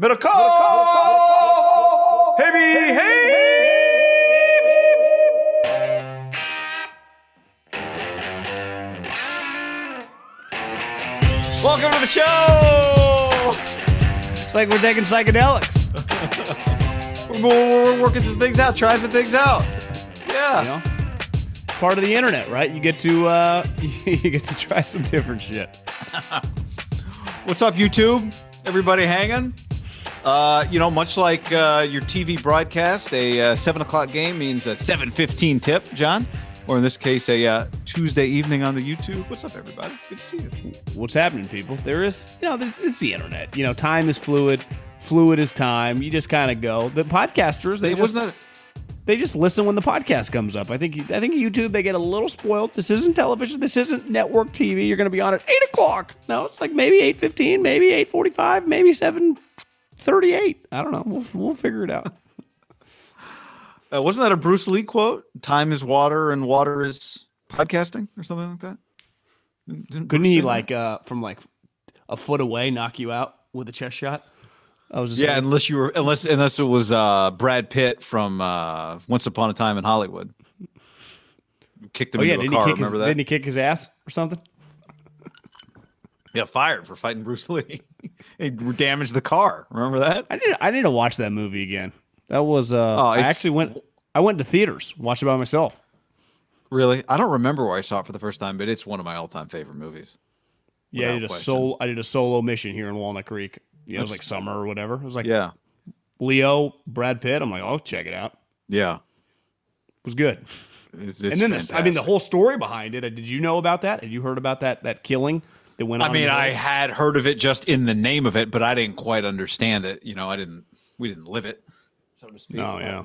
Middle call. Heavy, hey. Welcome to the show. It's like we're taking psychedelics. We're, we're working some things out, trying some things out. Yeah. You know, part of the internet, right? You get to uh, you get to try some different shit. What's up, YouTube? Everybody hanging? Uh, you know, much like uh, your TV broadcast, a uh, seven o'clock game means a seven fifteen tip, John, or in this case, a uh, Tuesday evening on the YouTube. What's up, everybody? Good to see you. What's happening, people? There is, you know, this it's the internet. You know, time is fluid. Fluid is time. You just kind of go. The podcasters, they It just, wasn't they just listen when the podcast comes up. I think I think YouTube they get a little spoiled. This isn't television. This isn't network TV. You're going to be on at eight o'clock. No, it's like maybe eight fifteen, maybe eight forty five, maybe seven thirty eight. I don't know. We'll we'll figure it out. Uh, wasn't that a Bruce Lee quote? Time is water, and water is podcasting, or something like that. Didn't- didn't Couldn't Bruce he like uh from like a foot away knock you out with a chest shot? I was just Yeah, like, unless you were, unless unless it was uh, Brad Pitt from uh, Once Upon a Time in Hollywood. Kicked him oh yeah, into a didn't car. he kick his, remember that? didn't he kick his ass or something? Yeah, fired for fighting Bruce Lee. he damaged the car. Remember that? I need I need to watch that movie again. That was uh I actually went I went to theaters, watched it by myself. Really? I don't remember where I saw it for the first time, but it's one of my all-time favorite movies. Yeah, I did a question. solo I did a solo mission here in Walnut Creek. Know, it was like summer or whatever. It was like Yeah, Leo, Brad Pitt. I'm like, oh, check it out. yeah. It was good. It's, it's and then this, I mean, the whole story behind it. uh, Did you know about that? Had you heard about that that killing that went? I mean, I had heard of it just in the name of it, but I didn't quite understand it. You know, I didn't. We didn't live it, so to speak. no, yeah.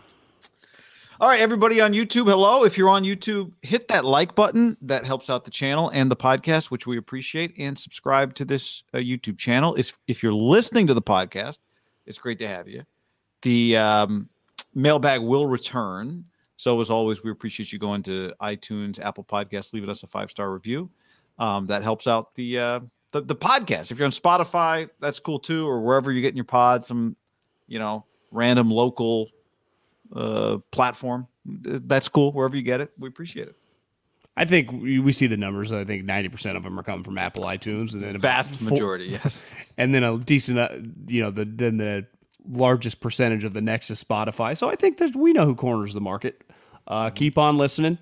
All right, everybody on YouTube, hello. If you're on YouTube, hit that like button. That helps out the channel and the podcast, which we appreciate. And subscribe to this uh, YouTube channel. If, if you're listening to the podcast, it's great to have you. The um, mailbag will return. So, as always, we appreciate you going to iTunes, Apple Podcasts, leaving us a five star review. Um, that helps out the, uh, the the podcast. If you're on Spotify, that's cool too, or wherever you're getting your pod, some you know random local uh, platform. That's cool. Wherever you get it, we appreciate it. I think we, we see the numbers. I think 90 percent of them are coming from Apple iTunes, and then about Vast four- majority, yes. and then a decent, uh, you know, the then the largest percentage of the next is Spotify. So I think that we know who corners the market. Uh, keep on listening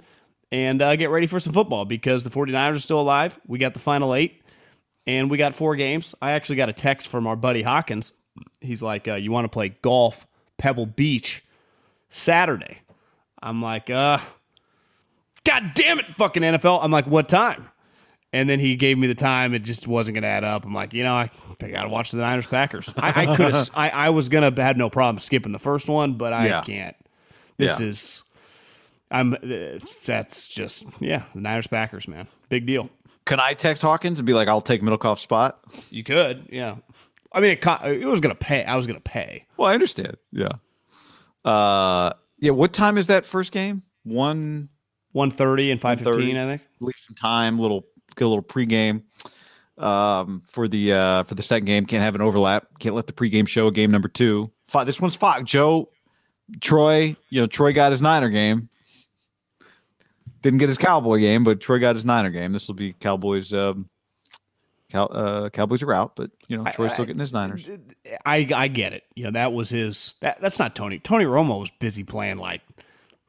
and uh, get ready for some football because the 49ers are still alive. We got the final eight and we got four games. I actually got a text from our buddy Hawkins. He's like, uh, "You want to play golf, Pebble Beach, Saturday?" I'm like, "Uh, God damn it, fucking NFL!" I'm like, "What time?" And then he gave me the time. It just wasn't going to add up. I'm like, you know, I, I got to watch the Niners Packers. I, I could have, I, I was going to have no problem skipping the first one, but I Yeah. can't. This Yeah. is, I'm, uh, that's just, yeah, the Niners Packers, man. Big deal. Can I text Hawkins and be like, "I'll take Middlekauff's spot"? You could, yeah. I mean, it, it was to pay. I was to pay. Well, I understand. Yeah. Uh, yeah. What time is that first game? One. 130 and 515, I think. Leave some time. Little get a little pregame. Um, for the uh for the second game, can't have an overlap. Can't let the pregame show game number two. Fi- This one's Fox. Joe, Troy. You know, Troy got his Niner game. Didn't get his Cowboy game, but Troy got his Niner game. This will be Cowboys. Um, Cow, uh, Cowboys are out, but you know Troy's still getting his Niners. I I get it. You know, that was his that that's not Tony. Tony Romo was busy playing like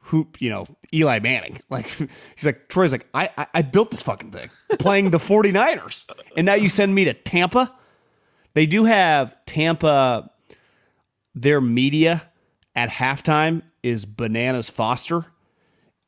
hoop, you know, Eli Manning. Like he's like Troy's like, I I, I built this fucking thing playing the 49ers. And now you send me to Tampa? They do have Tampa their media at halftime is Bananas Foster.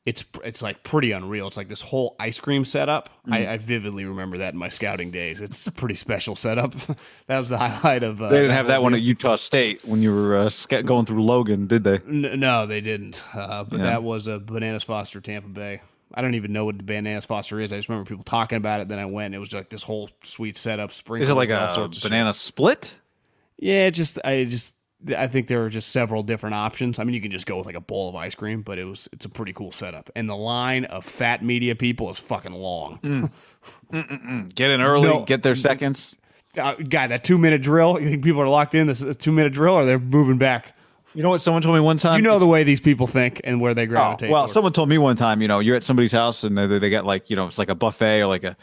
It's it's like pretty unreal. It's like this whole ice cream setup. I, I vividly remember that in my scouting days. It's a pretty special setup. that was the highlight of. Uh, They didn't have that one at Utah State when you were uh, going through Logan, did they? N- no, they didn't. Uh, but Yeah. that was a Bananas Foster Tampa Bay. I don't even know what the Bananas Foster is. I just remember people talking about it. Then I went. And it was like this whole sweet setup. Sprinkles, Is it like a of shit. banana split? Yeah, just I just I think there are just several different options. I mean, you can just go with like a bowl of ice cream, but it was it's a pretty cool setup. And the line of fat media people is fucking long. Get in early, No. get their seconds. uh, guy, that two minute drill. You think people are locked in this two minute drill, or they're moving back? You know what? Someone told me one time. You know the way these people think and where they Oh, gravitate. well, toward. someone told me one time, you know, you're at somebody's house and they, they got like, you know, it's like a buffet or like a,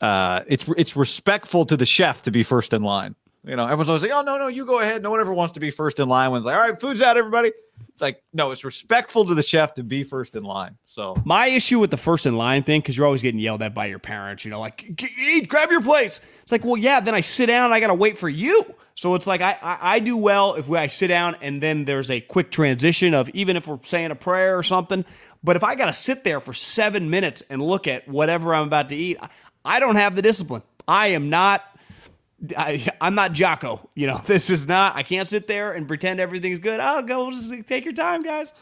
uh, it's it's respectful to the chef to be first in line. You know, everyone's always like, oh no, no, you go ahead. No one ever wants to be first in line. When it's like, all right, food's out, everybody. It's like, no, it's respectful to the chef to be first in line. So My issue with the first in line thing, because you're always getting yelled at by your parents, you know, like, eat, grab your plates. It's like, well, yeah, then I sit down and I got to wait for you. So it's like, I, I, I do well if I sit down and then there's a quick transition of even if we're saying a prayer or something. But if I got to sit there for seven minutes and look at whatever I'm about to eat, I- I don't have the discipline. I am not. I, I'm not Jocko. You know, this is not. I can't sit there and pretend everything's good. I'll go. Just take your time, guys.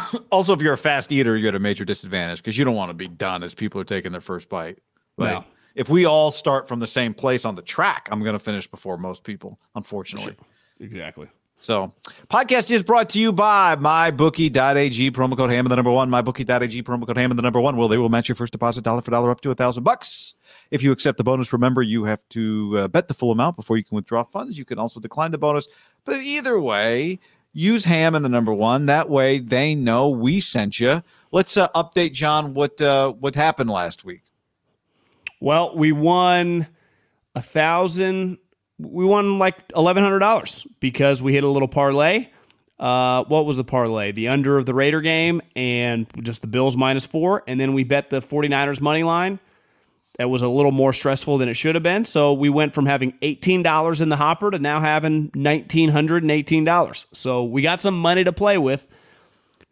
also, if you're a fast eater, you're at a major disadvantage because you don't want to be done as people are taking their first bite. Like, No. if we all start from the same place on the track, I'm going to finish before most people, unfortunately. Exactly. So, podcast is brought to you by mybookie.ag promo code Ham and the number one. Mybookie.ag promo code Ham and the number one. Well, they will match your first deposit dollar for dollar up to a thousand bucks. If you accept the bonus, remember you have to uh, bet the full amount before you can withdraw funds. You can also decline the bonus, but either way, use Ham and the number one. That way, they know we sent you. Let's uh, update John what uh, what happened last week. Well, we won a thousand. We won like eleven hundred dollars because we hit a little parlay. Uh, what was the parlay? The under of the Raider game and just the Bills minus four. And then we bet the 49ers money line. That was a little more stressful than it should have been. So we went from having $18 in the hopper to now having $1,918. So we got some money to play with.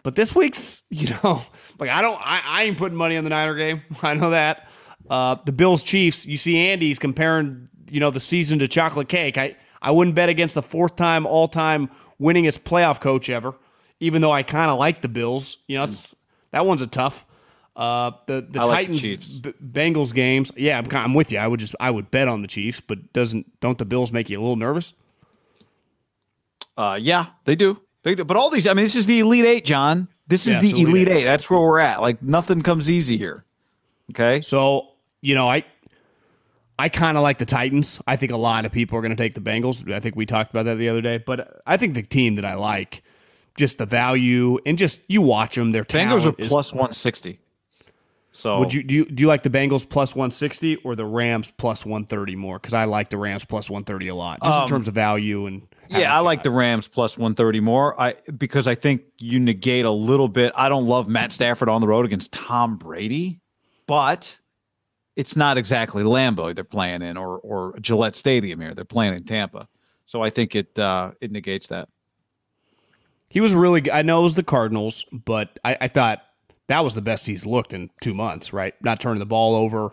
But this week's, you know, like I don't, I, I ain't putting money on the Niner game. I know that. Uh, the Bills Chiefs, you see Andy's comparing, you know, the season to chocolate cake. I, I wouldn't bet against the fourth time all time winningest playoff coach ever, even though I kind of like the Bills. You know, it's that one's a tough. Uh, the the I like the Titans B- Bengals games. Yeah, I'm, I'm with you. I would just I would bet on the Chiefs, but doesn't don't the Bills make you a little nervous? Uh, yeah, they do. They do. But all these, I mean, this is the Elite Eight, John. This is Yeah, the Elite Elite Eight. Eight. That's where we're at. Like nothing comes easy here. Okay. So, you know, I I kind of like the Titans. I think a lot of people are going to take the Bengals. I think we talked about that the other day, but I think the team that I like just the value and just you watch them, their Bengals are plus 160. So Would you do you do you like the Bengals plus 160 or the Rams plus 130 more cuz I like the Rams plus 130 a lot just in um, terms of value and Yeah, I like the Rams plus 130 more. I because I think you negate a little bit. I don't love Matt Stafford on the road against Tom Brady, but it's not exactly Lambeau they're playing in or or Gillette Stadium here. They're playing in Tampa. So I think it uh it negates that. He was really. I know it was the Cardinals, but I, I thought that was the best he's looked in two months, right? Not turning the ball over,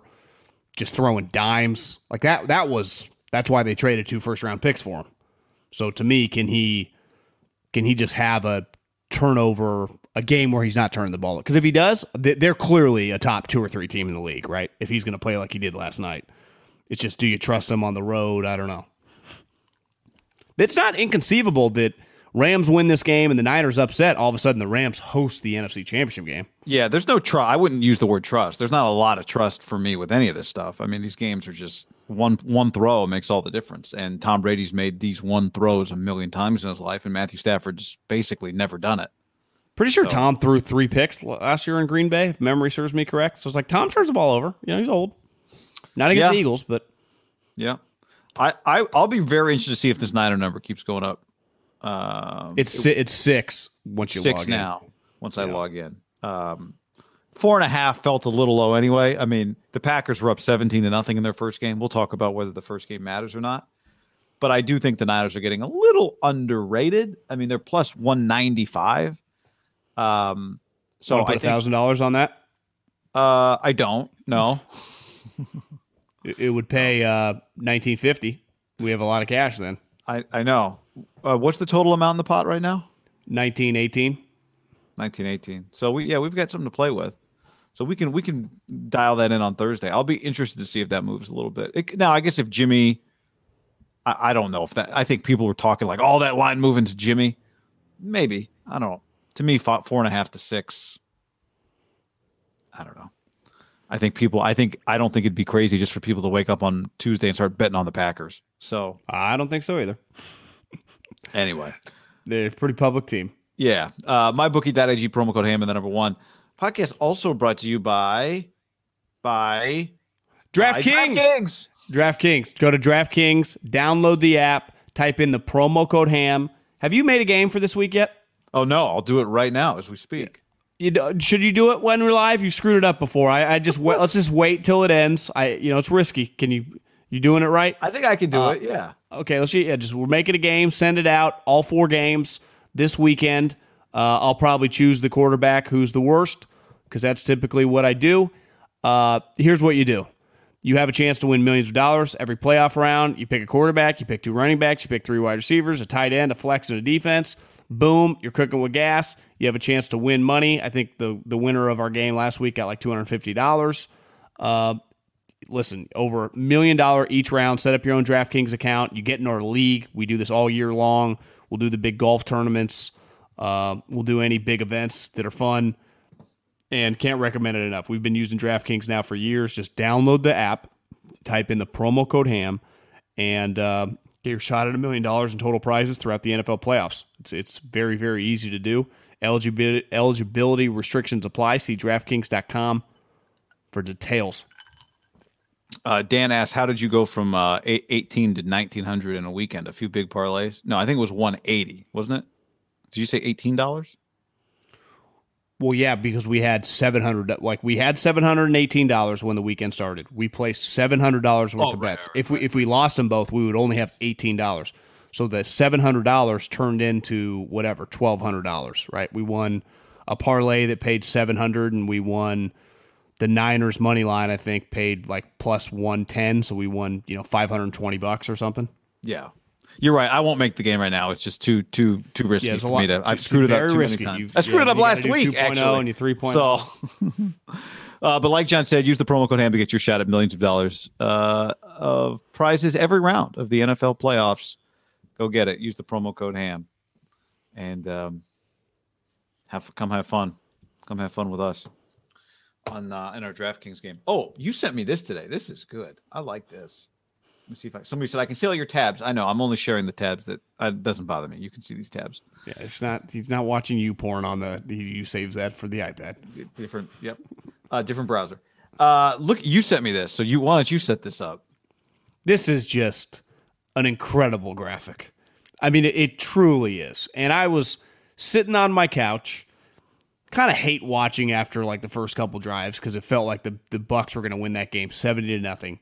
just throwing dimes. Like that that was that's why they traded two first round picks for him. So to me, can he can he just have a turnover a game where he's not turning the ball? Because if he does, they- they're clearly a top two or three team in the league, right? If he's going to play like he did last night, it's just do you trust him on the road? I don't know. It's not inconceivable that Rams win this game and the Niners upset. All of a sudden, the Rams host the NFC Championship game. Yeah, there's no trust. I wouldn't use the word trust. There's not a lot of trust for me with any of this stuff. I mean, these games are just one one throw makes all the difference. And Tom Brady's made these one throws a million times in his life, and Matthew Stafford's basically never done it. Pretty sure Tom threw three picks last year in Green Bay, if memory serves me correct. So it's like Tom turns the ball over. You know, he's old. Not against Yeah. the Eagles, but Yeah, I, I I'll be very interested to see if this Niner number keeps going up. Um, it's si- it's six once you six log in. now. Once I log in, um, four and a half felt a little low anyway. I mean, the Packers were up seventeen to nothing in their first game. We'll talk about whether the first game matters or not. But I do think the Niners are getting a little underrated. I mean, they're plus one ninety five. Um, so I thousand dollars on that. uh, I don't know. It, it would pay uh, nineteen fifty. We have a lot of cash then. I I know. Uh, what's the total amount in the pot right now? Nineteen eighteen. 1918. So we yeah, we've got something to play with. So we can we can dial that in on Thursday. I'll be interested to see if that moves a little bit. It, now I guess if Jimmy, I, I don't know if that. I think people were talking like all that line moving to Jimmy. Maybe I don't know. To me, four, four and a half to six. I don't know. I think people. I think I don't think it'd be crazy just for people to wake up on Tuesday and start betting on the Packers. So I don't think so either. anyway, they're a pretty public team. Yeah, uh, mybookie.ag promo code ham and the number one podcast also brought to you by by DraftKings. DraftKings. DraftKings. Go to DraftKings, download the app, type in the promo code ham. Have you made a game for this week yet? Oh no, I'll do it right now as we speak. You should you do it when we're live? You screwed it up before. I, I just wait, let's just wait till it ends. I you know it's risky. Can you you doing it right? I think I can do uh, it. Yeah. Okay. Let's see. Yeah. Just we're making a game. Send it out. All four games this weekend. Uh, I'll probably choose the quarterback who's the worst because that's typically what I do. Uh, here's what you do. You have a chance to win millions of dollars every playoff round. You pick a quarterback, you pick two running backs, you pick three wide receivers, a tight end, a flex, and a defense. Boom, you're cooking with gas. You have a chance to win money. I think the the winner of our game last week got like two hundred fifty dollars. Uh, listen, over a million dollar each round. Set up your own DraftKings account. You get in our league. We do this all year long. We'll do the big golf tournaments. Uh, we'll do any big events that are fun. And can't recommend it enough. We've been using DraftKings now for years. Just download the app, type in the promo code HAM, and uh, get your shot at a million dollars in total prizes throughout the NFL playoffs. It's it's very very easy to do. Eligibility, eligibility restrictions apply. See DraftKings.com for details. Uh, Dan asked, "How did you go from uh, 18 to 1900 in a weekend? A few big parlays? No, I think it was 180, wasn't it? Did you say $18? Well, yeah, because we had 700 like we had $718 when the weekend started. We placed $700 worth oh, of bets. Right, if we if we lost them both, we would only have $18. So the $700 turned into whatever, $1200, right? We won a parlay that paid 700 and we won the Niners money line I think paid like plus 110, so we won, you know, 520 bucks or something. Yeah. You're right. I won't make the game right now. It's just too too too risky yeah, for me to. I've screwed it up too risky. many times. I screwed yeah, it up last week. Actually, and you 3.0. So, uh, but like John said, use the promo code HAM to get your shot at millions of dollars uh, of prizes every round of the NFL playoffs. Go get it. Use the promo code HAM, and um, have come have fun. Come have fun with us on uh, in our DraftKings game. Oh, you sent me this today. This is good. I like this. Let me see if I. Somebody said I can see all your tabs. I know. I'm only sharing the tabs that uh, doesn't bother me. You can see these tabs. Yeah, it's not. He's not watching you porn on the. He saves that for the iPad. Different. Yep. Uh, different browser. Uh, look, you sent me this. So you why don't you set this up? This is just an incredible graphic. I mean, it, it truly is. And I was sitting on my couch, kind of hate watching after like the first couple drives because it felt like the the Bucks were going to win that game seventy to nothing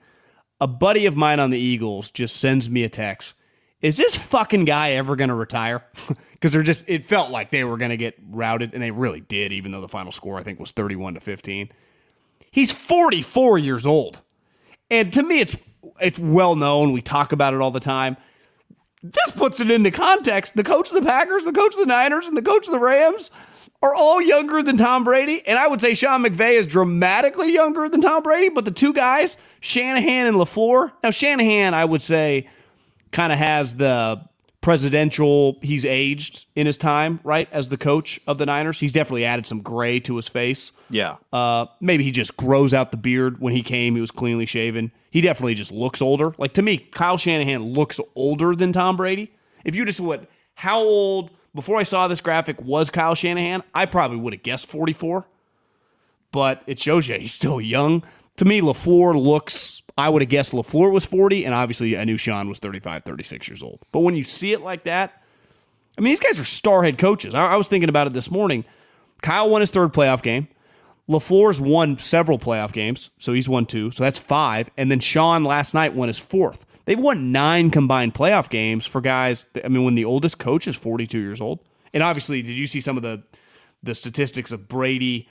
a buddy of mine on the Eagles just sends me a text. Is this fucking guy ever going to retire? Because they're just, it felt like they were going to get routed, and they really did, even though the final score, I think, was 31 to 15. He's 44 years old. And to me, it's it's well known. We talk about it all the time. This puts it into context. The coach of the Packers, the coach of the Niners, and the coach of the Rams are all younger than Tom Brady. And I would say Sean McVay is dramatically younger than Tom Brady, but the two guys, Shanahan and LaFleur. Now, Shanahan, I would say, kind of has the presidential, he's aged in his time, right? As the coach of the Niners. He's definitely added some gray to his face. Yeah. Uh, maybe he just grows out the beard. When he came, he was cleanly shaven. He definitely just looks older. Like to me, Kyle Shanahan looks older than Tom Brady. If you just what, how old before I saw this graphic was Kyle Shanahan, I probably would have guessed 44. But it shows you he's still young. To me, LaFleur looks, I would have guessed LaFleur was 40, and obviously I knew Sean was 35, 36 years old. But when you see it like that, I mean, these guys are star head coaches. I, I was thinking about it this morning. Kyle won his third playoff game. LaFleur's won several playoff games, so he's won two. So that's five. And then Sean last night won his fourth. They've won nine combined playoff games for guys. I mean, when the oldest coach is 42 years old. And obviously, did you see some of the the statistics of Brady,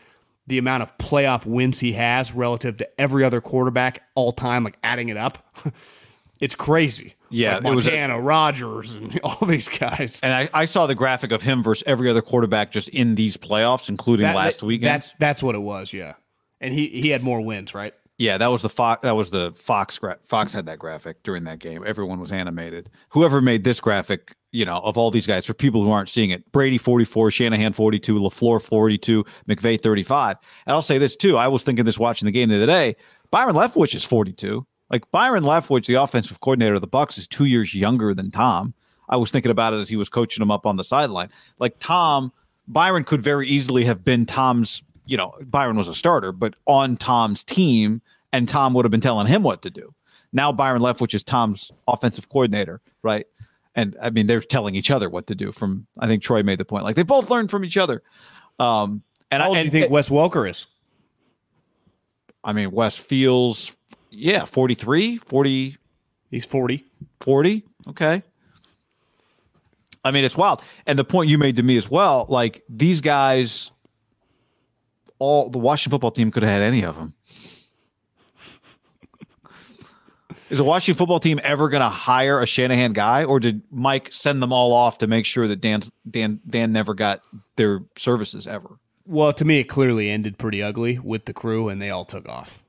the amount of playoff wins he has relative to every other quarterback all time, like adding it up? it's crazy. Yeah, like Montana, it was a, Rodgers, and all these guys. And I, I, saw the graphic of him versus every other quarterback just in these playoffs, including that, last weekend. That's that's what it was. Yeah, and he he had more wins, right? Yeah, that was the Fox. That was the Fox. Gra- Fox had that graphic during that game. Everyone was animated. Whoever made this graphic, you know, of all these guys, for people who aren't seeing it, Brady forty four, Shanahan forty two, Lafleur forty two, McVay thirty five. And I'll say this too. I was thinking this watching the game the other day. Byron Leftwich is forty two. Like Byron Leftwich, the offensive coordinator of the Bucks, is two years younger than Tom. I was thinking about it as he was coaching him up on the sideline. Like Tom, Byron could very easily have been Tom's you know, Byron was a starter, but on Tom's team, and Tom would have been telling him what to do. Now Byron Leftwich is Tom's offensive coordinator, right? And I mean, they're telling each other what to do. From I think Troy made the point, like they both learned from each other. Um, and How I, do you think it, Wes Welker is? I mean, Wes feels, yeah, 43, 40. He's 40. 40. Okay. I mean, it's wild. And the point you made to me as well, like these guys all the Washington football team could have had any of them. Is the Washington football team ever going to hire a Shanahan guy, or did Mike send them all off to make sure that Dan Dan Dan never got their services ever? Well, to me, it clearly ended pretty ugly with the crew, and they all took off.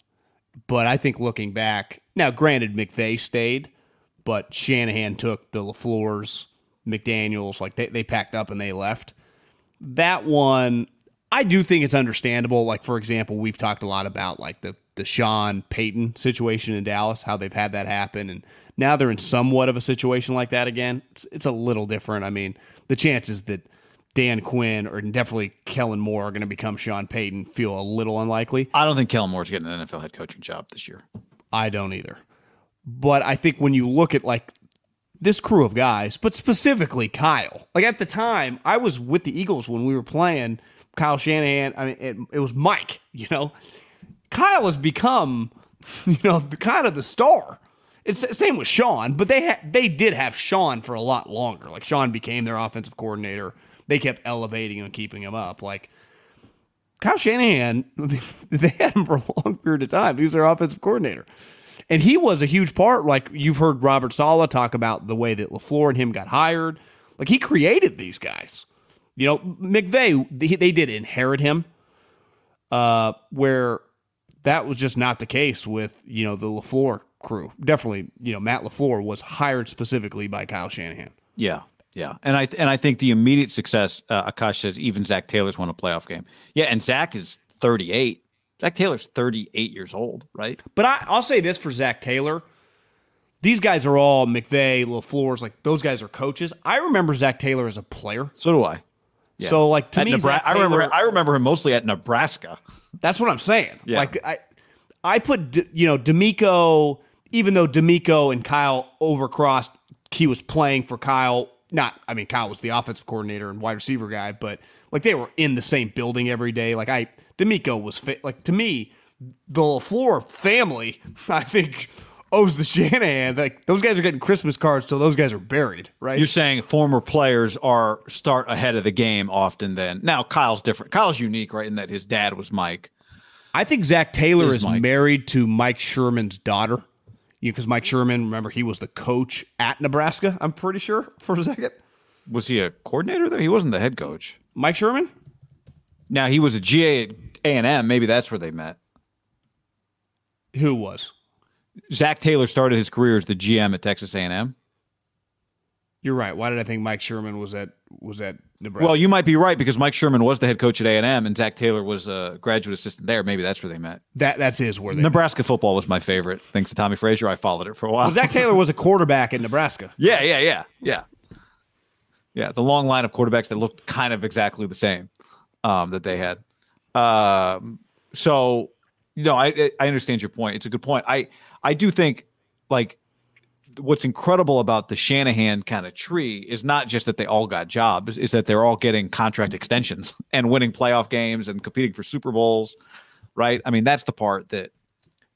But I think looking back, now granted, McVay stayed, but Shanahan took the Lafleur's, McDaniels, like they, they packed up and they left. That one, I do think it's understandable. Like for example, we've talked a lot about like the the Sean Payton situation in Dallas, how they've had that happen, and now they're in somewhat of a situation like that again. It's, it's a little different. I mean, the chances that Dan Quinn or definitely Kellen Moore are going to become Sean Payton feel a little unlikely. I don't think Kellen Moore's getting an NFL head coaching job this year. I don't either. But I think when you look at like this crew of guys, but specifically Kyle, like at the time, I was with the Eagles when we were playing Kyle Shanahan. I mean, it, it was Mike. You know, Kyle has become, you know, the, kind of the star. It's same with Sean, but they ha- they did have Sean for a lot longer. Like Sean became their offensive coordinator. They kept elevating him and keeping him up. Like Kyle Shanahan, I mean, they had him for a long period of time. He was their offensive coordinator. And he was a huge part. Like you've heard Robert Saleh talk about the way that LaFleur and him got hired. Like he created these guys. You know, McVay, they, they did inherit him, uh, where that was just not the case with, you know, the LaFleur crew. Definitely, you know, Matt LaFleur was hired specifically by Kyle Shanahan. Yeah. Yeah, and I and I think the immediate success, uh, Akash says, even Zac Taylor's won a playoff game. Yeah, and Zac is 38. Zac Taylor's 38 years old, right? But I, I'll say this for Zac Taylor: these guys are all McVay, LaFleur's, like those guys are coaches. I remember Zac Taylor as a player. So do I. Yeah. So like to at me, Nebra- I remember I remember him mostly at Nebraska. That's what I'm saying. Yeah. Like I, I put you know DeMeco, even though DeMeco and Kyle overcrossed, he was playing for Kyle. Not, I mean, Kyle was the offensive coordinator and wide receiver guy, but like they were in the same building every day. Like I, DeMeco was fit. Like to me, the LaFleur family, I think owes the Shanahan. Like those guys are getting Christmas cards, so those guys are buried, right? You're saying former players are start ahead of the game often. Then now Kyle's different. Kyle's unique, right? In that his dad was Mike. I think Zac Taylor is, is married to Mike Sherman's daughter. You because Mike Sherman, remember, he was the coach at Nebraska. I'm pretty sure for a second. Was he a coordinator there? He wasn't the head coach. Mike Sherman. Now he was a GA at A and M. Maybe that's where they met. Who was? Zac Taylor started his career as the GM at Texas A&M. You're right. Why did I think Mike Sherman was at was at Nebraska? Well, you might be right because Mike Sherman was the head coach at A&M and Zac Taylor was a graduate assistant there. Maybe that's where they met. That that's his where they Nebraska met. football was my favorite. Thanks to Tommie Frazier, I followed it for a while. Well, Zac Taylor was a quarterback in Nebraska. Yeah, yeah, yeah, yeah, yeah. The long line of quarterbacks that looked kind of exactly the same um, that they had. Um, so, you know, I I understand your point. It's a good point. I I do think like what's incredible about the Shanahan kind of tree is not just that they all got jobs, is that they're all getting contract extensions and winning playoff games and competing for Super Bowls, right? I mean, that's the part that,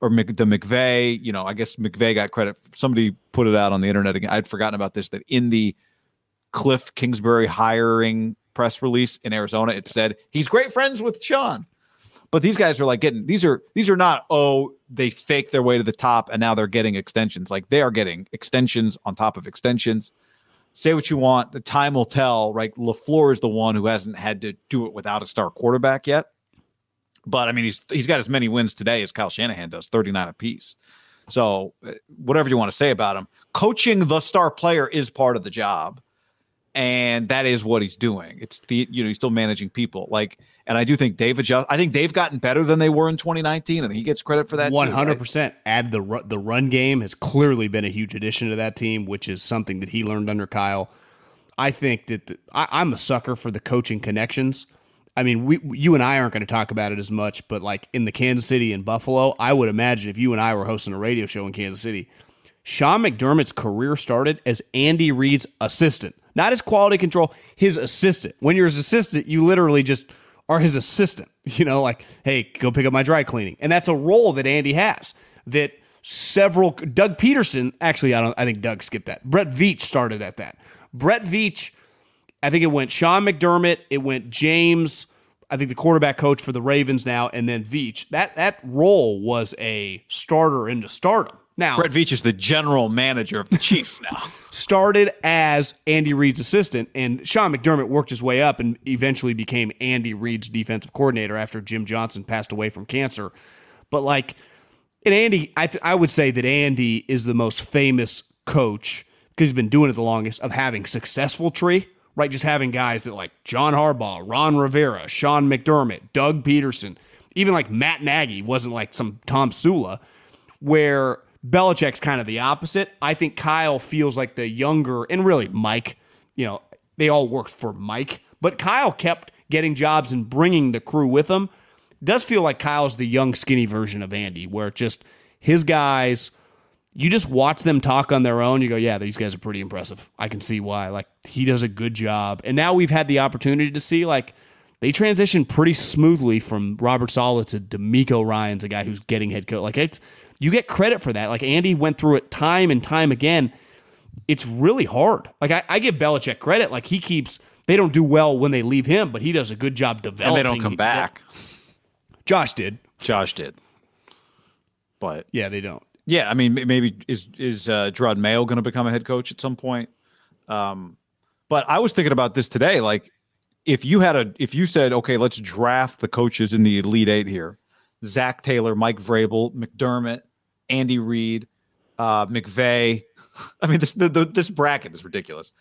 or Mc, the McVay, you know, I guess McVay got credit. Somebody put it out on the internet again. I'd forgotten about this that in the Kliff Kingsbury hiring press release in Arizona, it said he's great friends with Sean. But these guys are like getting these are these are not oh they fake their way to the top and now they're getting extensions. Like they are getting extensions on top of extensions. Say what you want, the time will tell. Right, LaFleur is the one who hasn't had to do it without a star quarterback yet. But I mean, he's he's got as many wins today as Kyle Shanahan does, 39 apiece. So uh, whatever you want to say about him, coaching the star player is part of the job, and that is what he's doing. It's the you know he's still managing people like, and I do think they've adjust. I think they've gotten better than they were in 2019, and he gets credit for that. One hundred percent. Add the ru- the run game has clearly been a huge addition to that team, which is something that he learned under Kyle. I think that the, I, I'm a sucker for the coaching connections. I mean, we, you and I aren't going to talk about it as much, but like in the Kansas City and Buffalo, I would imagine if you and I were hosting a radio show in Kansas City, Sean McDermott's career started as Andy Reid's assistant, not his quality control, his assistant. When you're his assistant, you literally just are his assistant. You know, like, hey, go pick up my dry cleaning, and that's a role that Andy has. That several Doug Pederson, actually, I don't, I think Doug skipped that. Brett Veach started at that. Brett Veach I think it went Sean McDermott, it went James, I think the quarterback coach for the Ravens now, and then Veach. That that role was a starter into stardom. Now Brett Veach is the general manager of the Chiefs now. started as Andy Reid's assistant, and Sean McDermott worked his way up and eventually became Andy Reid's defensive coordinator after Jim Johnson passed away from cancer. But like, and Andy, I, I would say that Andy is the most famous coach because he's been doing it the longest of having successful tree right? Just having guys that like John Harbaugh, Ron Rivera, Sean McDermott, Doug Pederson, even like Matt Nagy wasn't like some Tom Sula, where Belichick's kind of the opposite. I think Kyle feels like the younger, and really Mike, you know, they all worked for Mike, but Kyle kept getting jobs and bringing the crew with him. Does feel like Kyle's the young, skinny version of Andy, where just his guys you just watch them talk on their own. You go, yeah, these guys are pretty impressive. I can see why. Like he does a good job. And now we've had the opportunity to see like they transition pretty smoothly from Robert Saleh to DeMeco Ryans a guy who's getting head coach. Like it's you get credit for that. Like Andy went through it time and time again. It's really hard. Like I, I give Belichick credit. Like he keeps they don't do well when they leave him, but he does a good job developing. And they don't come back. Josh did. Josh did. But yeah, they don't. Yeah, I mean, maybe is is uh, Jerod Mayo going to become a head coach at some point? Um, but I was thinking about this today. Like, if you had a, if you said, okay, let's draft the coaches in the Elite Eight here: Zac Taylor, Mike Vrabel, McDermott, Andy Reid, uh, McVay. I mean, this the, the, this bracket is ridiculous.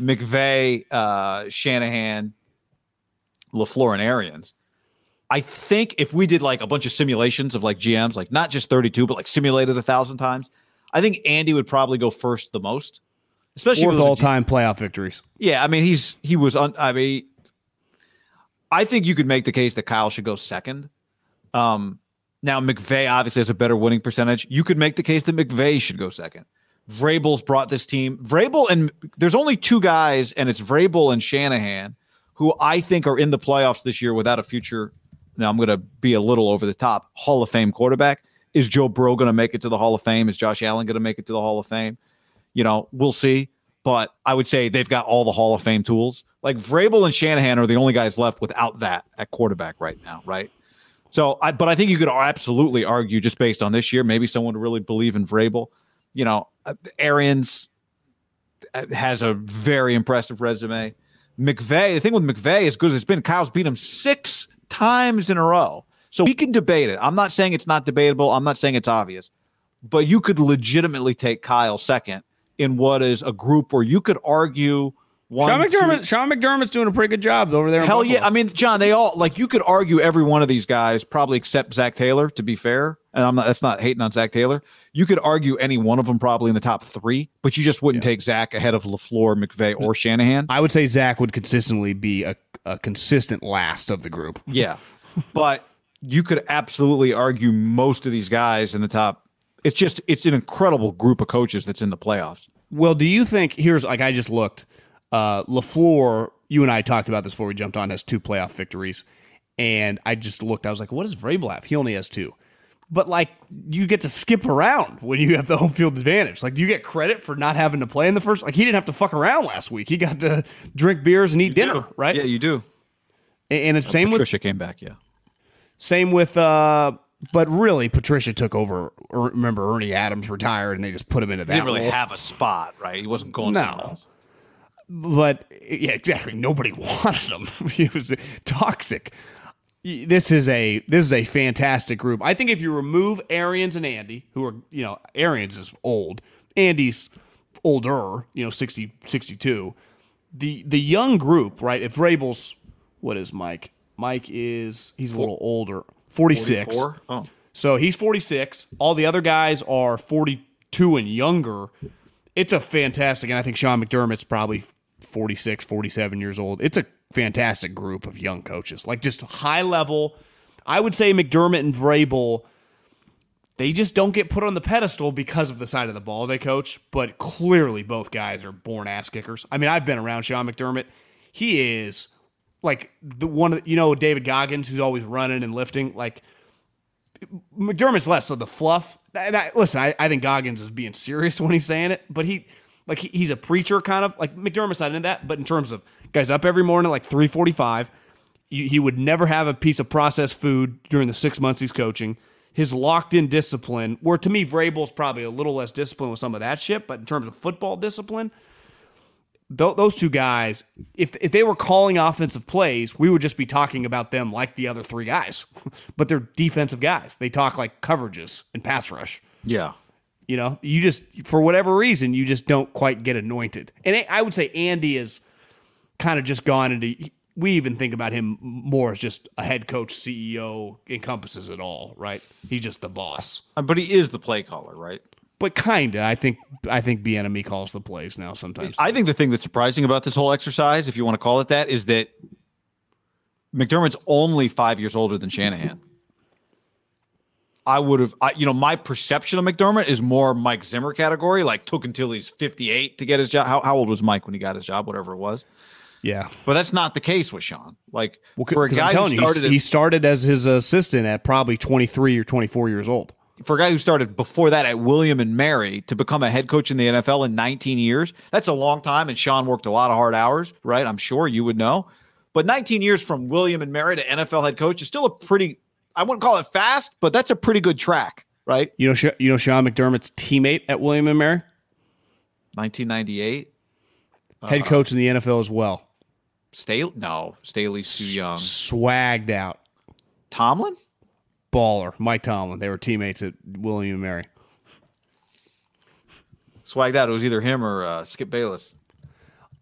McVay, uh, Shanahan, LaFleur, and Arians. I think if we did like a bunch of simulations of like GMs, like not just 32, but like simulated a thousand times, I think Andy would probably go first the most, especially with all time playoff victories. Yeah, I mean he's he was on. I mean, I think you could make the case that Kyle should go second. Um, now McVay obviously has a better winning percentage. You could make the case that McVay should go second. Vrabel's brought this team. Vrabel and there's only two guys, and it's Vrabel and Shanahan, who I think are in the playoffs this year without a future now I'm going to be a little over the top. Hall of Fame quarterback. Is Joe Burrow going to make it to the Hall of Fame? Is Josh Allen going to make it to the Hall of Fame? You know, we'll see. But I would say they've got all the Hall of Fame tools. Like Vrabel and Shanahan are the only guys left without that at quarterback right now, right? So, I, but I think you could absolutely argue just based on this year, maybe someone to really believe in Vrabel. You know, uh, Arians uh, has a very impressive resume. McVay, the thing with McVay, as good as it's been, Kyle's beat him six times in a row. So we can debate it. I'm not saying it's not debatable. I'm not saying it's obvious, but you could legitimately take Kyle second in what is a group where you could argue. One, Sean McDermott. Two, Sean McDermott's doing a pretty good job over there. Hell yeah! I mean, John, they all like you could argue every one of these guys, probably except Zac Taylor. To be fair, and I'm not. That's not hating on Zac Taylor. You could argue any one of them probably in the top three, but you just wouldn't yeah. take Zac ahead of LaFleur, McVay, or Shanahan. I would say Zac would consistently be a a consistent last of the group. Yeah. but you could absolutely argue most of these guys in the top. It's just it's an incredible group of coaches that's in the playoffs. Well, do you think here's like I just looked, uh LaFleur, you and I talked about this before we jumped on, has two playoff victories. And I just looked, I was like, what does Vrabel have? He only has two. But like you get to skip around when you have the home field advantage. Like, do you get credit for not having to play in the first? Like, he didn't have to fuck around last week. He got to drink beers and eat you dinner, do. right? Yeah, you do. And, it's uh, same Patricia with Patricia came back. Yeah. Same with, uh, but really, Patricia took over. Er, remember, Ernie Adams retired, and they just put him into that. He didn't really role. have a spot, right? He wasn't going no. But yeah, exactly. Nobody wanted him. he was toxic. this is a this is a fantastic group. I think if you remove Arians and Andy, who are you know Arians is old, Andy's older, you know 60 62. The the young group, right? If Vrabel's what is Mike? Mike is he's a little older, 46. Oh. So he's 46. All the other guys are 42 and younger. It's a fantastic, and I think Sean McDermott's probably 46, 47 years old. It's a fantastic group of young coaches, like just high level. I would say McDermott and Vrabel, they just don't get put on the pedestal because of the side of the ball they coach, but clearly both guys are born ass kickers. I mean, I've been around Sean McDermott. He is like the one you know David Goggins who's always running and lifting like McDermott's less of the fluff. And I, listen, I, I think Goggins is being serious when he's saying it, but he like he, he's a preacher kind of like McDermott's not into that. But in terms of guys up every morning at like three forty five, he would never have a piece of processed food during the six months he's coaching. His locked in discipline, where to me Vrabel's probably a little less disciplined with some of that shit, but in terms of football discipline, th- those two guys, if if they were calling offensive plays, we would just be talking about them like the other three guys. but they're defensive guys. They talk like coverages and pass rush. Yeah. You know, you just for whatever reason you just don't quite get anointed. And I would say Andy is kind of just gone into. We even think about him more as just a head coach, CEO, encompasses it all, right? He's just the boss. Uh, But he is the play caller, right? But kinda, I think I think Bieniemy calls the plays now sometimes. I think the thing that's surprising about this whole exercise, if you want to call it that, is that McDermott's only five years older than Shanahan. I would have, I, you know, my perception of McDermott is more Mike Zimmer category, like took until he's 58 to get his job. How, how old was Mike when he got his job, whatever it was? yeah. But that's not the case with Sean. Like Well, for a guy who telling you, started, he, at- he started as his assistant at probably 23 or 24 years old. for a guy who started before that at William and Mary to become a head coach in the NFL in 19 years, that's a long time. And Sean worked a lot of hard hours, right? I'm sure you would know. But 19 years from William and Mary to NFL head coach is still a pretty, I wouldn't call it fast, but that's a pretty good track, right? You know, you know Sean McDermott's teammate at William and Mary, 1998. head coach in the NFL as well. Staley? No, Staley's too young. Swagged out, Tomlin? baller. Mike Tomlin. They were teammates at William and Mary. Swagged out. It was either him or uh, Skip Bayless.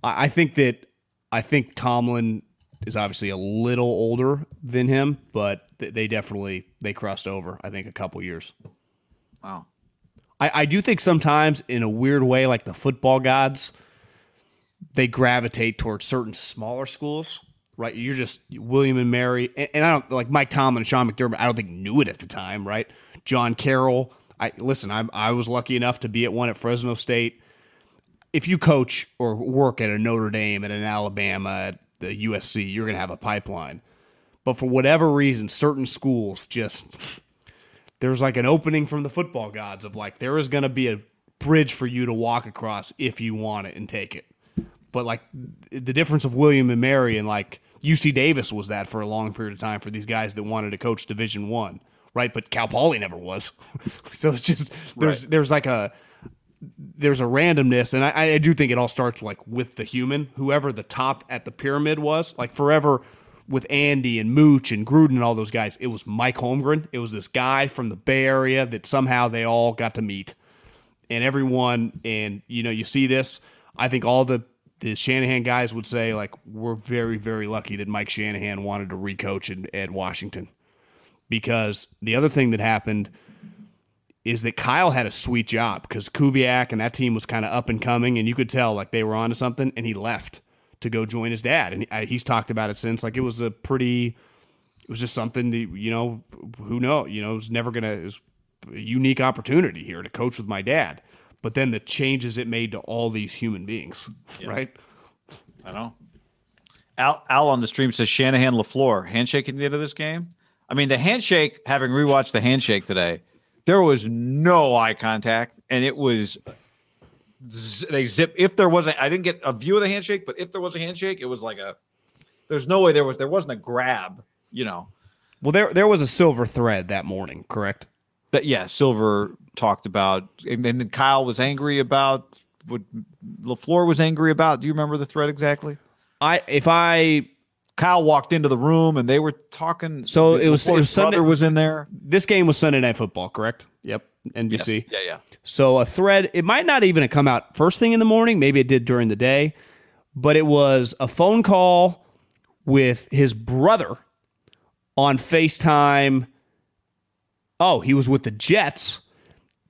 I, I think that I think Tomlin is obviously a little older than him, but th- they definitely they crossed over. I think a couple years. Wow. I, I do think sometimes in a weird way, like the football gods, they gravitate towards certain smaller schools. Right, you're just William and Mary, and, and I don't like Mike Tomlin and Sean McDermott. I don't think knew it at the time, right? John Carroll. I listen. I I was lucky enough to be at one at Fresno State. If you coach or work at a Notre Dame, at an Alabama, the USC, you're going to have a pipeline. But for whatever reason, certain schools just there's like an opening from the football gods of like there is going to be a bridge for you to walk across if you want it and take it. But like the difference of William and Mary and like UC Davis was that for a long period of time for these guys that wanted to coach Division One, right? But Cal Poly never was. so it's just there's there's like a there's a randomness, and I, I do think it all starts like with the human, whoever the top at the pyramid was. Like forever with Andy and Mooch and Gruden and all those guys, it was Mike Holmgren. It was this guy from the Bay Area that somehow they all got to meet, and everyone. And you know, you see this. I think all the the Shanahan guys would say like we're very very lucky that Mike Shanahan wanted to recoach in, at Washington because the other thing that happened is that Kyle had a sweet job because Kubiak and that team was kind of up and coming, and you could tell like they were onto something, and he left to go join his dad, and he, I- he's talked about it since. Like it was a pretty, it was just something that you know, who know, you know, it was never gonna, it was a unique opportunity here to coach with my dad, but then the changes it made to all these human beings, right? I know. Al, Al on the stream says Shanahan LaFleur handshake at the end of this game. I mean, the handshake, having rewatched the handshake today, there was no eye contact, and it was they zip. If there wasn't, I didn't get a view of the handshake, but if there was a handshake, it was like a. There's no way there was there wasn't a grab, you know. Well, there there was a silver thread that morning, correct? That yeah, Silver talked about, and, and then Kyle was angry about what Lafleur was angry about. Do you remember the thread exactly? I if I Kyle walked into the room and they were talking. So it was, it was brother Sunday. was in there. This game was Sunday Night Football, correct? Yep, NBC. Yeah, yeah. So a thread, it might not even have come out first thing in the morning. Maybe it did during the day, but it was a phone call with his brother on FaceTime. Oh, he was with the Jets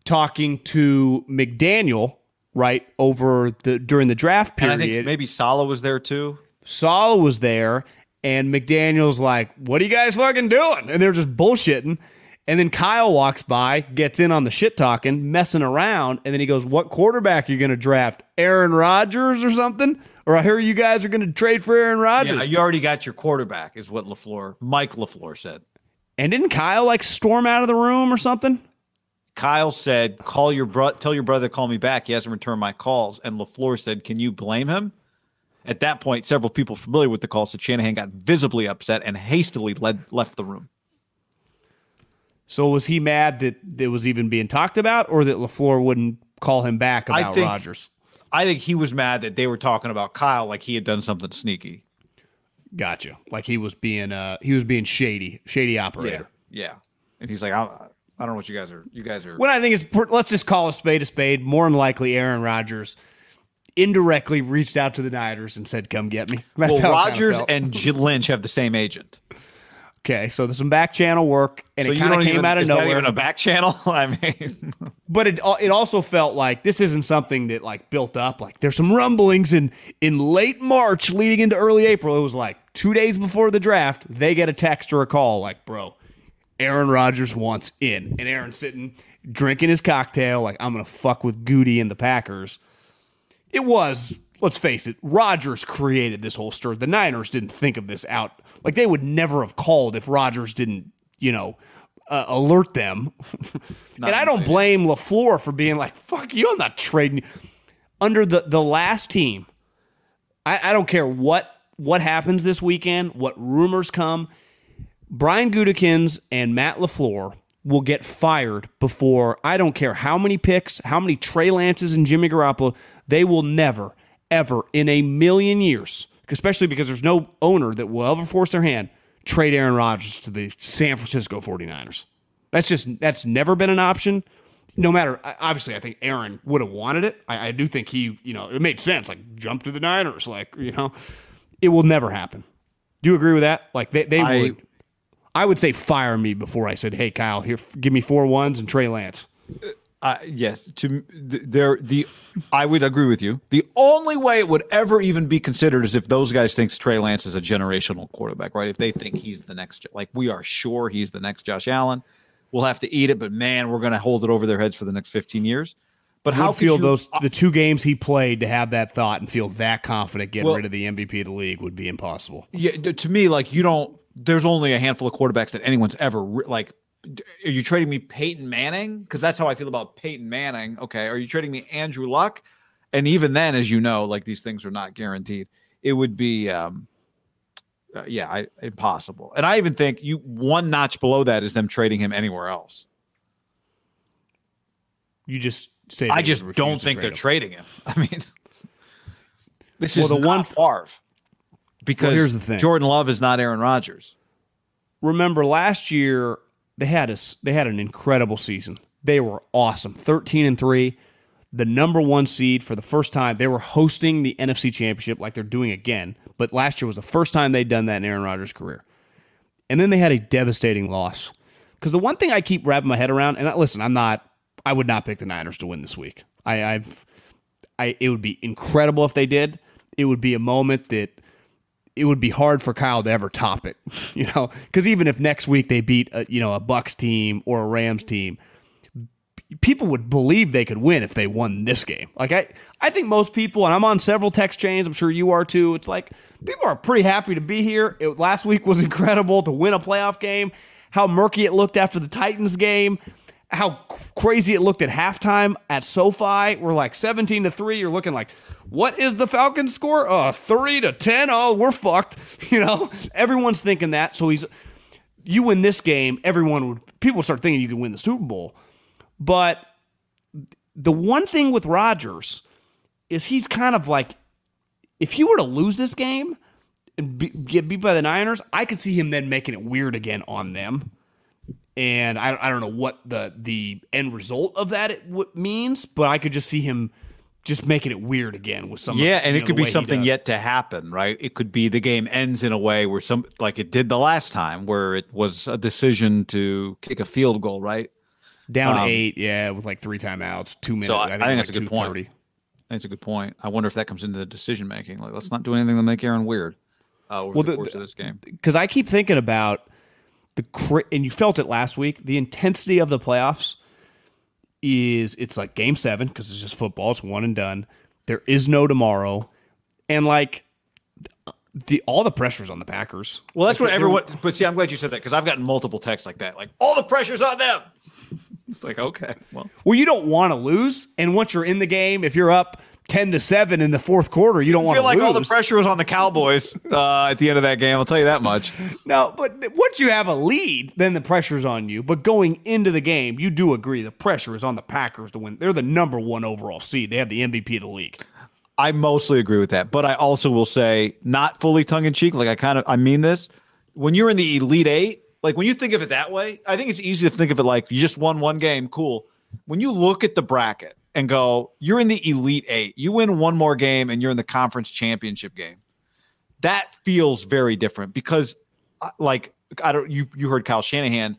talking to McDaniel right over the during the draft And period. I think maybe Saleh was there too. Saul was there, and McDaniel's like, "What are you guys fucking doing?" And they're just bullshitting. And then Kyle walks by, gets in on the shit talking, messing around, and then he goes, "What quarterback are you going to draft? Aaron Rodgers or something? Or I hear you guys are going to trade for Aaron Rodgers?" Yeah, you already got your quarterback, is what Lafleur, Mike Lafleur said. and didn't Kyle like storm out of the room or something? Kyle said, "Call your bro, tell your brother to call me back. He hasn't returned my calls." And Lafleur said, "Can you blame him?" At that point, several people familiar with the call said Shanahan got visibly upset and hastily led, left the room. So was he mad that it was even being talked about, or that LaFleur wouldn't call him back I about think- Rodgers? I think he was mad that they were talking about Kyle like he had done something sneaky. Gotcha. Like he was being uh he was being shady, shady operator. Yeah, and he's like, I, I don't know what you guys are. You guys are. What I think is, let's just call a spade a spade. More than likely, Aaron Rodgers indirectly reached out to the Niners and said, "Come get me." That's well, Rodgers and J- Lynch have the same agent. okay, so there's some back channel work, and So it kind of came even- out of nowhere. even a back channel? I mean, but it it also felt like this isn't something that like built up. Like there's some rumblings in in late March leading into early April. It was like two days before the draft, they get a text or a call like, "Bro, Aaron Rodgers wants in," and Aaron's sitting drinking his cocktail like, "I'm gonna fuck with Goody and the Packers." It was. Let's face it, Rodgers created this whole story. The Niners didn't think of this out. Like they would never have called if Rodgers didn't, you know, uh, alert them. and I don't blame LaFleur for being like, fuck you, I'm not trading. Under the, the last team, I, I don't care what what happens this weekend, what rumors come. Brian Gutekunst and Matt LaFleur will get fired before I don't care how many picks, how many Trey Lances and Jimmy Garoppolo, they will never, ever in a million years, especially because there's no owner that will ever force their hand, trade Aaron Rodgers to the San Francisco 49ers. That's just that's never been an option. No matter, obviously, I think Aaron would have wanted it. I, I do think he, you know, it made sense. Like jump to the Niners, like you know, it will never happen. Do you agree with that? Like they, they I- would. I would say fire me before I said, "Hey, Kyle, here, give me four ones and Trey Lance." Uh, Uh, yes, to there the I would agree with you. The only way it would ever even be considered is if those guys think Trey Lance is a generational quarterback, right? If they think he's the next, like we are sure he's the next Josh Allen, we'll have to eat it. But man, we're going to hold it over their heads for the next fifteen years. But how How feel you- those the two games he played to have that thought and feel that confident getting Well- rid of the MVP of the league would be impossible. Yeah, to me, like you don't. There's only a handful of quarterbacks that anyone's ever like. Are you trading me Peyton Manning? Because that's how I feel about Peyton Manning. Okay, are you trading me Andrew Luck? And even then, as you know, like these things are not guaranteed. It would be, um, uh, yeah, I, impossible. And I even think you one notch below that is them trading him anywhere else. You just say I just don't think trade they're him. trading him. I mean, this Well, is the one- Favre. Because here's the thing. Jordan Love is not Aaron Rodgers. remember last year they had a they had an incredible season. They were awesome, thirteen and three, the number one seed for the first time. They were hosting the NFC Championship like they're doing again, but last year was the first time they'd done that in Aaron Rodgers' career. And then they had a devastating loss. Because the one thing I keep wrapping my head around, and I, listen, I'm not, I would not pick the Niners to win this week. I, I've, I, it would be incredible if they did. It would be a moment that it would be hard for Kyle to ever top it, you know, because even if next week they beat a, you know a Bucks team or a Rams team, people would believe they could win if they won this game. Like I, I think most people, and I'm on several text chains. I'm sure you are too. It's like people are pretty happy to be here. It, last week was incredible to win a playoff game. How murky it looked after the Titans game. How crazy it looked at halftime at SoFi. We're like 17 to three. You're looking like, what is the Falcons score? Uh, three to 10. Oh, we're fucked. You know, everyone's thinking that. So he's, you win this game, everyone would, people start thinking you can win the Super Bowl. But the one thing with Rodgers is he's kind of like, if he were to lose this game, and be, get beat by the Niners, I could see him then making it weird again on them. And I, I don't know what the the end result of that it w- means, but I could just see him just making it weird again with some. Yeah, of, and it know, could be something yet to happen, right? It could be the game ends in a way where some like it did the last time, where it was a decision to kick a field goal, right? down um, eight. Yeah, with like three timeouts, two minutes. I- I I think, think it that's a good point. That's a good point. I wonder if that comes into the decision making. Like, let's not do anything to make Aaron weird uh, over Well, the, the- course of this game. because I keep thinking about the and you felt it last week. The intensity of the playoffs is it's like game seven because it's just football. It's one and done. There is no tomorrow, and like the all the pressures on the Packers. Well, that's Like, what everyone. But see, I'm glad you said that because I've gotten multiple texts like that. Like, all the pressure's on them. It's like, okay, well, Well, you don't want to lose, and once you're in the game, if you're up ten to seven in the fourth quarter, you don't want to feel like lose. all the pressure was on the Cowboys uh, at the end of that game. I'll tell you that much. No, but once you have a lead, then the pressure's on you. But going into the game, you do agree the pressure is on the Packers to win. They're the number one overall seed. They have the MVP of the league. I mostly agree with that, but I also will say, not fully tongue in cheek. Like I kind of, I mean this. When you're in the elite eight, like when you think of it that way, I think it's easy to think of it like you just won one game, cool. When you look at the bracket and go, you're in the elite eight, you win one more game, and you're in the conference championship game. That feels very different because, uh, like, I don't. You you heard Kyle Shanahan,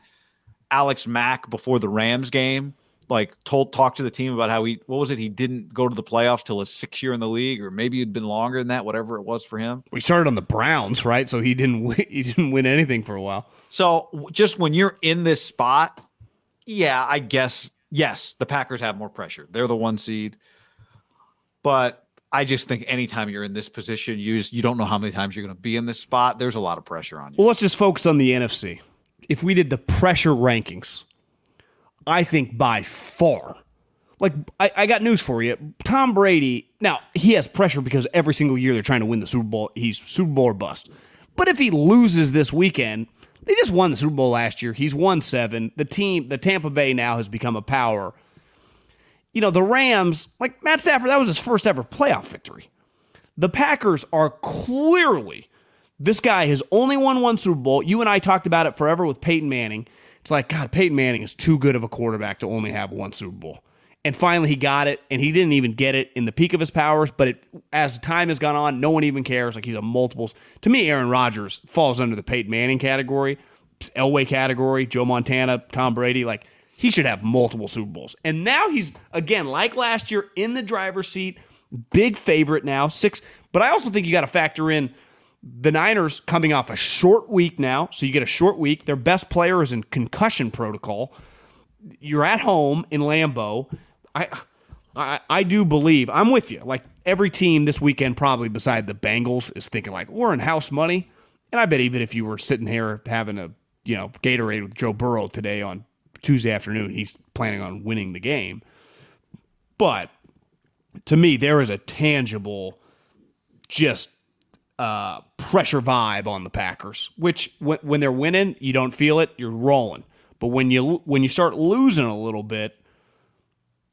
Alex Mack before the Rams game like told talked to the team about how he what was it he didn't go to the playoffs till his sixth year in the league or maybe it'd been longer than that whatever it was for him We started on the Browns, right? So he didn't win, he didn't win anything for a while. so just when you're in this spot yeah i guess yes the packers have more pressure they're the one seed but i just think anytime you're in this position you just, you don't know how many times you're going to be in this spot there's a lot of pressure on you Well, let's just focus on the NFC. If we did the pressure rankings, I think by far, like I, I got news for you. Tom Brady, now he has pressure because every single year they're trying to win the Super Bowl. He's Super Bowl or bust. But if he loses this weekend, they just won the Super Bowl last year. He's won seven. The team, the Tampa Bay now has become a power. You know, the Rams, like Matt Stafford, that was his first ever playoff victory. The Packers are clearly this guy has only won one Super Bowl. You and I talked about it forever with Peyton Manning. It's like, God, Peyton Manning is too good of a quarterback to only have one Super Bowl. And finally, he got it, and he didn't even get it in the peak of his powers. But it, as time has gone on, no one even cares. Like he's a multiples. To me, Aaron Rodgers falls under the Peyton Manning category, Elway category, Joe Montana, Tom Brady. Like he should have multiple Super Bowls. And now he's again, like last year, in the driver's seat, big favorite now, six. But I also think you got to factor in the Niners coming off a short week now, so you get a short week. Their best player is in concussion protocol. You're at home in Lambeau. I, I, I do believe I'm with you. Like every team this weekend, probably beside the Bengals, is thinking like we're in house money. And I bet even if you were sitting here having a you know Gatorade with Joe Burrow today on Tuesday afternoon, he's planning on winning the game. But to me, there is a tangible, just uh, pressure vibe on the Packers. Which when, when they're winning, you don't feel it. You're rolling. But when you when you start losing a little bit,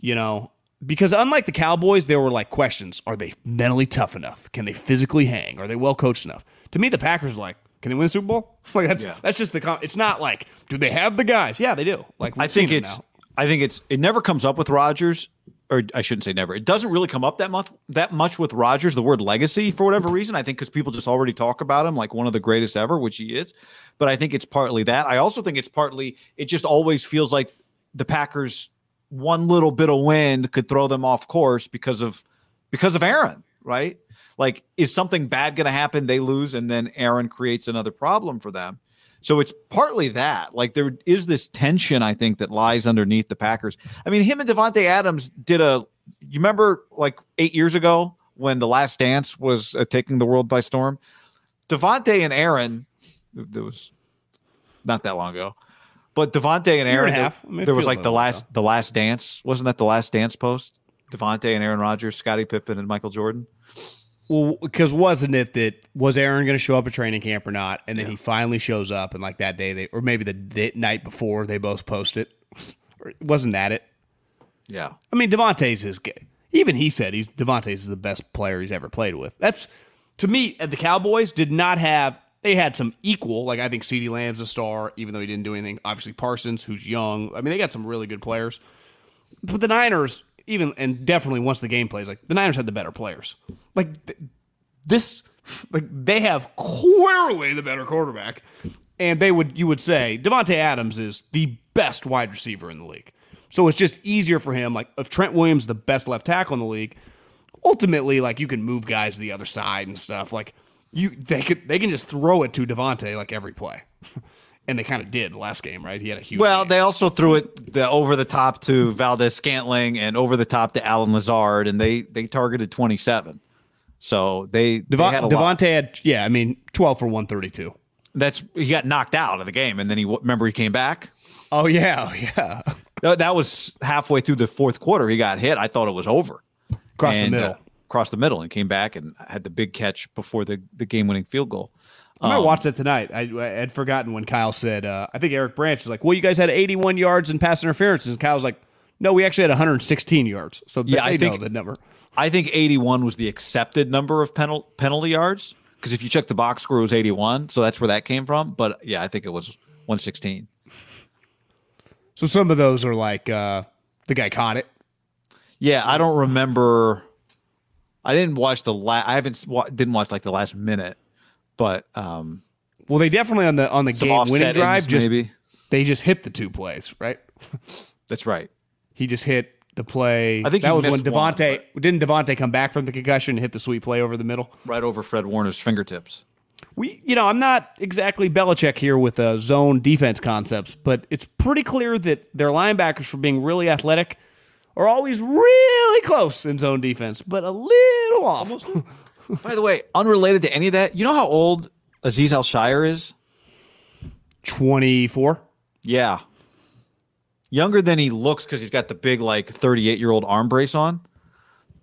you know, because unlike the Cowboys, there were like questions: Are they mentally tough enough? Can they physically hang? Are they well coached enough? To me, the Packers are like, can they win the Super Bowl? Like that's Yeah. that's just the. Con- it's not like do they have the guys? Yeah, they do. Like I think it's. now. I think it's. It never comes up with Rodgers, or I shouldn't say never. It doesn't really come up that much. That much with Rodgers. The word legacy, for whatever reason, I think because people just already talk about him like one of the greatest ever, which he is. But I think it's partly that. I also think it's partly. It just always feels like the Packers. One little bit of wind could throw them off course because of because of Aaron, right? Like, is something bad going to happen? They lose, and then Aaron creates another problem for them. So it's partly that. Like there is this tension, I think, that lies underneath the Packers. I mean, him and Davante Adams did a. You remember, like eight years ago, when the Last Dance was uh, taking the world by storm. Davante and Aaron, it was not that long ago, but Davante and Year and Aaron. there- half. I mean, there was like like the a long last, the Last Dance. Wasn't that the Last Dance post? Davante and Aaron Rodgers, Scottie Pippen and Michael Jordan. Well, because wasn't it that was Aaron going to show up at training camp or not? And then he finally shows up, and like that day, they or maybe the day, night before, they both post it. Wasn't that it? Yeah. I mean, Davante's his. g- Even he said he's Davante's is the best player he's ever played with. That's to me, the Cowboys did not have. They had some equal. Like I think CeeDee Lamb's a star, even though he didn't do anything. Obviously Parsons, who's young. I mean, they got some really good players. But the Niners, even and definitely once the game plays, like the Niners had the better players. Like th- this, like they have clearly the better quarterback, and they would you would say Davante Adams is the best wide receiver in the league. So it's just easier for him. Like if Trent Williams the best left tackle in the league, ultimately, like you can move guys to the other side and stuff. Like you, they could they can just throw it to Davante like every play. and they kind of did last game, right? He had a huge. Well, game. they also threw it the, over the top to Valdes Scantling and over the top to Allen Lazard, and they they targeted twenty seven. So they, they had a lot. Had yeah, I mean twelve for one thirty two. That's he got knocked out of the game, and then he remember he came back. Oh yeah, oh, yeah. That that was halfway through the fourth quarter. He got hit. I thought it was over. Across And, the middle. uh, across the middle, and came back and had the big catch before the the game winning field goal. I might Um, watch that tonight. I, I had forgotten when Kyle said. Uh, I think Eric Branch is like, "Well, you guys had 81 yards in pass interference," and Kyle's like, "No, we actually had 116 yards." So Yeah, they, I think- the number. I think 81 was the accepted number of penal- penalty yards because if you check the box score, it was 81. So that's where that came from. But yeah, I think it was 116. So some of those are like uh, the guy caught it. Yeah, I don't remember. I didn't watch the last. I haven't wa- didn't watch like the last minute, but um, Well, they definitely on the on the game winning drive just maybe. they just hit the two plays right. That's right. He just hit the play. I think that was when Davante didn't Davante come back from the concussion and hit the sweet play over the middle. Right over Fred Warner's fingertips. We, you know, I'm not exactly Belichick here with uh, zone defense concepts, but it's pretty clear that their linebackers, for being really athletic, are always really close in zone defense, but a little off. By the way, unrelated to any of that, you know how old Azeez Al Shaair is? 24. Yeah. Younger than he looks because he's got the big, like, 38 year old arm brace on.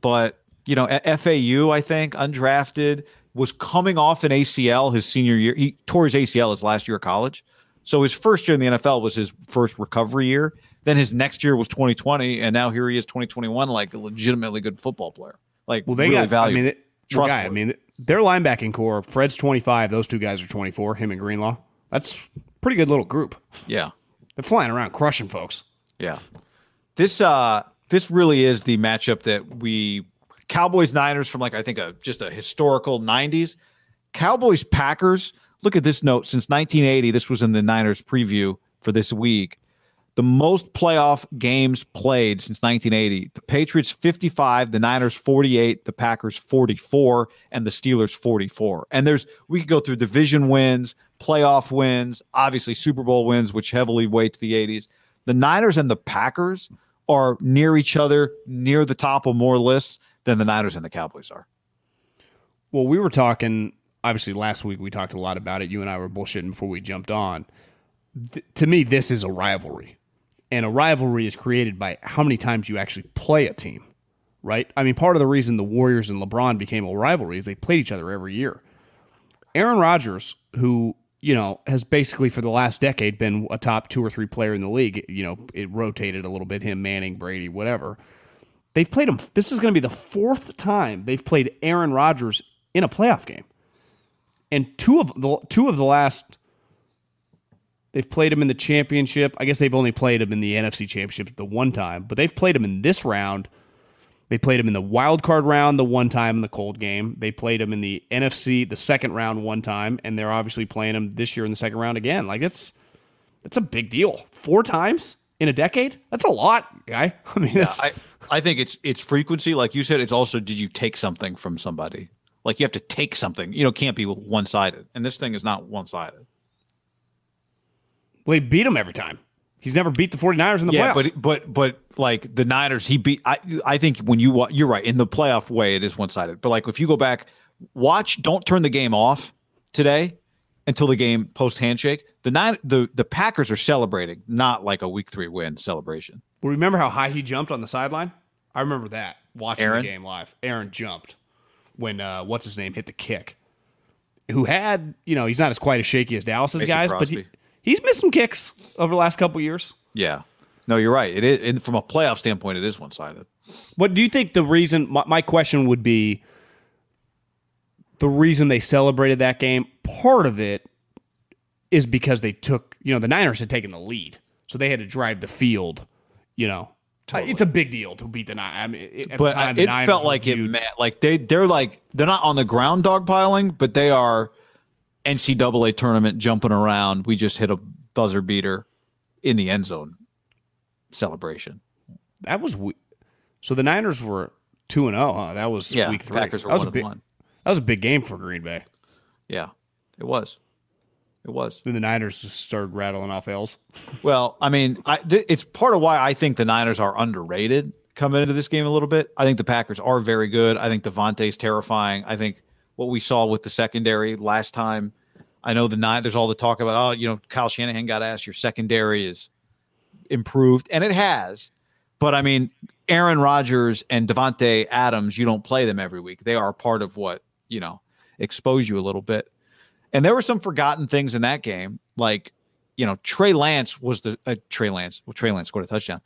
But, you know, at FAU, I think, undrafted, was coming off an ACL his senior year. He tore his ACL his last year of college. So his first year in the NFL was his first recovery year. Then his next year was 2020. And now here he is, 2021, like a legitimately good football player. Like, Well, they really got, valuable. I mean, it, well, guy, I mean, their linebacking core, Fred's 25, those two guys are 24, him and Greenlaw. That's pretty good little group. yeah. They're flying around crushing folks. Yeah. This uh this really is the matchup that we Cowboys Niners from like I think a just a historical 90s. Cowboys Packers. Look at this note since 1980 this was in the Niners preview for this week. The most playoff games played since 1980. The Patriots 55, the Niners 48, the Packers 44, and the Steelers 44. And there's we could go through division wins, playoff wins, obviously Super Bowl wins, which heavily weigh to the 80s. The Niners and the Packers are near each other, near the top of more lists than the Niners and the Cowboys are. Well, we were talking, obviously, last week we talked a lot about it. You and I were bullshitting before we jumped on. Th- to me, this is a rivalry. And a rivalry is created by how many times you actually play a team, right? I mean, part of the reason the Warriors and LeBron became a rivalry is they played each other every year. Aaron Rodgers, who, you know, has basically for the last decade been a top two or three player in the league, you know, it rotated a little bit, him, Manning, Brady, whatever. They've played him. This is going to be the fourth time they've played Aaron Rodgers in a playoff game. And two of the two of the last they've played him in the championship. I guess they've only played him in the NFC championship the one time, but they've played him in this round. They played him in the wild card round the one time in the cold game. They played him in the NFC the second round one time, and they're obviously playing him this year in the second round again. Like that's that's a big deal. Four times in a decade? That's a lot, guy. I mean, that's, I, I think it's it's frequency, like you said. It's also did you take something from somebody? Like you have to take something. You know, can't be one sided. And this thing is not one sided. Well, they beat him every time. He's never beat the 49ers in the Yeah, playoffs. but but but like the Niners, he beat. I I think when you you're right in the playoff way, it is one sided. But like if you go back, watch, don't turn the game off today until the game post handshake. The nine the the Packers are celebrating, not like a week three win celebration. Well, remember how high he jumped on the sideline? I remember that watching Aaron? the game live. Aaron jumped when uh, what's his name hit the kick. Who had you know he's not as quite as shaky as Dallas's Mason guys, but he, Crosby. He's missed some kicks over the last couple years. Yeah, no, you're right. It is and from a playoff standpoint, it is one sided. What do you think the reason? My, my question would be: the reason they celebrated that game, part of it is because they took, you know, the Niners had taken the lead. So they had to drive the field, you know. Totally. It's a big deal to beat the Niners. I mean, but uh, time, it Niners felt like viewed, it meant like they they're like they're not on the ground dogpiling, but they are NCAA tournament jumping around. We just hit a buzzer beater in the end zone celebration. That was we- so the Niners were two and zero. Oh, huh? That was yeah, week three. Packers were that was one a big, one. That was a big game for Green Bay. Yeah, it was. It was. Then the Niners just started rattling off L's. Well, I mean, I, th- it's part of why I think the Niners are underrated coming into this game a little bit. I think the Packers are very good. I think Davante's terrifying. I think what we saw with the secondary last time. I know the nine. There's all the talk about oh, you know, Kyle Shanahan got asked your secondary is improved, and it has. But I mean, Aaron Rodgers and Davante Adams, you don't play them every week. They are part of what you know expose you a little bit. And there were some forgotten things in that game, like you know Trey Lance was the uh, Trey Lance. Well, Trey Lance scored a touchdown.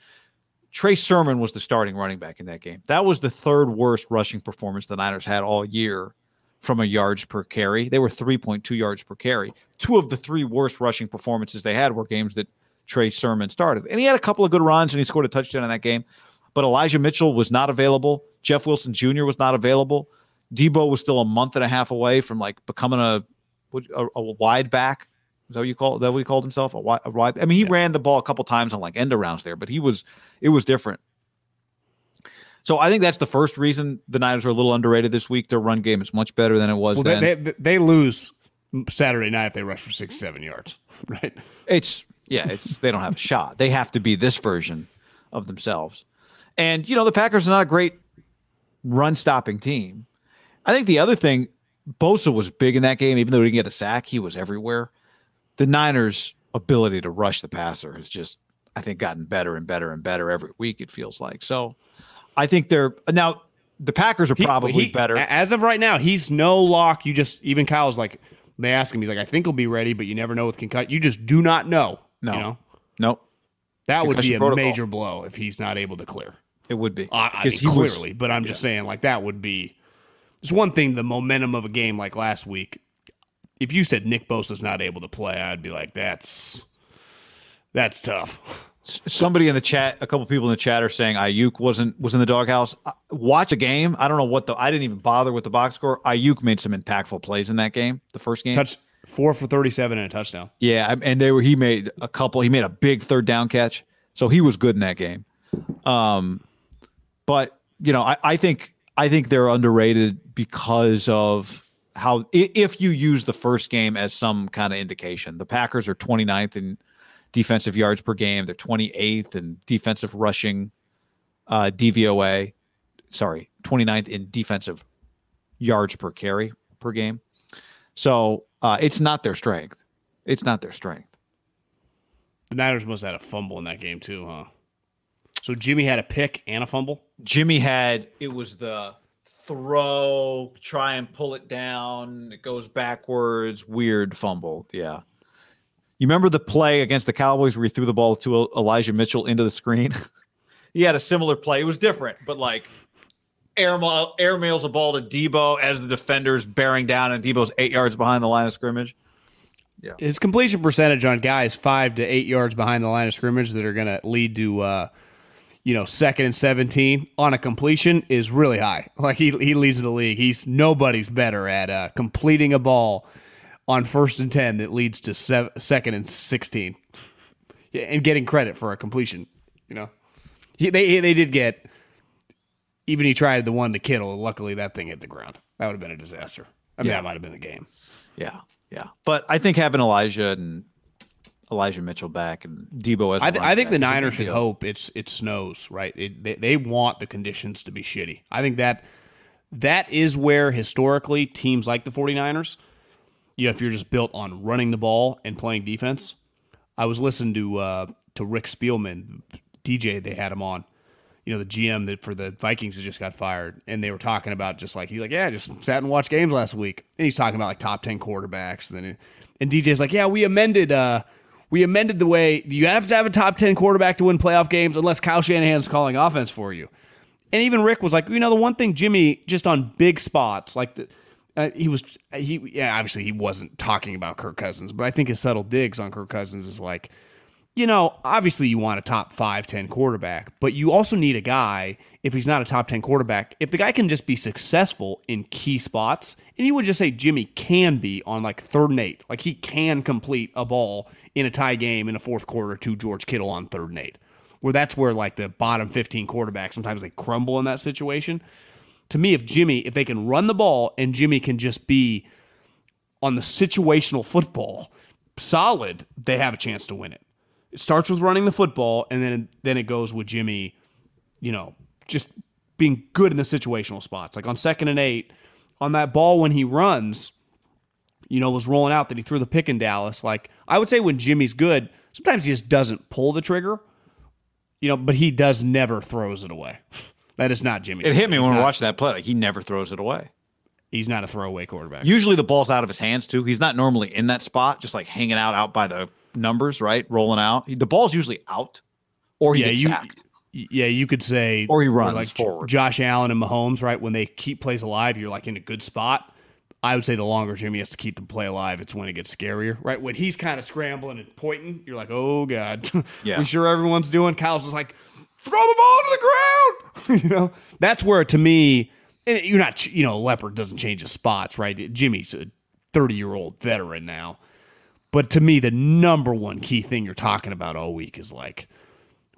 Trey Sermon was the starting running back in that game. That was the third worst rushing performance the Niners had all year from a yards per carry. They were 3.2 yards per carry. Two of the three worst rushing performances they had were games that Trey Sermon started. And he had a couple of good runs and he scored a touchdown in that game. But Elijah Mitchell was not available. Jeff Wilson Jr. was not available. Deebo was still a month and a half away from like becoming a a, a wide back. Is that what you call that? What he called himself a wide, a wide I mean, he yeah. ran the ball a couple times on like end arounds there, but he was it was different. So I think that's the first reason the Niners are a little underrated this week. Their run game is much better than it was. Well, then. They, they, they lose Saturday night if they rush for six seven yards, right? It's yeah, it's they don't have a shot. They have to be this version of themselves. And you know the Packers are not a great run stopping team. I think the other thing Bosa was big in that game, even though he didn't get a sack, he was everywhere. The Niners' ability to rush the passer has just, I think, gotten better and better and better every week. It feels like so. I think they're now the Packers are probably he, he, better as of right now. He's no lock. You just even Kyle's like they ask him. He's like, I think he'll be ready, but you never know with concussion. You just do not know. No, you know? nope. That would be a protocol. major blow if he's not able to clear. It would be. Uh, I mean, clearly, was, but I'm just yeah. saying, like that would be it's one thing, the momentum of a game like last week. If you said Nick Bosa's not able to play, I'd be like, that's that's tough. Somebody in the chat, a couple people in the chat are saying Aiyuk wasn't was in the doghouse. Watch the game. I don't know what the I didn't even bother with the box score. Aiyuk made some impactful plays in that game, the first game. Touch four for thirty seven and a touchdown. Yeah, and they were he made a couple. He made a big third down catch, so he was good in that game. Um, but you know, I, I think I think they're underrated because of how if you use the first game as some kind of indication. The Packers are 29th in defensive yards per game. They're 28th in defensive rushing uh, DVOA. Sorry, 29th in defensive yards per carry per game. So uh, it's not their strength. It's not their strength. The Niners must have had a fumble in that game too, huh? So Jimmy had a pick and a fumble. Jimmy had it was the throw, try and pull it down. It goes backwards. Weird fumble. Yeah. You remember the play against the Cowboys where he threw the ball to Elijah Mitchell into the screen? he had a similar play. It was different, but like air, air mails a ball to Deebo as the defender's bearing down, and Deebo's eight yards behind the line of scrimmage. Yeah. His completion percentage on guys five to eight yards behind the line of scrimmage that are going to lead to uh, you know, second and 17 on a completion is really high. Like he, he leads the league. He's nobody's better at uh, completing a ball on first and 10 that leads to seven, second and 16 and getting credit for a completion, you know. He, they they did get even he tried the one to Kittle. Luckily, that thing hit the ground. That would have been a disaster. I mean, yeah. that might have been the game. Yeah, yeah. But I think having Elijah and Elijah Mitchell back and Deebo as I, th- I think the Niners should hope it's it snows right. It, they, they want the conditions to be shitty. I think that that is where historically teams like the 49ers, you know, if you're just built on running the ball and playing defense. I was listening to uh, to Rick Spielman, DJ. They had him on. You know, the GM that for the Vikings that just got fired, and they were talking about just like he's like, yeah, I just sat and watched games last week, and he's talking about like top ten quarterbacks, and then it, and DJ's like, yeah, we amended. uh we amended the way you have to have a top 10 quarterback to win playoff games unless Kyle Shanahan's calling offense for you. And even Rick was like, you know, the one thing Jimmy just on big spots, like the, uh, he was he yeah obviously he wasn't talking about Kirk Cousins, but I think his subtle digs on Kirk Cousins is like, you know, obviously you want a top five ten quarterback, but you also need a guy, if he's not a top 10 quarterback, if the guy can just be successful in key spots, and you would just say Jimmy can be on like third and eight, like he can complete a ball in a tie game in a fourth quarter to George Kittle on third and eight, where that's where like the bottom 15 quarterbacks sometimes they crumble in that situation. To me, if Jimmy, if they can run the ball and Jimmy can just be on the situational football solid, they have a chance to win it. It starts with running the football, and then then it goes with Jimmy, you know, just being good in the situational spots. Like on second and eight, on that ball when he runs, you know, was rolling out that he threw the pick in Dallas. Like I would say when Jimmy's good, sometimes he just doesn't pull the trigger, you know, but he does never throws it away. That is not Jimmy. It hit me when we watching that play. Like he never throws it away. He's not a throwaway quarterback. Usually the ball's out of his hands too. He's not normally in that spot, just like hanging out out by the numbers, right? Rolling out. The ball's usually out, or he yeah, gets you, sacked. Yeah, you could say, or he runs like forward. Josh Allen and Mahomes, right? When they keep plays alive, you're like in a good spot. I would say the longer Jimmy has to keep the play alive, it's when it gets scarier, right? When he's kind of scrambling and pointing, you're like, oh god, yeah. we sure everyone's doing. Kyle's is like, throw the ball to the ground. you know, that's where to me, you're not, you know, Leopard doesn't change his spots, right? Jimmy's a 30 year old veteran now. But to me, the number one key thing you're talking about all week is like,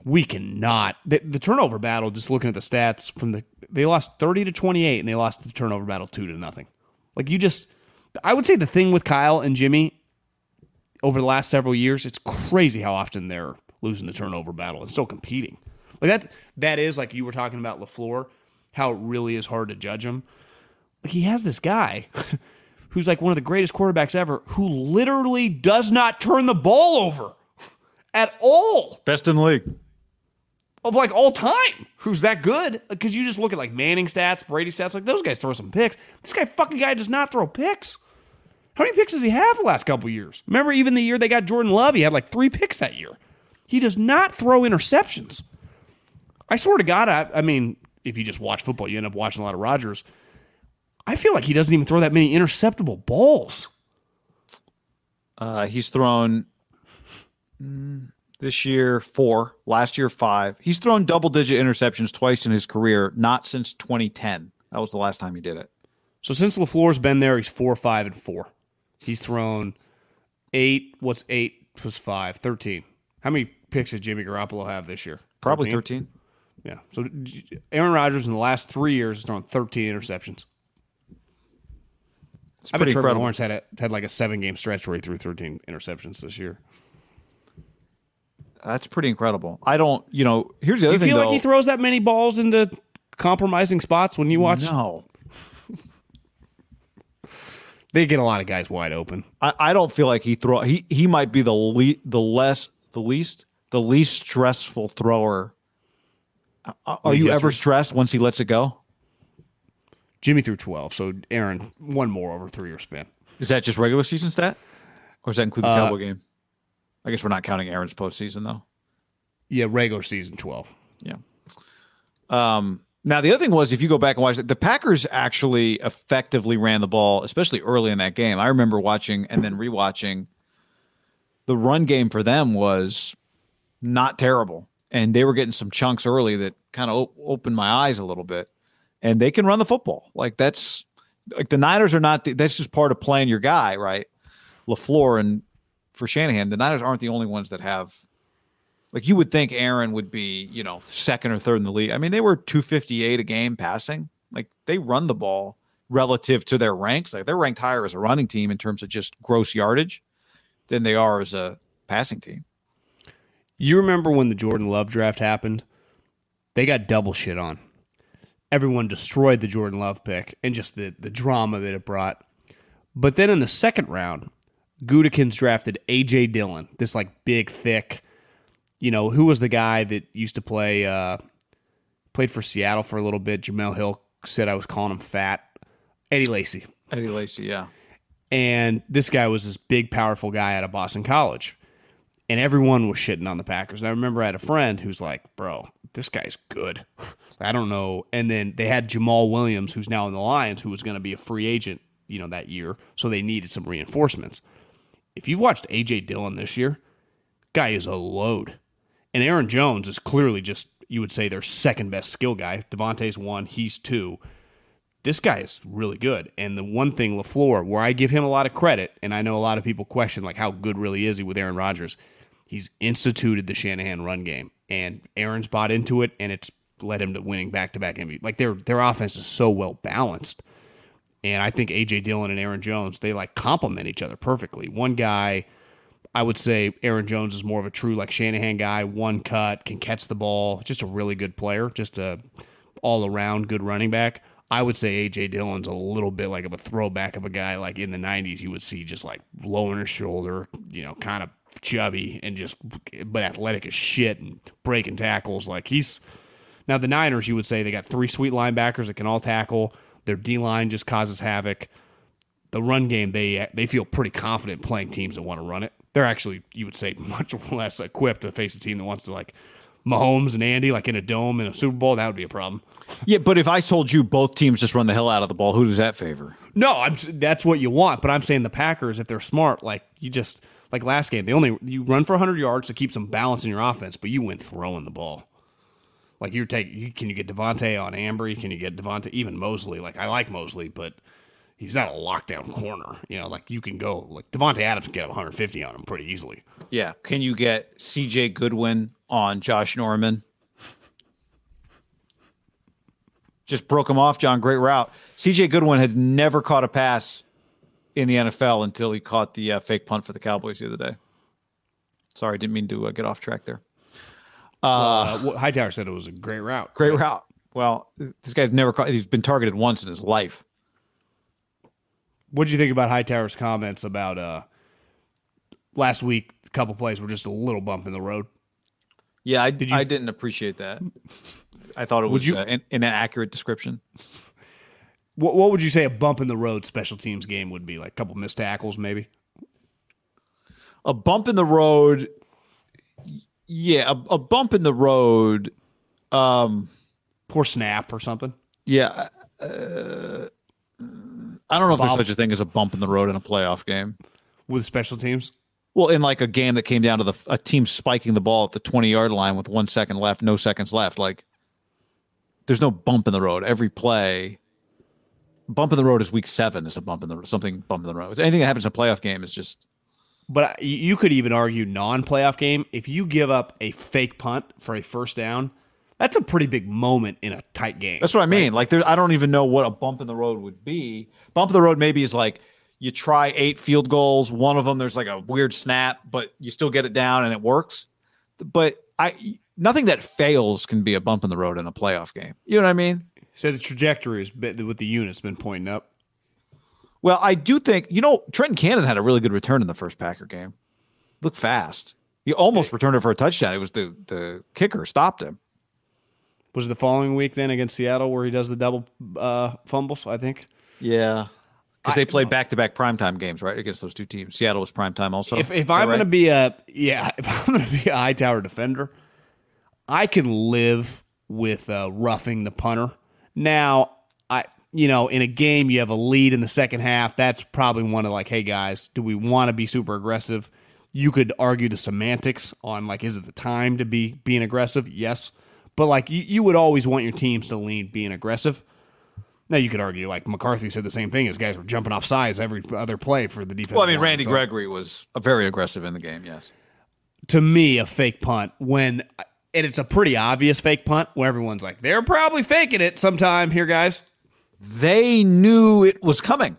we cannot the, the, turnover battle. Just looking at the stats from the, they lost 30 to 28, and they lost the turnover battle two to nothing. Like you just, I would say the thing with Kyle and Jimmy over the last several years, it's crazy how often they're losing the turnover battle and still competing. Like that, that is like you were talking about LaFleur, how it really is hard to judge him. Like he has this guy who's like one of the greatest quarterbacks ever, who literally does not turn the ball over at all. Best in the league. Of like all time. Who's that good? Because you just look at like Manning stats, Brady stats, like those guys throw some picks. This guy fucking guy does not throw picks. How many picks does he have the last couple years? Remember, even the year they got Jordan Love, he had like three picks that year. He does not throw interceptions. I swear to God, I, I mean, if you just watch football, you end up watching a lot of Rodgers. I feel like he doesn't even throw that many interceptable balls. Uh, he's thrown mm, this year four, last year five. He's thrown double digit interceptions twice in his career, not since 2010. That was the last time he did it. So since LaFleur's been there, he's four, five, and four. He's thrown eight. What's eight plus five? 13. How many picks did Jimmy Garoppolo have this year? Probably 13. Yeah. So Aaron Rodgers in the last three years has thrown 13 interceptions. It's I bet Trevor incredible. Lawrence had a, had like a seven game stretch where he threw 13 interceptions this year. That's pretty incredible. I don't, you know, here's the other you thing. You feel though. like he throws that many balls into compromising spots when you watch? No. they get a lot of guys wide open. I, I don't feel like he throw he he might be the le, the less the least the least stressful thrower. Are you ever stressed once he lets it go? Jimmy threw 12, so Aaron one more over three year span. Is that just regular season stat, or does that include the uh, Cowboy game? I guess we're not counting Aaron's postseason though. Yeah, regular season 12. Yeah. Um. Now the other thing was, if you go back and watch it, the Packers actually effectively ran the ball, especially early in that game. I remember watching and then rewatching. The run game for them was not terrible, and they were getting some chunks early that kind of opened my eyes a little bit and they can run the football. Like that's like the Niners are not. The, that's just part of playing your guy, right? LaFleur and for Shanahan, the Niners aren't the only ones that have. Like you would think Aaron would be, you know, second or third in the league. I mean, they were 258 a game passing. Like they run the ball relative to their ranks. Like they're ranked higher as a running team in terms of just gross yardage than they are as a passing team. You remember when the Jordan Love draft happened? They got double shit on everyone destroyed the Jordan Love pick and just the, the drama that it brought. But then in the second round, Gutekunst drafted AJ Dillon, this like big, thick, you know, who was the guy that used to play, uh, played for Seattle for a little bit. Jemele Hill said I was calling him fat. Eddie Lacy. Eddie Lacy, yeah. And this guy was this big, powerful guy out of Boston College. And everyone was shitting on the Packers. And I remember I had a friend who's like, bro, this guy's good. I don't know. And then they had Jamaal Williams, who's now in the Lions, who was going to be a free agent you know, that year. So they needed some reinforcements. If you've watched AJ Dillon this year, guy is a load. And Aaron Jones is clearly just, you would say, their second best skill guy. Davante's one, he's two. This guy is really good. And the one thing, LaFleur, where I give him a lot of credit, and I know a lot of people question, like, how good really is he with Aaron Rodgers? He's instituted the Shanahan run game, and Aaron's bought into it, and it's led him to winning back to back MVP. Like, their, their offense is so well balanced. And I think AJ Dillon and Aaron Jones, they like complement each other perfectly. One guy, I would say Aaron Jones is more of a true like Shanahan guy, one cut, can catch the ball, just a really good player, just a all around good running back. I would say AJ Dillon's a little bit like of a throwback of a guy like in the 90s you would see just like low on his shoulder, you know, kind of chubby and just but athletic as shit and breaking tackles like he's now the Niners you would say they got three sweet linebackers that can all tackle their D line just causes havoc. The run game, they they feel pretty confident playing teams that want to run it. They're actually, you would say, much less equipped to face a team that wants to like Mahomes and Andy, like in a dome in a Super Bowl. That would be a problem. Yeah, but if I told you both teams just run the hell out of the ball, who does that favor? No, I'm that's what you want. But I'm saying the Packers, if they're smart, like you just like last game, they only you run for 100 yards to keep some balance in your offense, but you went throwing the ball. Like you're taking, you, can you get Davante on Ambry? Can you get Davante even Moseley? Like I like Moseley, but he's not a lockdown corner. You know, like you can go like Davante Adams can get 150 on him pretty easily. Yeah. Can you get C.J. Goodwin on Josh Norman? Just broke him off, John. Great route. C.J. Goodwin has never caught a pass in the NFL until he caught the uh, fake punt for the Cowboys the other day. Sorry, I didn't mean to uh, get off track there. Uh, uh, Hightower said it was a great route. Great right? route. Well, this guy's never caught, he's been targeted once in his life. What do you think about Hightower's comments about uh last week? A couple plays were just a little bump in the road. Yeah, I did. You, I didn't appreciate that. I thought it was you, uh, an, an accurate description. What What would you say a bump in the road special teams game would be? Like a couple missed tackles, maybe. A bump in the road yeah, a, a bump in the road. Um, poor snap or something. Yeah. Uh, I don't know if there's such a thing as a bump in the road in a playoff game with special teams. Well, in like a game that came down to the a team spiking the ball at the 20 yard line with one second left, no seconds left. Like, there's no bump in the road. Every play, bump in the road is week seven is a bump in the road. something bump in the road. Anything that happens in a playoff game is just but you could even argue non-playoff game if you give up a fake punt for a first down, that's a pretty big moment in a tight game. That's what I mean. Right? Like there, I don't even know what a bump in the road would be. Bump in the road maybe is like you try eight field goals, one of them there's like a weird snap, but you still get it down and it works. But I nothing that fails can be a bump in the road in a playoff game. You know what I mean? So the trajectory is with the units been pointing up. Well, I do think you know Trenton Cannon had a really good return in the first Packer game. Look fast. He almost returned it for a touchdown. It was the the kicker stopped him. Was it the following week then against Seattle where he does the double uh, fumbles? I think. Yeah, because they played back to back primetime games, right, against those two teams. Seattle was primetime also. If, if I'm right? going to be a yeah, if I'm going to be a Hightower defender, I can live with uh, roughing the punter. Now, I you know, in a game you have a lead in the second half, that's probably one of like, hey guys, do we want to be super aggressive? You could argue the semantics on like, is it the time to be being aggressive? Yes. But like you, you would always want your teams to lean being aggressive. Now you could argue like McCarthy said the same thing as guys were jumping off sides every other play for the defense. Well, I mean, line, Randy so. Gregory was very aggressive in the game. Yes. To me, a fake punt when and it's a pretty obvious fake punt where everyone's like, they're probably faking it sometime here, guys. They knew it was coming.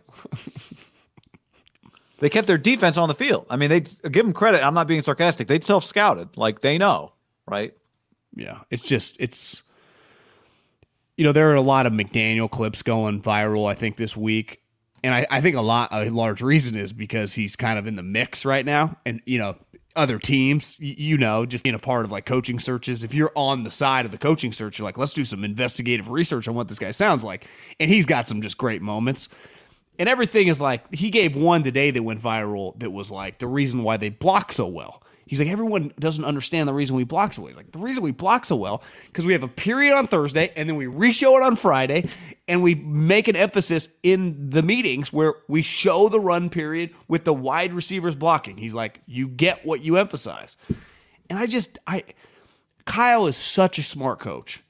they kept their defense on the field. I mean, they give them credit. I'm not being sarcastic. They self scouted, like they know, right? Yeah, it's just it's. You know, there are a lot of McDaniel clips going viral. I think this week, and I, I think a lot a large reason is because he's kind of in the mix right now, and you know other teams, you know, just being a part of like coaching searches. If you're on the side of the coaching search, you're like, let's do some investigative research on what this guy sounds like. And he's got some just great moments. and everything is like he gave one today that went viral that was like the reason why they block so well. He's like everyone doesn't understand the reason we block so well. He's like the reason we block so well because we have a period on Thursday and then we reshow it on Friday and we make an emphasis in the meetings where we show the run period with the wide receivers blocking. He's like you get what you emphasize. And I just I Kyle is such a smart coach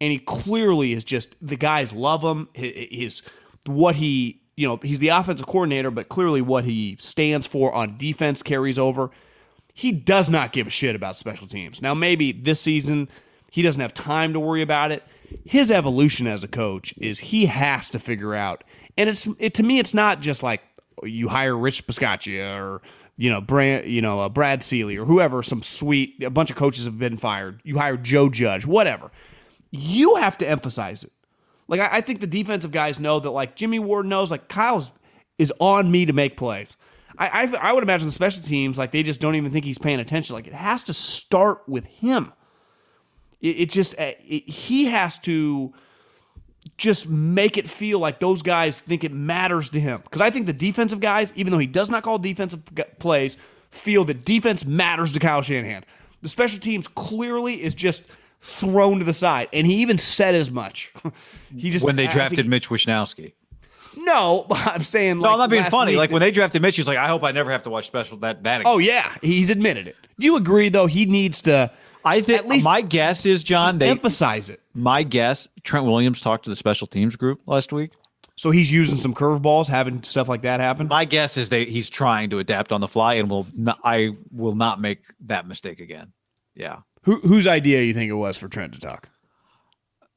and he clearly is just the guys love him. His, his what he you know he's the offensive coordinator, but clearly what he stands for on defense carries over. He does not give a shit about special teams. Now maybe this season he doesn't have time to worry about it. His evolution as a coach is he has to figure out, and it's it, to me it's not just like you hire Rich Bisaccia or you know Brand, you know uh, Brad Seely or whoever. Some sweet a bunch of coaches have been fired. You hire Joe Judge, whatever. You have to emphasize it. Like I, I think the defensive guys know that. Like Jimmy Ward knows. Like Kyle's is on me to make plays. I, I I would imagine the special teams like they just don't even think he's paying attention. Like it has to start with him. It, it just uh, it, he has to just make it feel like those guys think it matters to him. Because I think the defensive guys, even though he does not call defensive plays, feel that defense matters to Kyle Shanahan. The special teams clearly is just thrown to the side, and he even said as much. he just when they drafted Mitch Wishnowsky. No, I'm saying. Like, no, I'm not being funny. Like when they drafted Mitch, he's like, I hope I never have to watch special that that. Again. Oh yeah, he's admitted it. Do you agree though? He needs to. I think at least my guess is John. They emphasize it. My guess, Trent Williams talked to the special teams group last week. So he's using some curveballs, having stuff like that happen. My guess is they he's trying to adapt on the fly, and will not, I will not make that mistake again. Yeah. Who, whose idea you think it was for Trent to talk?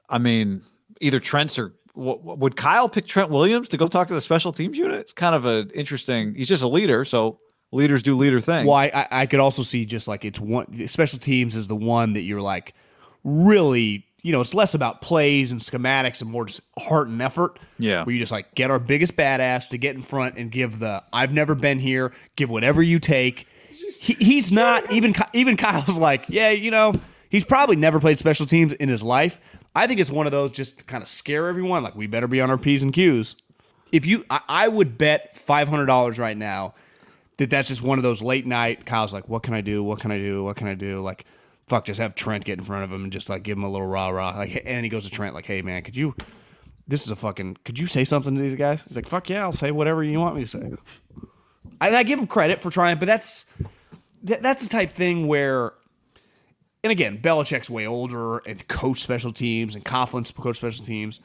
I mean, either Trent's or would Kyle pick Trent Williams to go talk to the special teams unit? It's kind of an interesting. He's just a leader, so leaders do leader things. Well, I, I could also see just like it's one special teams is the one that you're like really, you know, it's less about plays and schematics and more just heart and effort. Yeah, where you just like get our biggest badass to get in front and give the I've never been here, give whatever you take. He, he's not even even Kyle's like, yeah, you know, he's probably never played special teams in his life I think it's one of those just to kind of scare everyone. Like we better be on our p's and q's. If you, I, I would bet five hundred dollars right now that that's just one of those late night. Kyle's like, what can I do? What can I do? What can I do? Like, fuck, just have Trent get in front of him and just like give him a little rah rah. Like, and he goes to Trent like, hey man, could you? This is a fucking. Could you say something to these guys? He's like, fuck yeah, I'll say whatever you want me to say. And I give him credit for trying, but that's that, that's the type thing where and again, Belichick's way older and coach special teams and Coughlin's coach special teams.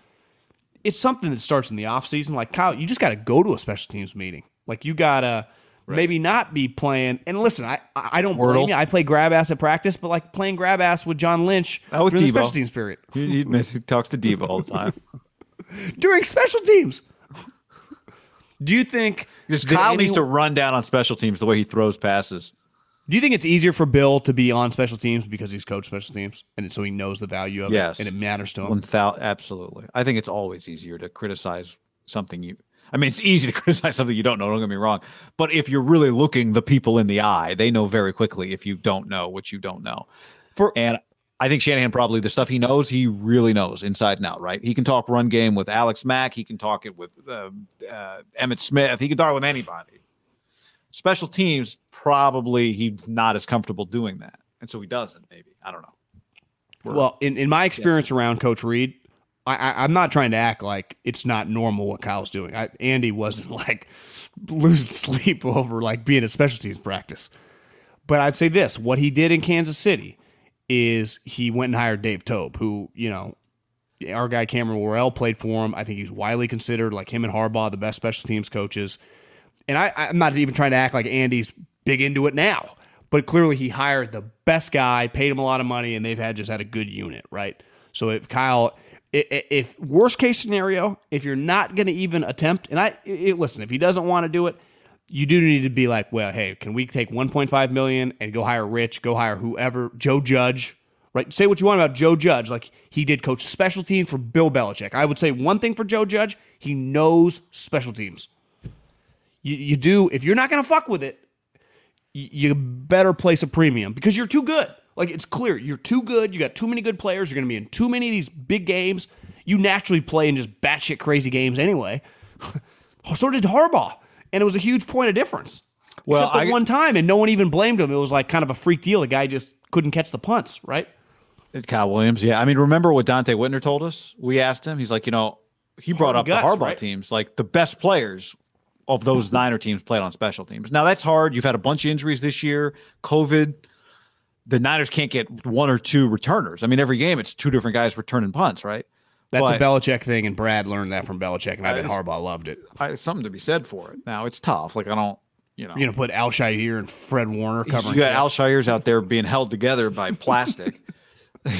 It's something that starts in the offseason. Like Kyle, you just got to go to a special teams meeting. Like you got to right. maybe not be playing. And listen, I I don't Wordle. blame you. I play grab ass at practice, but like playing grab ass with John Lynch during the special teams period. He, he, he talks to Deebo all the time during special teams. Do you think because Kyle any, needs to run down on special teams the way he throws passes? Do you think it's easier for Bill to be on special teams because he's coached special teams and so he knows the value of yes. it and it matters to him? Absolutely. I think it's always easier to criticize something you. I mean, it's easy to criticize something you don't know. Don't get me wrong, but if you're really looking the people in the eye, they know very quickly if you don't know what you don't know. For and I think Shanahan probably the stuff he knows, he really knows inside and out. Right? He can talk run game with Alex Mack. He can talk it with uh, uh, Emmitt Smith. He can talk with anybody. Special teams, probably he's not as comfortable doing that, and so he doesn't. Maybe I don't know. We're well, in, in my experience guessing. around Coach Reid, I, am not trying to act like it's not normal what Kyle's doing. I, Andy wasn't like losing sleep over like being a special teams practice. But I'd say this: what he did in Kansas City is he went and hired Dave Toub, who you know our guy Cameron Worrell played for him. I think he's widely considered like him and Harbaugh the best special teams coaches and I, I'm not even trying to act like Andy's big into it now, but clearly he hired the best guy, paid him a lot of money, and they've had just had a good unit, right? So if Kyle, if worst case scenario, if you're not going to even attempt, and I it, listen, if he doesn't want to do it, you do need to be like, well, hey, can we take 1.5 million and go hire Rich, go hire whoever, Joe Judge, right? Say what you want about Joe Judge, like he did coach special teams for Bill Belichick. I would say one thing for Joe Judge, he knows special teams you, you do if you're not going to fuck with it you better place a premium because you're too good like it's clear you're too good you got too many good players you're going to be in too many of these big games you naturally play in just batshit crazy games anyway So did Harbaugh, and it was a huge point of difference. Well, Except the I- one time, and no one even blamed him. It was like kind of a freak deal. The guy just couldn't catch the punts, right? It's Kyle Williams. Yeah. I mean, remember what Donte Whitner told us? We asked him, he's like, you know, he brought up guts, the Harbaugh right? teams, like the best players of those Niner teams played on special teams. Now that's hard. You've had a bunch of injuries this year, COVID. The Niners can't get one or two returners. I mean, every game it's two different guys returning punts, right? That's But- a Belichick thing, and Brad learned that from Belichick, and I bet Harbaugh loved it. I, something to be said for it. Now it's tough. Like I don't, you know, You're gonna put Al Shaair and Fred Warner covering. you got Al Shaair's out there being held together by plastic.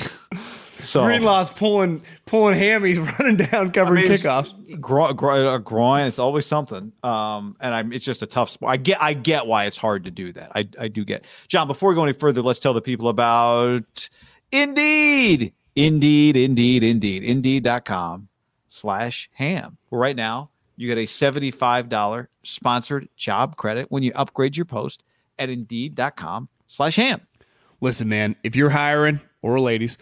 so Greenlaw's pulling pulling hammies, running down, covering I mean, kickoffs. Gro- gro- a groin. It's always something. Um, and I'm. It's just a tough sport. I get. I get why it's hard to do that. I. I do get. John. Before we go any further, let's tell the people about Indeed. Indeed. Indeed. Indeed. Indeed.com slash ham. Well, right now you get a seventy-five dollar sponsored job credit when you upgrade your post at Indeed.com slash ham. Listen, man, if you're hiring or ladies,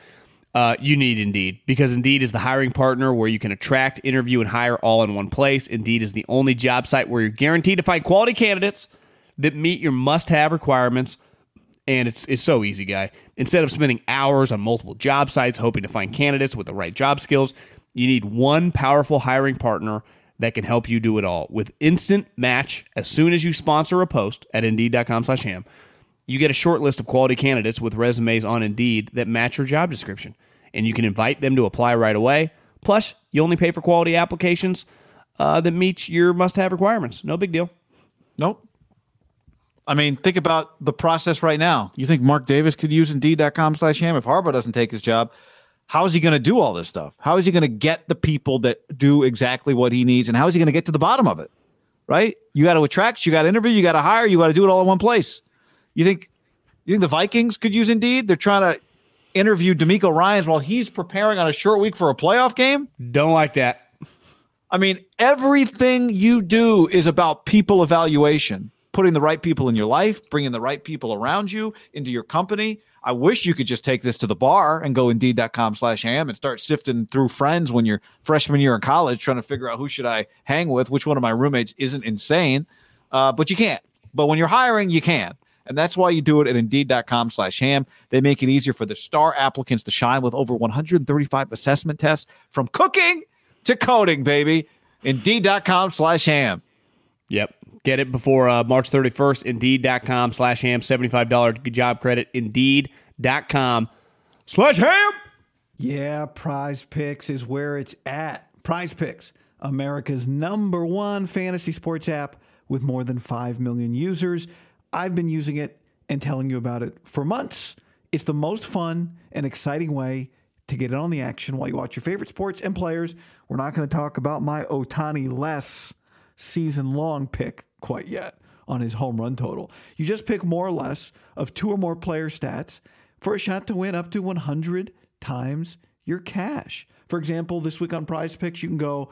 uh, you need Indeed because Indeed is the hiring partner where you can attract, interview, and hire all in one place. Indeed is the only job site where you're guaranteed to find quality candidates that meet your must-have requirements. And it's it's so easy, guy. Instead of spending hours on multiple job sites hoping to find candidates with the right job skills, you need one powerful hiring partner that can help you do it all. With instant match as soon as you sponsor a post at indeed.com/ham, you get a short list of quality candidates with resumes on Indeed that match your job description, and you can invite them to apply right away. Plus, you only pay for quality applications uh, that meet your must-have requirements. No big deal. Nope. I mean, think about the process right now. You think Mark Davis could use Indeed.com slash ham if Harbaugh doesn't take his job? How is he going to do all this stuff? How is he going to get the people that do exactly what he needs? And how is he going to get to the bottom of it? Right? You got to attract, you got to interview, you got to hire, you got to do it all in one place. You think you think the Vikings could use Indeed? They're trying to interview DeMeco Ryans while he's preparing on a short week for a playoff game? Don't like that. I mean, everything you do is about people evaluation, putting the right people in your life, bringing the right people around you into your company. I wish you could just take this to the bar and go indeed.com slash ham and start sifting through friends when you're freshman year in college, trying to figure out who should I hang with, which one of my roommates isn't insane. Uh, but you can't. But when you're hiring, you can. And that's why you do it at indeed.com slash ham. They make it easier for the star applicants to shine with over 135 assessment tests from cooking to coding, baby. Indeed.com slash ham. Yep. Get it before uh, March 31st. Indeed.com slash ham. $75 job credit. Indeed.com slash ham. Yeah, Prize Picks is where it's at. Prize Picks, America's number one fantasy sports app with more than 5 million users. I've been using it and telling you about it for months. It's the most fun and exciting way to get in on the action while you watch your favorite sports and players. We're not going to talk about my Ohtani less season long pick quite yet on his home run total. You just pick more or less of two or more player stats for a shot to win up to 100 times your cash. For example, this week on Prize Picks, you can go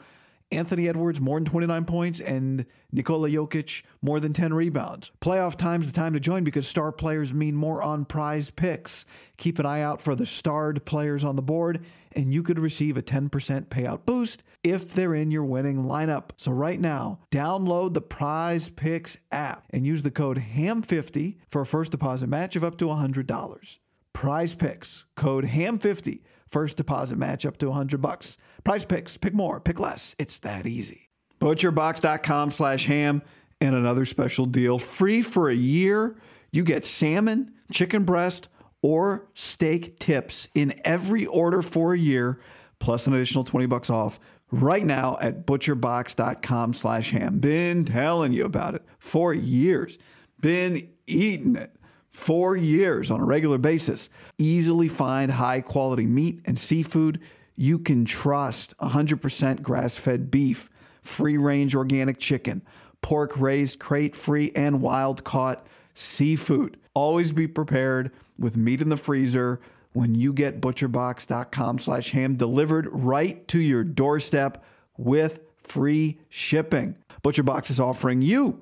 Anthony Edwards more than 29 points and Nikola Jokic more than 10 rebounds. Playoff time's the time to join because star players mean more on Prize Picks. Keep an eye out for the starred players on the board and you could receive a 10% payout boost if they're in your winning lineup. So right now, download the Prize Picks app and use the code HAM50 for a first deposit match of up to $100. Prize Picks, code HAM50, first deposit match up to 100 bucks. Prize Picks, pick more, pick less. It's that easy. Butcherbox.com slash ham and another special deal. Free for a year. You get salmon, chicken breast, or steak tips in every order for a year, plus an additional 20 bucks off right now at butcherbox.com slash ham. Been telling you about it for years. Been eating it for years on a regular basis. Easily find high quality meat and seafood you can trust 100% grass fed beef, free range organic chicken, pork raised crate free and wild caught seafood. Always be prepared with meat in the freezer when you get butcherbox.com slash ham delivered right to your doorstep with free shipping. ButcherBox is offering you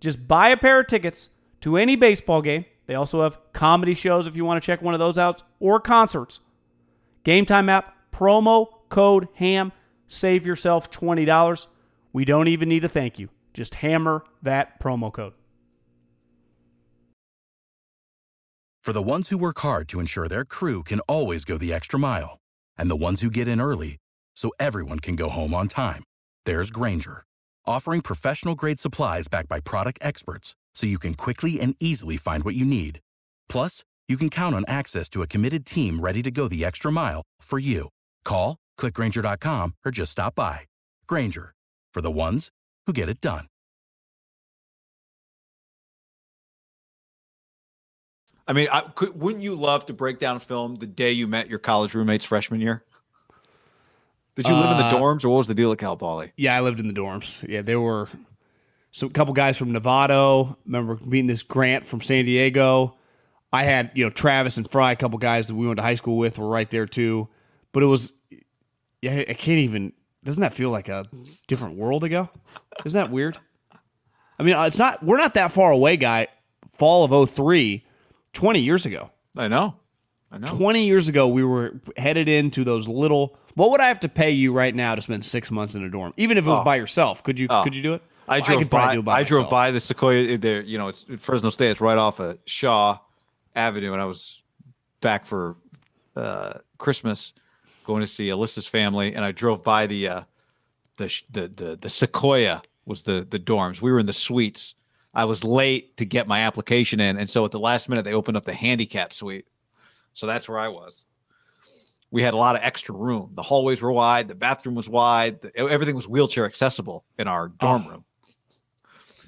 Just buy a pair of tickets to any baseball game. They also have comedy shows if you want to check one of those out or concerts. Game Time app, promo code HAM, save yourself $20. We don't even need a thank you. Just hammer that promo code. For the ones who work hard to ensure their crew can always go the extra mile, and the ones who get in early so everyone can go home on time, there's Grainger, offering professional grade supplies backed by product experts so you can quickly and easily find what you need. Plus, you can count on access to a committed team ready to go the extra mile for you. Call, clickgrainger.com, or just stop by. Grainger, for the ones who get it done. I mean, I, could, wouldn't you love to break down film the day you met your college roommates freshman year? Did you live in the Uh, dorms, or what was the deal at Cal Poly? Yeah, I lived in the dorms. Yeah, there were some couple guys from Novato. Remember meeting this Grant from San Diego. I had you know Travis and Fry, a couple guys that we went to high school with, were right there too. But it was, yeah, I can't even. Doesn't that feel like a different world ago? Isn't that weird? I mean, it's not. We're not that far away, guy. Fall of 03, 20 years ago. I know. 20 years ago, we were headed into those little. What would I have to pay you right now to spend six months in a dorm, even if it was Oh. by yourself? Could you? Oh. Could you do it? I drove could by. do it by I drove by the Sequoia. There, you know, it's Fresno State. It's right off of Shaw Avenue, and I was back for uh, Christmas, going to see Alyssa's family, and I drove by the uh, the, the the the Sequoia was the the dorms. We were in the suites. I was late to get my application in, and so at the last minute they opened up the handicap suite. So that's where I was. We had a lot of extra room. The hallways were wide. The bathroom was wide. The, everything was wheelchair accessible in our dorm Oh. room.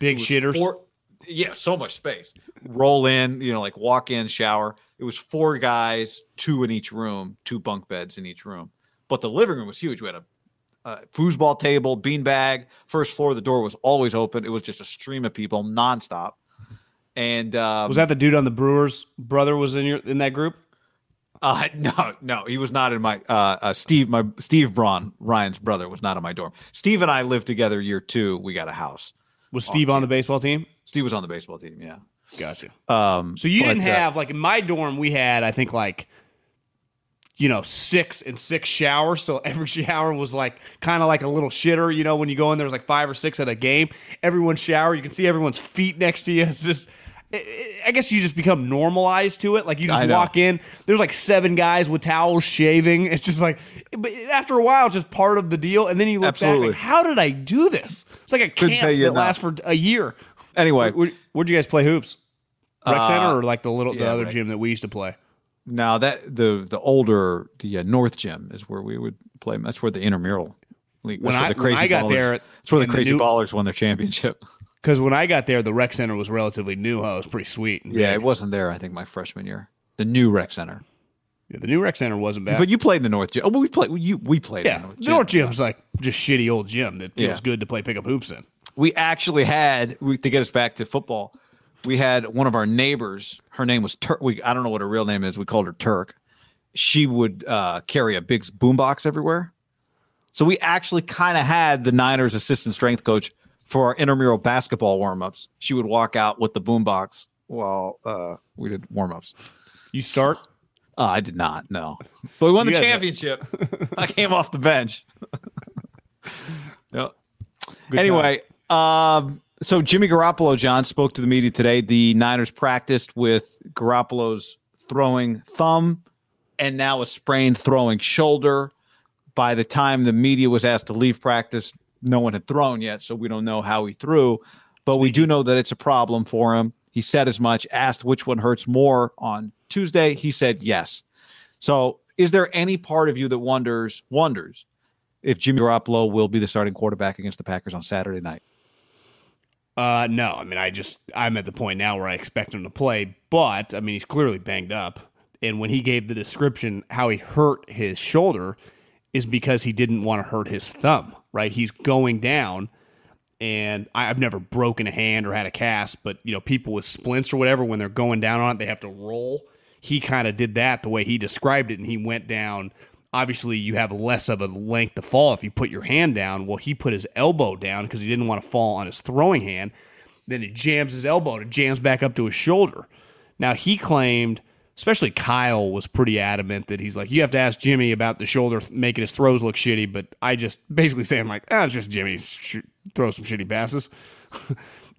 Big shitters. four- yeah, so much space. Roll in, you know, like walk in, shower. It was four guys, two in each room, two bunk beds in each room. But the living room was huge. We had a, a foosball table, beanbag, first floor. The door was always open. It was just a stream of people nonstop. And um, was that the dude on the Brewers brother was in your in that group? Uh, no, no, he was not in my. Uh, uh, Steve, my Steve Braun, Ryan's brother, was not in my dorm. Steve and I lived together year two. We got a house. Was Steve on the baseball team? Steve was on the baseball team. Yeah. Gotcha. Um, So you but, didn't uh, have like in my dorm we had I think like you know six and six showers. So every shower was like kind of like a little shitter. You know when you go in there's like five or six at a game. Everyone's shower you can see everyone's feet next to you. It's just. I- guess you just become normalized to it. Like you just walk in, there's like seven guys with towels shaving. It's just like, but after a while, it's just part of the deal. And then you look Absolutely. back, like, how did I do this? It's like a Couldn't camp that enough. lasts for a year. Anyway, Where, where'd you guys play hoops? Rec Uh, Center or like the little the other rec. gym that we used to play? Now that the the older the uh, North Gym is where we would play. That's where the intramural league. That's When where I- the when crazy I got ballers, there That's where the in the crazy new- ballers won their championship. Because when I got there, the rec center was relatively new. Huh? It was pretty sweet. Yeah, big. it wasn't there. I think my freshman year, the new rec center. Yeah, the new rec center wasn't bad. But you played in the North Gym. Oh, we played. You we played. yeah, in the North Gym. North Gym's like just shitty old gym that feels Yeah. good to play pickup hoops in. we actually had we, to get us back to football. We had one of our neighbors. Her name was Turk. We I don't know what her real name is. We called her Turk. She would uh, carry a big boombox everywhere. So we actually kind of had the Niners assistant strength coach for our intramural basketball warmups. She would walk out with the boombox while uh, we did warmups. You start. Uh, I did not. No, but we won You the championship. I came off the bench. yep. Good anyway, um, So Jimmy Garoppolo, John spoke to the media today. The Niners practiced with Garoppolo's throwing thumb and now a sprained throwing shoulder. By the time the media was asked to leave practice, no one had thrown yet, so we don't know how he threw. But we do know that it's a problem for him. He said as much. Asked which one hurts more on Tuesday, he said yes. So, is there any part of you that wonders wonders if Jimmy Garoppolo will be the starting quarterback against the Packers on Saturday night? Uh, no, I mean, I just I'm at the point now where I expect him to play, but I mean, he's clearly banged up. And when he gave the description how he hurt his shoulder is because he didn't want to hurt his thumb, right? He's going down, and I've never broken a hand or had a cast, but you know, people with splints or whatever, when they're going down on it, they have to roll. He kind of did that the way he described it, and he went down. Obviously, you have less of a length to fall if you put your hand down. Well, he put his elbow down because he didn't want to fall on his throwing hand. Then it jams his elbow, and it jams back up to his shoulder. Now he claimed especially Kyle was pretty adamant that he's like, you have to ask Jimmy about the shoulder making his throws look shitty. But I just basically saying like, ah, it's just Jimmy sh- throw some shitty passes.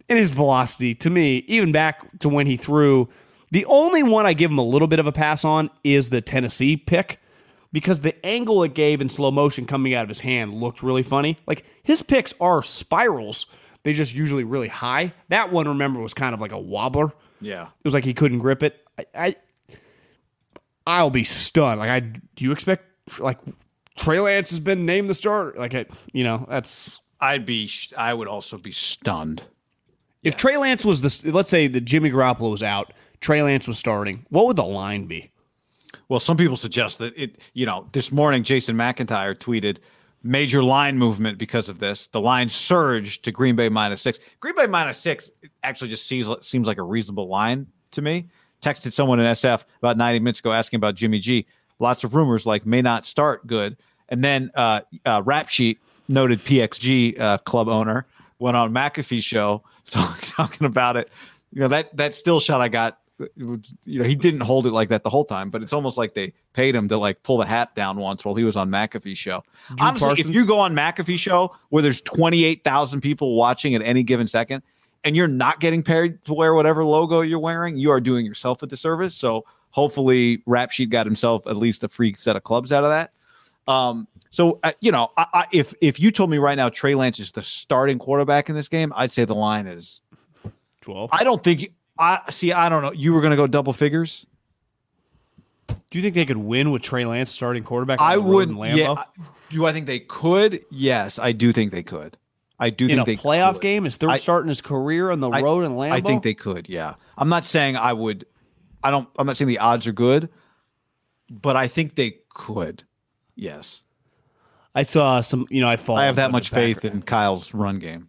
and his velocity to me, even back to when he threw, the only one I give him a little bit of a pass on is the Tennessee pick because the angle it gave in slow motion coming out of his hand looked really funny. Like his picks are spirals. They just usually really high. That one, remember, was kind of like a wobbler. Yeah. It was like he couldn't grip it. I, I I'll be stunned. Like I do you expect like Trey Lance has been named the starter? Like it, you know, that's I'd be I would also be stunned. if Trey Lance was the let's say that Jimmy Garoppolo was out, Trey Lance was starting. What would the line be? Well, some people suggest that it, you know, this morning Jason McIntyre tweeted major line movement because of this. The line surged to Green Bay minus six. Green Bay minus six actually just seems, seems like a reasonable line to me. Texted someone in SF about 90 minutes ago asking about Jimmy G. Lots of rumors like may not start good. And then uh, uh, Rap Sheet, noted PXG uh, club owner, went on McAfee's show talking about it. You know, that, that still shot I got you know, he didn't hold it like that the whole time, but it's almost like they paid him to like pull the hat down once while he was on McAfee's show. Drew Honestly, Parsons? if you go on McAfee's show where there's 28,000 people watching at any given second and you're not getting paid to wear whatever logo you're wearing, you are doing yourself a disservice. So hopefully Rap Sheet got himself at least a free set of clubs out of that. Um, so uh, you know, I, I, if if you told me right now Trey Lance is the starting quarterback in this game, I'd say the line is 12. I don't think I see. I don't know. You were going to go double figures. Do you think they could win with Trey Lance starting quarterback? I the road in wouldn't. Lambeau? Yeah. Do I think they could? Yes, I do think they could. I do in think a they playoff could. game, is third I- start in his career on the I- road in Lambeau. I think they could. Yeah. I'm not saying I would. I don't. I'm not saying the odds are good, but I think they could. Yes. I saw some. You know, I follow. I have that much faith in Kyle's run game.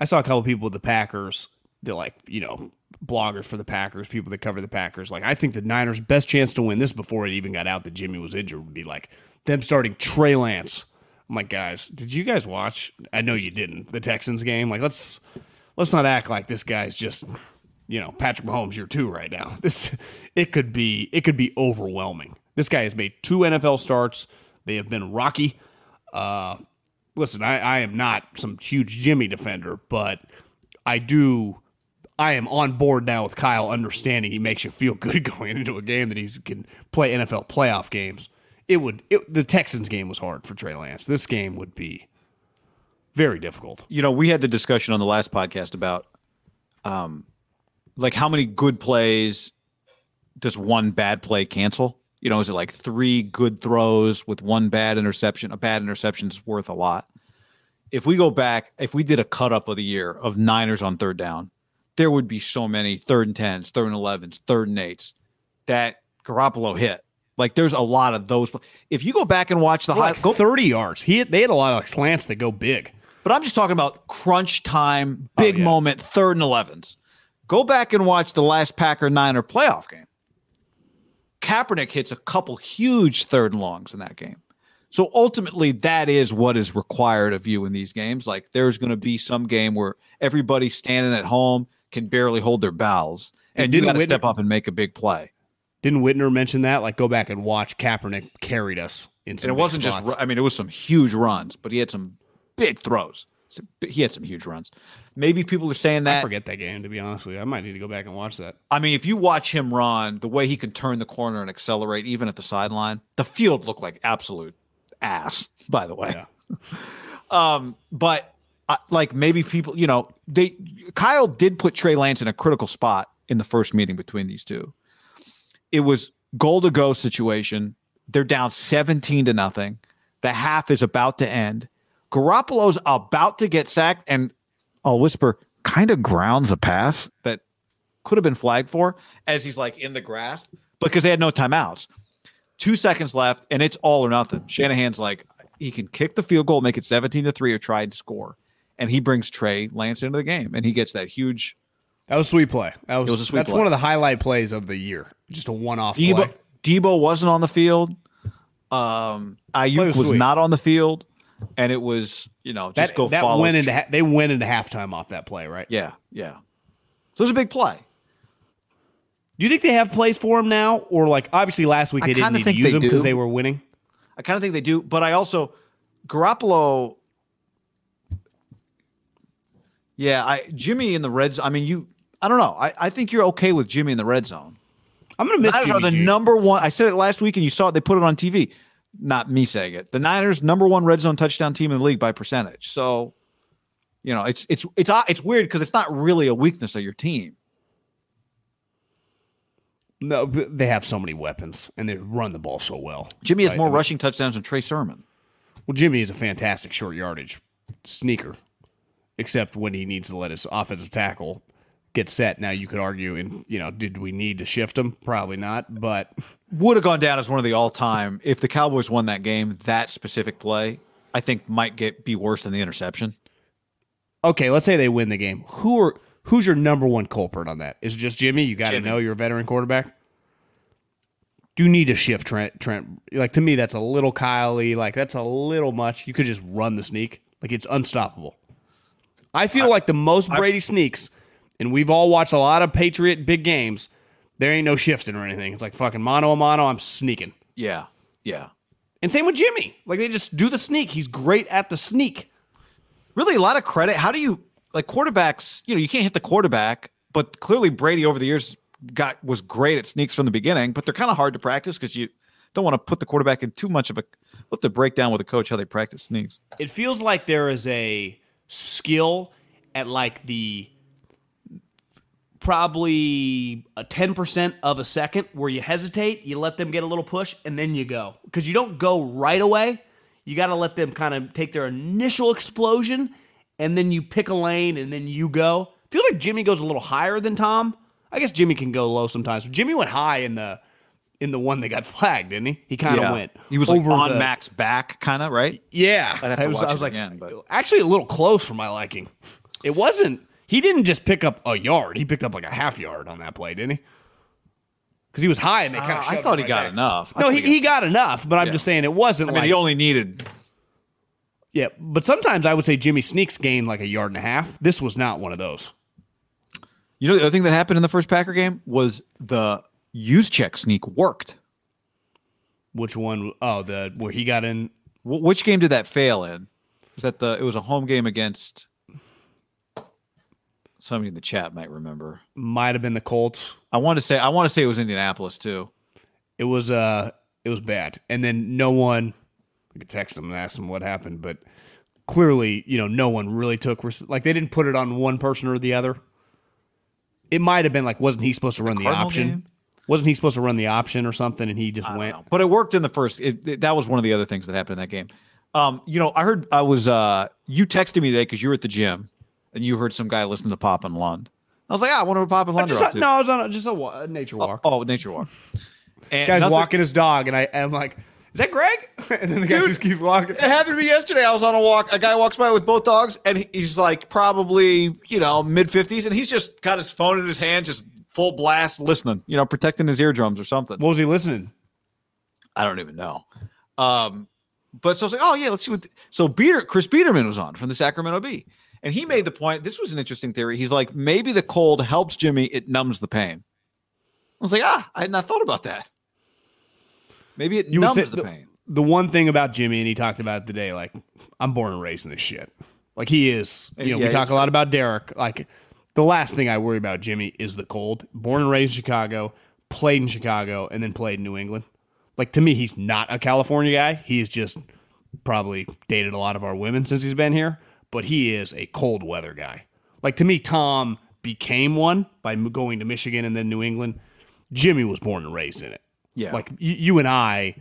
I saw a couple people with the Packers. They're like, you know, bloggers for the Packers, people that cover the Packers. Like, I think the Niners' best chance to win this before it even got out that Jimmy was injured would be like them starting Trey Lance. Like, guys, did you guys watch? I know you didn't. The Texans game. Like, let's let's not act like this guy's just, you know, Patrick Mahomes year two right now. This it could be it could be overwhelming. This guy has made two NFL starts. They have been rocky. Uh, listen, I, I am not some huge Jimmy defender, but I do. I am on board now with Kyle, understanding he makes you feel good going into a game that he can play NFL playoff games. It would. It, the Texans game was hard for Trey Lance. This game would be very difficult. you know, we had the discussion on the last podcast about um like how many good plays does one bad play cancel? You know, is it like three good throws with one bad interception? A bad interception is worth a lot. If we go back, if we did a cut up of the year of Niners on third down, there would be so many third and tens, third and elevens, third and eights that Garoppolo hit. Like there's a lot of those. If you go back and watch the high, like go, thirty yards. He they had a lot of like slants that go big. but I'm just talking about crunch time, oh, big yeah. moment, third and 11s. Go back and watch the last Packer Niner playoff game. Kaepernick hits a couple huge third and longs in that game. So ultimately, that is what is required of you in these games. Like there's going to be some game where everybody standing at home can barely hold their bowels, and you got to step up and make a big play. Didn't Whitner mention that? Like, go back and watch. Kaepernick carried us in. And it wasn't just. I mean, it was some huge runs, but he had some big throws. He had some huge runs. Maybe people are saying that. I forget that game to be honest with you. I might need to go back and watch that. I mean, if you watch him run, the way he can turn the corner and accelerate, even at the sideline, the field looked like absolute ass. By the way, Yeah. um, but uh, like maybe people, you know, they Kyle did put Trey Lance in a critical spot in the first meeting between these two. It was goal to go situation. They're down seventeen to nothing. The half is about to end. Garoppolo's about to get sacked, and I'll whisper, kind of grounds a pass that could have been flagged for as he's like in the grass because they had no timeouts. Two seconds left, and it's all or nothing. Shanahan's like, he can kick the field goal, make it 17 to 3, or try and score. And he brings Trey Lance into the game, and he gets that huge That was a sweet play. That was, was a sweet That's play. one of the highlight plays of the year. Just a one-off Deebo, play. Deebo wasn't on the field. Um, Aiyuk was was, not on the field, and it was you know just That, go that follow. went into ha- they went into halftime off that play, right? yeah, yeah. So it was a big play. Do you think they have plays for him now, or like obviously last week they didn't need to use him because they were winning? I kind of think they do, but I also Garoppolo. Yeah, I Jimmy in the Reds. I mean, you. I don't know. I, I think you're okay with Jimmy in the red zone. I'm gonna miss Niners are Jimmy the G. number one. I said it last week, and you saw it. They put it on TV. Not me saying it. The Niners number one red zone touchdown team in the league by percentage. So, you know, it's it's it's it's weird because it's not really a weakness of your team. No, they have so many weapons and they run the ball so well. Jimmy has Right, more I mean- rushing touchdowns than Trey Sermon. Well, Jimmy is a fantastic short yardage sneaker, except when he needs to let his offensive tackle get set. Now you could argue, and you know, did we need to shift him? Probably not, but Would have gone down as one of the all time. If the Cowboys won that game, that specific play, I think might get be worse than the interception. okay. Let's say they win the game. Who are who's your number one culprit on that? Is it just Jimmy? You got to know you're a veteran quarterback. Do you need to shift Trent? Trent, like to me, that's a little Kylie. Like that's a little much. You could just run the sneak. Like it's unstoppable. I feel like the most Brady sneaks, and we've all watched a lot of Patriot big games. There ain't no shifting or anything. It's like fucking mano a mano. I'm sneaking. Yeah, yeah. And same with Jimmy. Like they just do the sneak. He's great at the sneak. really a lot of credit. How do you like quarterbacks? You know, you can't hit the quarterback, but clearly Brady over the years got was great at sneaks from the beginning. But they're kind of hard to practice because you don't want to put the quarterback in too much of a. We'll have to break down with a coach how they practice sneaks. it feels like there is a skill at like the probably uh, a 10% of a second where you hesitate, you let them get a little push, and then you go. Because you don't go right away. You got to let them kind of take their initial explosion, and then you pick a lane, and then you go. Feels like Jimmy goes a little higher than Tom. I guess Jimmy can go low sometimes. But Jimmy went high in the in the one that got flagged, didn't he? He kind of went. He was like over on the- Max back, kind of right. yeah, I'd have to I was, I was like, but- actually a little close for my liking. It wasn't. He didn't just pick up a yard. He picked up like a half yard on that play, didn't he? Because he was high and they kind Uh, of. I thought he got enough. No, he, he got enough, but I'm just saying it wasn't I mean, like. he only needed. yeah, but sometimes I would say Jimmy Sneaks gained like a yard and a half. This was not one of those. You know, the other thing that happened in the first Packer game was the use check sneak worked. Which one? Oh, the where he got in. Wh- which game did that fail in? Was that the? It was a home game against. Somebody in the chat might remember. Might have been the Colts. I want to say I want to say it was Indianapolis too. It was uh, it was bad. And then no one. I could text them and ask them what happened, but clearly, you know, no one really took like they didn't put it on one person or the other. It might have been like, wasn't he supposed to run the, Cardinal option? game? Wasn't he supposed to run the option or something? And he just I went. But it worked in the first. It, it- that was one of the other things that happened in that game. Um, you know, I heard I was uh you texted me today because you were at the gym and you heard some guy listening to Papa and Lund. I was like, ah, I wonder what Papa and Lund are up to. no, I was on a, just a, wa- a nature walk. Oh, nature walk. And Guy's nothing- walking his dog, and I am like, "Is that Greg?" And then the guy Dude, just keeps walking. It happened to me yesterday. I was on a walk. A guy walks by with both dogs, and he's like probably you know mid fifties, and he's just got his phone in his hand, just full blast, listening. You know, protecting his eardrums or something. What was he listening? I don't even know. Um, but so I was like, oh yeah, let's see what. so Beater, Chris Biederman was on from the Sacramento Bee, and he made the point. This was an interesting theory. He's like, maybe the cold helps Jimmy; it numbs the pain. I was like, ah, I had not thought about that. Maybe it You numbs the the- pain. The one thing about Jimmy, and he talked about it today, like, I'm born and raised in this shit. Like he is. You know, Yeah, we talk a lot about Derek. Like the last thing I worry about Jimmy is the cold. Born and raised in Chicago, played in Chicago, and then played in New England. Like to me, he's not a California guy. He's just probably dated a lot of our women since he's been here, but he is a cold weather guy. Like to me, Tom became one by going to Michigan and then New England. Jimmy was born and raised in it. Yeah. Like you, you and I,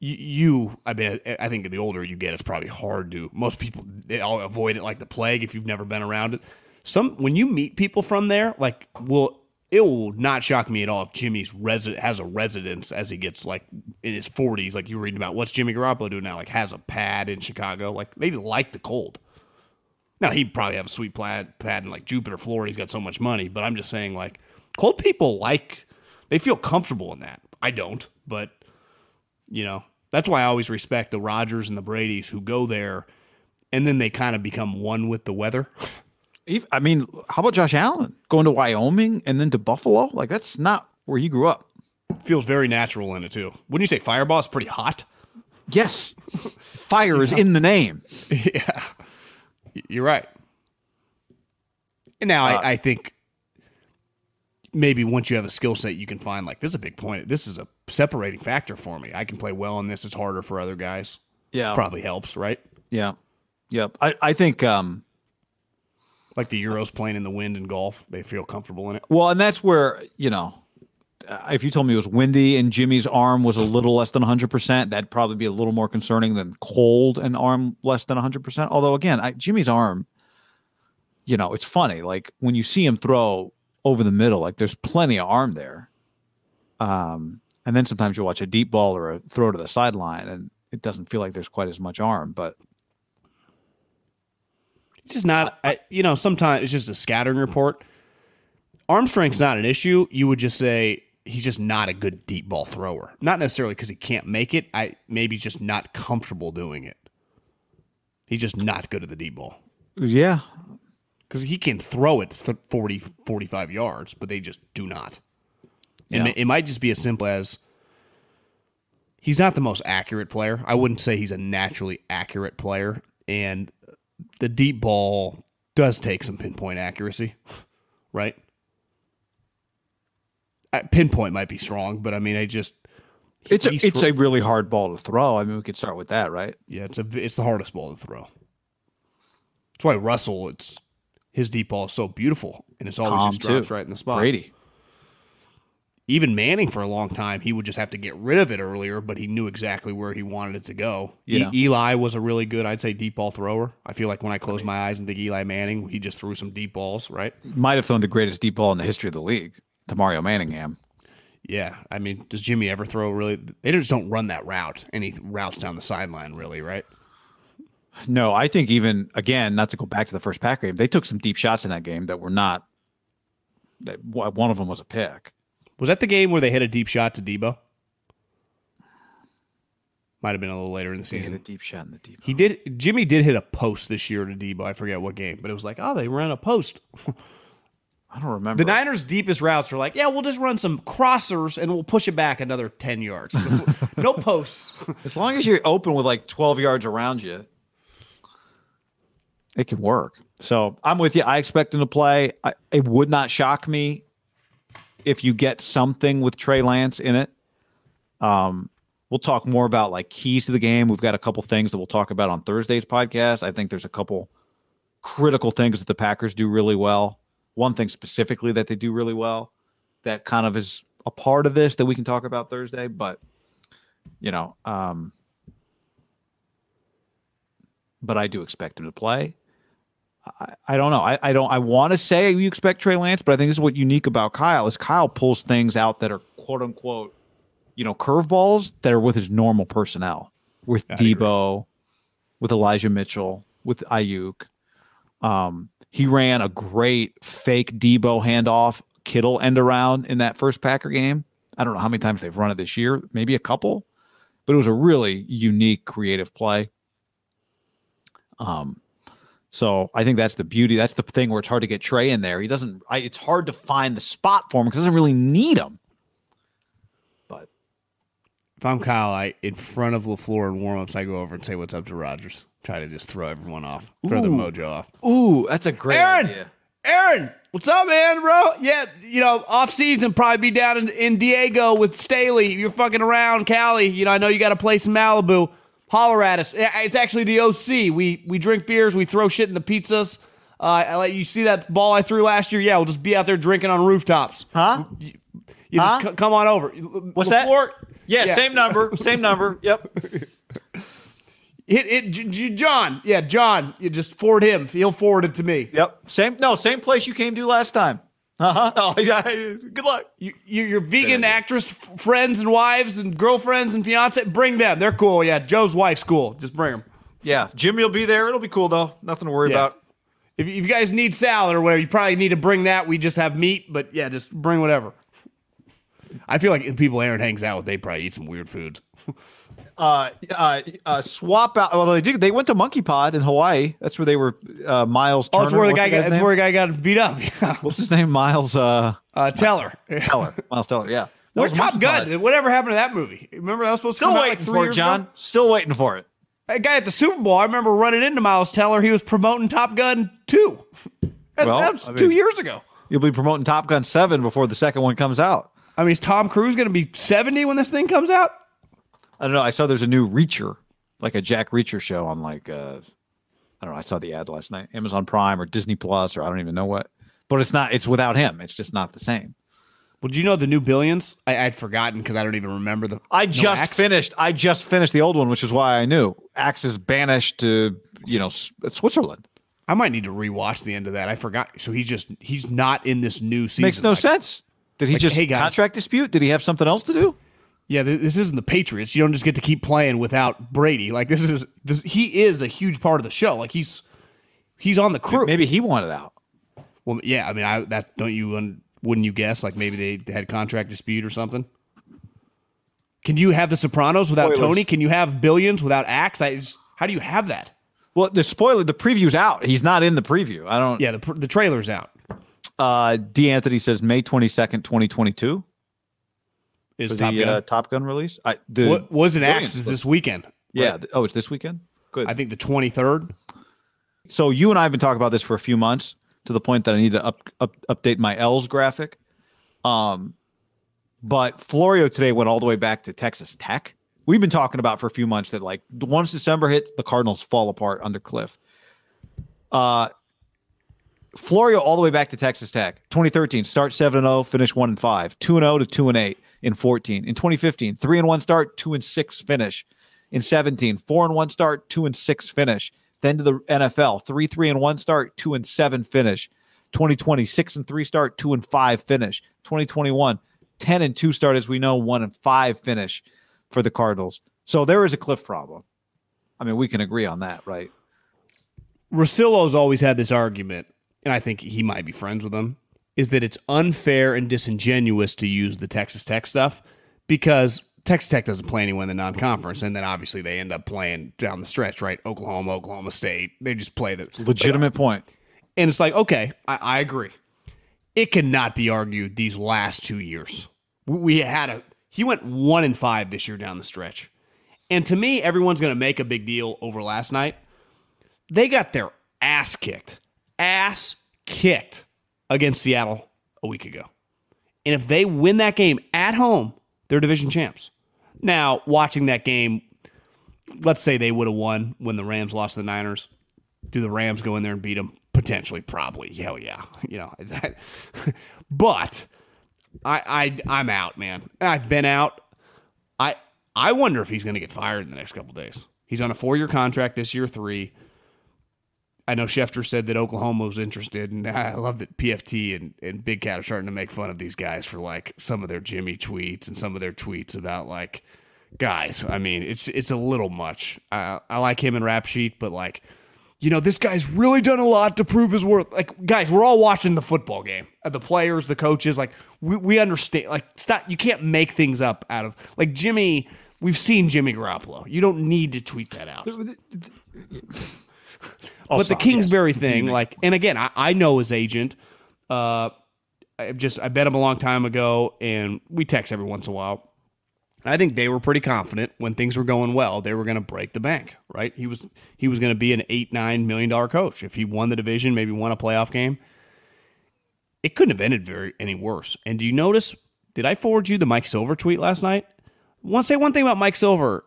you, you, I mean, I- I think the older you get, it's probably hard to. Most people they all avoid it like the plague if you've never been around it. Some when you meet people from there, like, will it will not shock me at all if Jimmy's resi- has a residence as he gets like in his forties. Like you were reading about, what's Jimmy Garoppolo doing now? Like has a pad in Chicago. Like they like the cold. Now he'd probably have a sweet pad, pad in like Jupiter, Florida. He's got so much money, but I'm just saying, like, cold people like they feel comfortable in that. I don't, but you know that's why I always respect the Rodgers and the Brady's who go there, and then they kind of become one with the weather. I mean, how about Josh Allen going to Wyoming and then to Buffalo? Like that's not where he grew up. Feels very natural in it too. Wouldn't you say Fireball is pretty hot? Yes, fire is in the name. yeah, you're right. And now I, I think maybe once you have a skill set, you can find like this is a big point. This is a separating factor for me. I can play well in this. It's harder for other guys. Yeah, Probably helps, right? yeah, yep. I I think um Like the Euros playing in the wind and golf, they feel comfortable in it. well, and that's where you know. If you told me it was windy and Jimmy's arm was a little less than 100%, that'd probably be a little more concerning than cold and arm less than 100%. Although, again, I, Jimmy's arm, you know, it's funny. Like when you see him throw over the middle, like there's plenty of arm there. Um, and then sometimes you watch a deep ball or a throw to the sideline and it doesn't feel like there's quite as much arm. But It's just not, I, you know, sometimes it's just a scattering report. Arm strength's not an issue. You would just say he's just not a good deep ball thrower. Not necessarily because he can't make it. I maybe he's just not comfortable doing it. He's just not good at the deep ball yeah, because he can throw it th- 40, 45 yards, but they just do not. Yeah. may, it might just be as simple as he's not the most accurate player. I wouldn't say he's a naturally accurate player, and the deep ball does take some pinpoint accuracy, right? Uh, pinpoint might be strong, but I mean, I just it's a, it's thro- a really hard ball to throw. I mean, we could start with that, right? yeah, it's a it's the hardest ball to throw. That's why Russell, it's his deep ball is so beautiful, and it's always Tom, just drops too. right in the spot. Brady. Even Manning for a long time, he would just have to get rid of it earlier, but he knew exactly where he wanted it to go. E- Eli was a really good, I'd say, deep ball thrower. I feel like when I close my eyes and think Eli Manning, he just threw some deep balls, right? Might have thrown the greatest deep ball in the history of the league to Mario Manningham. Yeah. I mean, does Jimmy ever throw really? They just don't run that route, any routes down the sideline, really, right? No, I think even again, not to go back to the first pack game, they took some deep shots in that game that were not. That one of them was a pick. Was that the game where they hit a deep shot to Deebo? Might have been a little later in the He hit season. a deep shot in the deep. He did. Jimmy did hit a post this year to Deebo. I forget what game, but it was like, oh, they ran a post. I don't remember. The Niners' deepest routes are like, yeah, we'll just run some crossers and we'll push it back another 10 yards. no posts. as long as you're open with like 12 yards around you, it can work. So I'm with you. I expect him to play. I, it would not shock me if you get something with Trey Lance in it. Um, we'll talk more about like keys to the game. We've got a couple things that we'll talk about on Thursday's podcast. I think there's a couple critical things that the Packers do really well. One thing specifically that they do really well that kind of is a part of this that we can talk about Thursday, but you know, um, but I do expect him to play. I, I don't know. I, I don't. I want to say you expect Trey Lance, but I think this is what unique about Kyle is Kyle pulls things out that are quote unquote, you know, curveballs that are with his normal personnel, with Deebo, with Elijah Mitchell, with Aiyuk. Um, he ran a great fake Deebo handoff, Kittle end around in that first Packer game. I don't know how many times they've run it this year, maybe a couple, but it was a really unique, creative play. Um, so I think that's the beauty. That's the thing where it's hard to get Trey in there. He doesn't. I, it's hard to find the spot for him because doesn't really need him. But if I'm Kyle, I in front of LaFleur in warmups, I go over and say what's up to Rodgers. Try to just throw everyone off, throw the mojo off. Ooh, that's a great Aaron, idea. Aaron, what's up, man, bro? Yeah, you know, off season, probably be down in, in Diego with Staley. You're fucking around, Cali. You know, I know you got to play in Malibu. Holler at us. Yeah, It's actually the OC. We we drink beers, we throw shit in the pizzas. Uh, I let you see that ball I threw last year. Yeah, we'll just be out there drinking on rooftops. Huh? You, you just c- come on over. What's that? LaFleur- Yeah, same number. Same number. Yep. Hit it, J- J- John. Yeah, John. You just forward him. He'll forward it to me. Yep. Same. No, same place you came to last time. Uh huh. Oh yeah. Good luck. You, you, your vegan idea. actress f- friends and wives and girlfriends and fiance, bring them. They're cool. Yeah, Joe's wife's cool. Just bring them. Yeah, Jimmy will be there. It'll be cool though. Nothing to worry Yeah. about. If, if you guys need salad or whatever, you probably need to bring that. We just have meat, but yeah, just bring whatever. I feel like the people Aaron hangs out with, they probably eat some weird foods. Uh, uh, uh, swap out. Well, they did. They went to Monkey Pod in Hawaii. That's where they were. Uh, Miles. Oh, that's where the guy got. That's where the guy got beat up. Yeah. What's his name? Miles. Uh, Uh, Teller. Teller. Miles Teller. Yeah. That Where's Top Monkey Pod. Gun? Whatever happened to that movie? Remember that was supposed to Still come out waiting like three for it, John. ago? Still waiting for it. That guy at the Super Bowl, I remember running into Miles Teller. He was promoting Top Gun 2. That's, Well, that was I mean- two years ago. You'll be promoting Top Gun Seven before the second one comes out. I mean, is Tom Cruise going to be 70 when this thing comes out? I don't know. I saw there's a new Reacher, like a Jack Reacher show on like uh, I don't know. I saw the ad last night, Amazon Prime or Disney Plus or I don't even know what. But it's not. It's without him. It's just not the same. Well, do you know the new Billions? I, I'd forgotten because I don't even remember the. I no just Axe? finished. I just finished the old one, which is why I knew Axe is banished to you know Switzerland. I might need to rewatch the end of that. I forgot. So he's just he's not in this new season. Makes no Like, sense. Did he like, just hey, guys. contract dispute? Did he have something else to do? Yeah, this isn't the Patriots. You don't just get to keep playing without Brady. Like this is this, he is a huge part of the show. Like he's he's on the crew. Maybe he wanted out. Well, yeah. I mean, I that don't you wouldn't you guess? Like maybe they, they had contract dispute or something. Can you have the Sopranos without Spoilers. Tony? Can you have Billions without Axe? I just, how do you have that? Well, the spoiler, the preview's out. He's not in the preview. I don't. Yeah, the the trailer's out. Uh, D. Anthony says May twenty second, twenty twenty two. Is for Top the Gun? Uh, Top Gun release. I the, what was it? Axe is this weekend. Yeah. right? oh, it's this weekend. Good. I think the twenty third. so you and I have been talking about this for a few months to the point that I need to up, up update my L's graphic. Um, but Florio today went all the way back to Texas Tech. We've been talking about for a few months that like once December hit, the Cardinals fall apart under Kliff. Uh, Florio all the way back to Texas Tech. 2013 start 7 and 0, finish 1 and 5. 2 and 0 to 2 and 8 in 14. In 2015, 3 and 1 start, 2 and 6 finish. In 17, 4 and 1 start, 2 and 6 finish. Then to the NFL, 3 3 and 1 start, 2 and 7 finish. 2020, 6 and 3 start, 2 and 5 finish. 2021, 10 and 2 start as we know, 1 and 5 finish for the Cardinals. So there is a cliff problem. I mean, we can agree on that, right? Rosillo's always had this argument, and I think he might be friends with them, is that it's unfair and disingenuous to use the Texas Tech stuff because Texas Tech doesn't play anyone in the non-conference, and then obviously they end up playing down the stretch, right? Oklahoma, Oklahoma State. They just play the Legitimate point. And it's like, okay, I, I agree. It cannot be argued these last two years. We- had a he went one and five this year down the stretch. And to me, everyone's gonna make a big deal over last night. They got their ass kicked. Ass kicked against Seattle a week ago. And if they win that game at home, they're division champs. Now, watching that game, let's say they would have won when the Rams lost to the Niners. Do the Rams go in there and beat them? Potentially, probably. Hell yeah. You know, that, but I, I I'm out, man. I've been out. I I wonder if he's going to get fired in the next couple days. He's on a four year contract this year, three. I know Schefter said that Oklahoma was interested, and I love that PFT and, and Big Cat are starting to make fun of these guys for like some of their Jimmy tweets and some of their tweets about like guys. I mean, it's it's a little much. I, I like him in Rap Sheet, but like, you know, this guy's really done a lot to prove his worth. Like, guys, we're all watching the football game. Uh, The players, the coaches, like we, we understand. Like, stop. You can't make things up out of like Jimmy. We've seen Jimmy Garoppolo. You don't need to tweet that out but the Kingsbury thing, like, and again, I, I know his agent. Uh, I just I met him a long time ago, and we text every once in a while. I think they were pretty confident when things were going well, they were going to break the bank, right? He was he was going to be an eight nine million dollar coach if he won the division, maybe won a playoff game. It couldn't have ended very any worse. And do you notice? Did I forward you the Mike Silver tweet last night? I want to say one thing about Mike Silver,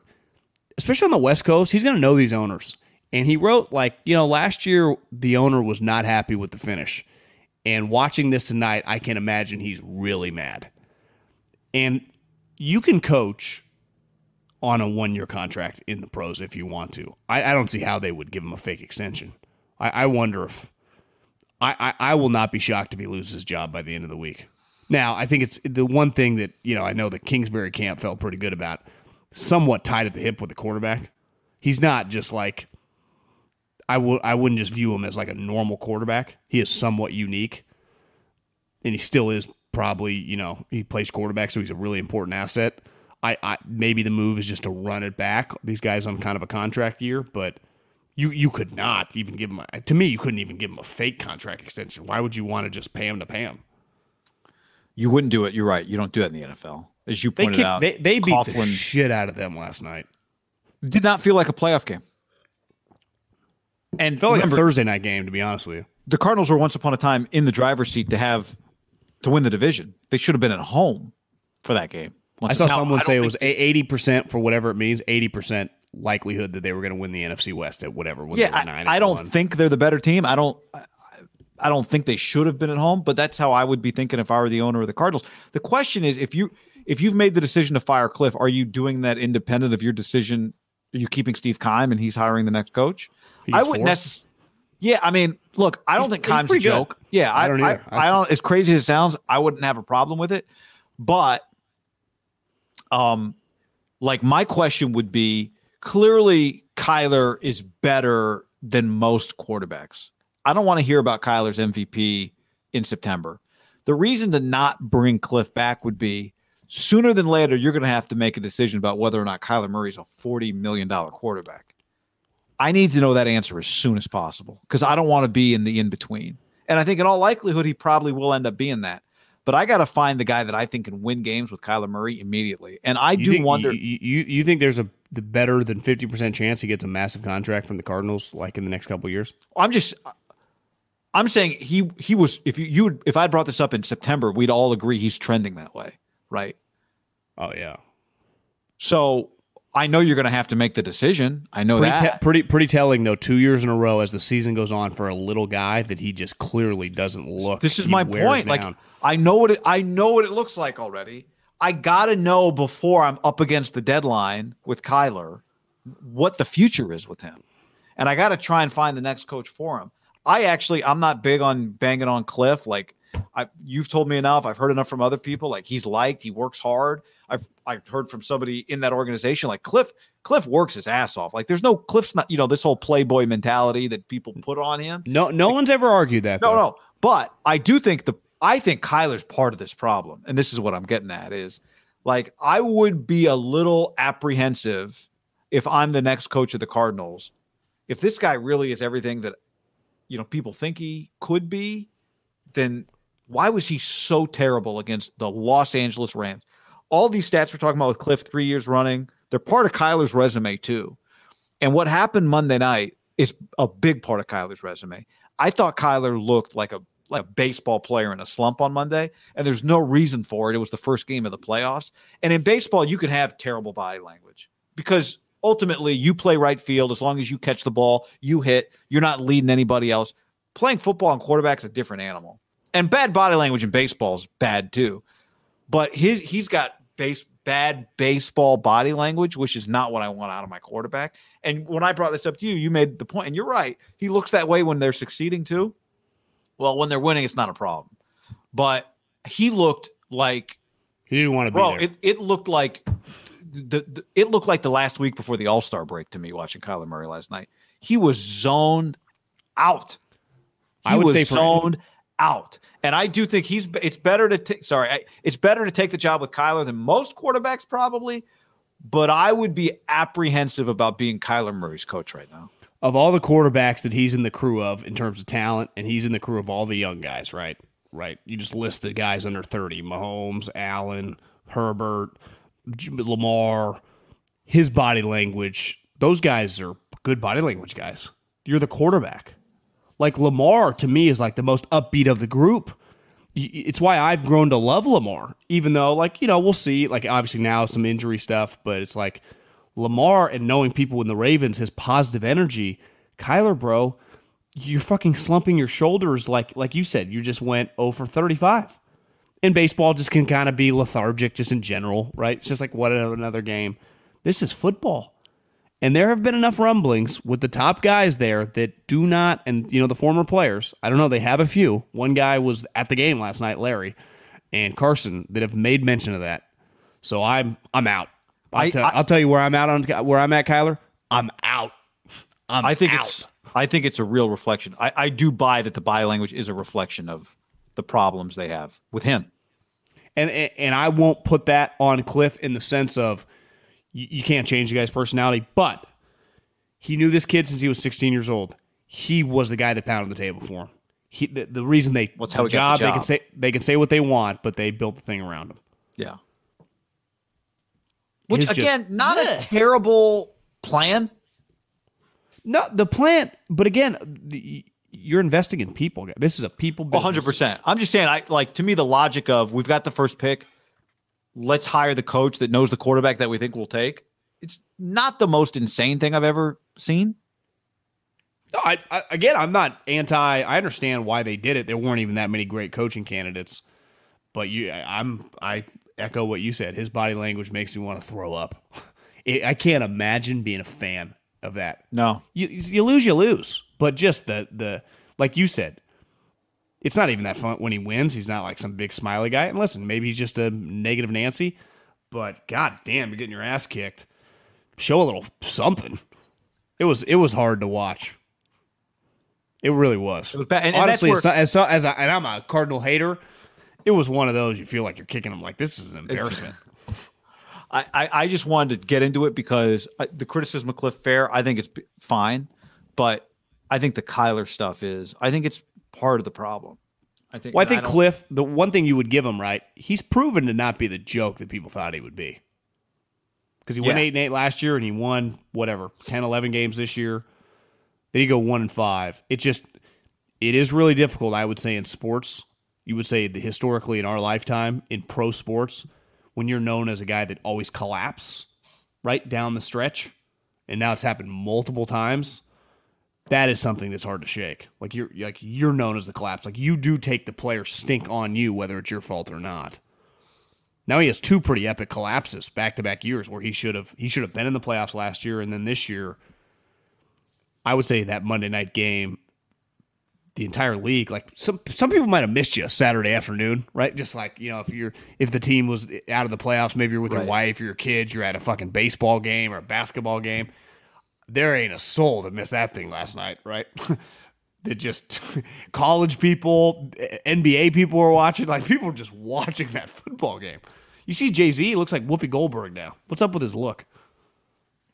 especially on the West Coast. He's going to know these owners, and he wrote like you know last year the owner was not happy with the finish, and watching this tonight, I can imagine he's really mad. And you can coach on a one year contract in the pros if you want to. I, I, don't see how they would give him a fake extension. I, I wonder if I, I, I will not be shocked if he loses his job by the end of the week. Now, I think it's the one thing that, you know, I know the Kingsbury camp felt pretty good about, somewhat tied at the hip with the quarterback. He's not just like I would I wouldn't just view him as like a normal quarterback. He is somewhat unique. And he still is probably, you know, he plays quarterback, so he's a really important asset. I, I maybe the move is just to run it back. These guys on kind of a contract year, but you you could not even give him a, to me you couldn't even give him a fake contract extension. Why would you want to just pay him to pay him? You wouldn't do it. You're right. You don't do it in the NFL. As you pointed they kicked, out, they, they beat Coughlin the shit out of them last night. Did not feel like a playoff game. And felt remember, like a Thursday night game, to be honest with you. The Cardinals were once upon a time in the driver's seat to have to win the division. They should have been at home for that game. Once I saw now, someone I say it was eighty percent for whatever it means. Eighty percent likelihood that they were going to win the NFC West at whatever. Yeah, I, I don't one. think they're the better team. I don't. I don't think they should have been at home, but that's how I would be thinking if I were the owner of the Cardinals. The question is, if you if you've made the decision to fire Kliff, are you doing that independent of your decision? Are you keeping Steve Keim and he's hiring the next coach? I wouldn't necessarily. Yeah, I mean, look, I don't he's, think Keim's a joke. Good. Yeah, I, I don't. I, I, I don't. As crazy as it sounds, I wouldn't have a problem with it. But, um, like my question would be: clearly, Kyler is better than most quarterbacks. I don't want to hear about Kyler's MVP in September. The reason to not bring Kliff back would be sooner than later, you're going to have to make a decision about whether or not Kyler Murray's a $40 million quarterback. I need to know that answer as soon as possible because I don't want to be in the in between. And I think in all likelihood, he probably will end up being that. But I got to find the guy that I think can win games with Kyler Murray immediately. And I you do think, wonder. You, you, you think there's a the better than fifty percent chance he gets a massive contract from the Cardinals like in the next couple years? I'm just. I'm saying he he was if you you if I brought this up in September, we'd all agree he's trending that way, right? Oh yeah. So I know you're going to have to make the decision. I know pretty that. Te- pretty pretty telling though. Two years in a row as the season goes on for a little guy that he just clearly doesn't look. This is my point. Down. Like I know what it, I know what it looks like already. I got to know before I'm up against the deadline with Kyler what the future is with him, and I got to try and find the next coach for him. I actually I'm not big on banging on Kliff. Like I you've told me enough. I've heard enough from other people. Like he's liked. He works hard. I've I've heard from somebody in that organization like Kliff. Kliff works his ass off. Like there's no Kliff's not you know this whole playboy mentality that people put on him. No, no like, one's ever argued that. No, though. no. But I do think the I think Kyler's part of this problem, and this is what I'm getting at is like I would be a little apprehensive if I'm the next coach of the Cardinals. If this guy really is everything that you know people think he could be, then why was he so terrible against the Los Angeles Rams? All these stats we're talking about with Kliff three years running, they're part of Kyler's resume too. And what happened Monday night is a big part of Kyler's resume. I thought Kyler looked like a like a baseball player in a slump on Monday, and there's no reason for it. It was the first game of the playoffs. And in baseball, you can have terrible body language because ultimately you play right field as long as you catch the ball, you hit, you're not leading anybody else. Playing football and quarterback's a different animal. And bad body language in baseball is bad too. But his he's got base bad baseball body language, which is not what I want out of my quarterback. And when I brought this up to you, you made the point, and you're right. He looks that way when they're succeeding too. Well, when they're winning, it's not a problem. But he looked like he didn't want to bro, be It, it looked like the, the it looked like the last week before the All Star break to me watching Kyler Murray last night. He was zoned out. He I would was say zoned out. And I do think he's it's better to take sorry, it's better to take the job with Kyler than most quarterbacks probably, but I would be apprehensive about being Kyler Murray's coach right now. Of all the quarterbacks that he's in the crew of in terms of talent and he's in the crew of all the young guys, right? Right. You just list the guys under 30, Mahomes, Allen, Herbert, Lamar, his body language, those guys are good body language guys. You're the quarterback. Like Lamar to me is like the most upbeat of the group. It's why I've grown to love Lamar, even though like you know we'll see. Like obviously now some injury stuff, but it's like Lamar and knowing people in the Ravens, his positive energy. Kyler, bro, you're fucking slumping your shoulders like like you said. You just went 0 for 35. And baseball just can kind of be lethargic just in general, right? It's just like what another game. This is football. And there have been enough rumblings with the top guys there that do not, and you know, the former players, I don't know, they have a few. One guy was at the game last night, Larry, and Carson, that have made mention of that. So I'm I'm out. I'll, I, tell, I, will tell you where I'm out on where I'm at, Kyler. I'm out. I'm i think out. it's I think it's a real reflection. I, I do buy that the body language is a reflection of the problems they have with him. And and I won't put that on Kliff in the sense of you, you can't change the guy's personality, but he knew this kid since he was 16 years old. He was the guy that pounded the table for him. He, the, the reason they What's how the job, the job, they can say they can say what they want, but they built the thing around him. Yeah. Which It's again, just- not Yeah. a terrible plan. No, the plant, but again, the, you're investing in people. This is a people. One hundred percent. I'm just saying, I like to me the logic of we've got the first pick. Let's hire the coach that knows the quarterback that we think we'll take. It's not the most insane thing I've ever seen. No, I, I, again, I'm not anti. I understand why they did it. There weren't even that many great coaching candidates, but you, I- I'm, I echo what you said. His body language makes me want to throw up. It, I can't imagine being a fan of that. No, You, you lose, you lose. But just the the like you said, it's not even that fun when he wins. He's not like some big smiley guy. And listen, maybe he's just a negative Nancy, but god damn, you're getting your ass kicked. Show a little something. It was it was hard to watch. It really was. It was bad. And- and Honestly, where- as, as, as a, and I'm a Cardinal hater, it was one of those you feel like you're kicking them like this is an embarrassment. I, I, I just wanted to get into it because I, the criticism of Kliff Fair, I think it's fine, but I think the Kyler stuff is, I think it's part of the problem. I think. Well, I think don't- Kliff, the one thing you would give him, right? He's proven to not be the joke that people thought he would be. Because he went 8 and 8 last year and he won whatever, 10, 11 games this year. Then he go 1 and 5. It just it is really difficult, I would say in sports. You would say the, historically in our lifetime in pro sports when you're known as a guy that always collapse right down the stretch and now it's happened multiple times that is something that's hard to shake. Like you're like you're known as the collapse. Like you do take the player stink on you, whether it's your fault or not. Now he has two pretty epic collapses back to back years where he should have he should have been in the playoffs last year, and then this year, I would say that Monday night game, the entire league, like some some people might have missed you Saturday afternoon, right? Just like you know, if you're if the team was out of the playoffs, maybe you're with your wife or your kids, you're at a fucking baseball game or a basketball game there ain't a soul that missed that thing last night, right? that just college people, NBA people were watching. Like people were just watching that football game. You see Jay Z looks like Whoopi Goldberg now. What's up with his look?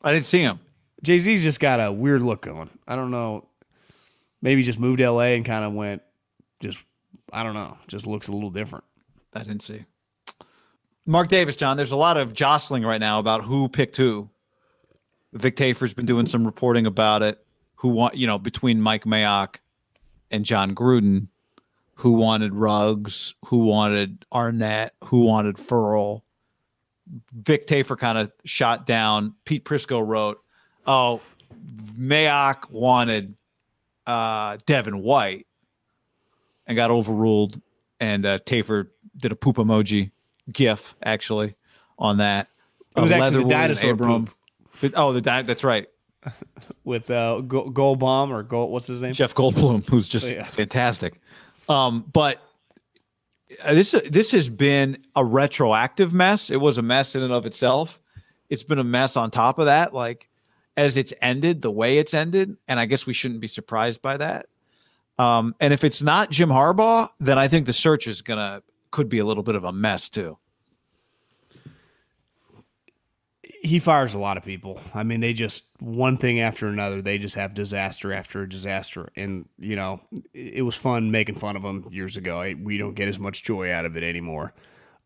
I didn't see him. Jay Z's just got a weird look going. I don't know. Maybe just moved to LA and kind of went just I don't know. Just looks a little different. I didn't see. Mark Davis, John, there's a lot of jostling right now about who picked who. Vic Tafur's been doing some reporting about it. Who want you know between Mike Mayock and Jon Gruden, who wanted Ruggs, who wanted Arnette, who wanted Ferrell. Vic Tafur kind of shot down. Pete Prisco wrote, "Oh, Mayock wanted uh, Devin White and got overruled." And uh, Tafur did a poop emoji gif actually on that. It was Uh, actually the dinosaur Abram. The- oh, the di- that's right. With uh Go- Gold or Gold what's his name? Jeff Goldblum, who's just Yeah. fantastic. Um, but uh, this this has been a retroactive mess. It was a mess in and of itself. It's been a mess on top of that. Like as it's ended, the way it's ended, and I guess we shouldn't be surprised by that. Um, and if it's not Jim Harbaugh, then I think the search is gonna could be a little bit of a mess too. He fires a lot of people. I mean, they just one thing after another. They just have disaster after disaster, and you know, it was fun making fun of them years ago. I, we don't get as much joy out of it anymore.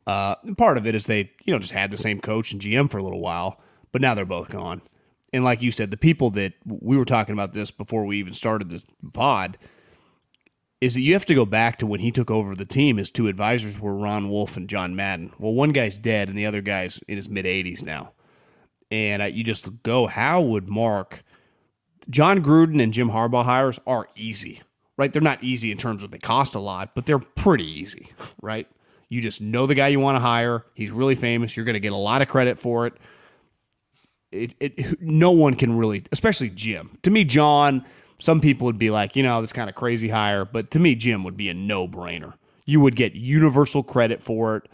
Uh, part of it is they, you know, just had the same coach and GM for a little while, but now they're both gone. And like you said, the people that we were talking about this before we even started the pod is that you have to go back to when he took over the team. His two advisors were Ron Wolf and John Madden. Well, one guy's dead and the other guy's in his mid 80s now. And uh, you just go, how would Mark, Jon Gruden and Jim Harbaugh hires are easy, right? They're not easy in terms of they cost a lot, but they're pretty easy, right? You just know the guy you want to hire. He's really famous. You're going to get a lot of credit for it. It, it. No one can really, especially Jim. To me, John, some people would be like, you know, this kind of crazy hire, but to me, Jim would be a no brainer. You would get universal credit for it.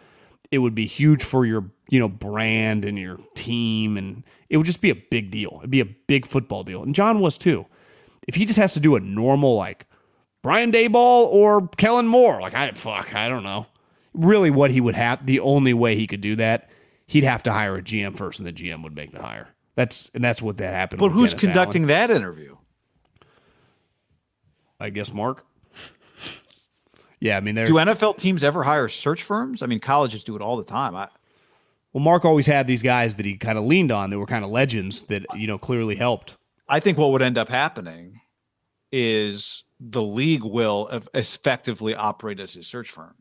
It would be huge for your, you know, brand and your team, and it would just be a big deal. It'd be a big football deal, and John was too. If he just has to do a normal like Brian Daboll or Kellen Moore, like I fuck, I don't know. Really what he would have the only way he could do that he'd have to hire a gm first and the gm would make the hire. That's and that's what that happened but who's Dennis conducting Allen. that interview? I guess mark. Yeah i mean do nfl teams ever hire search firms? I mean colleges do it all the time. I, well mark always had these guys that he kind of leaned on that were kind of legends that you know clearly helped i think what would end up happening is the league will effectively operate as a search firm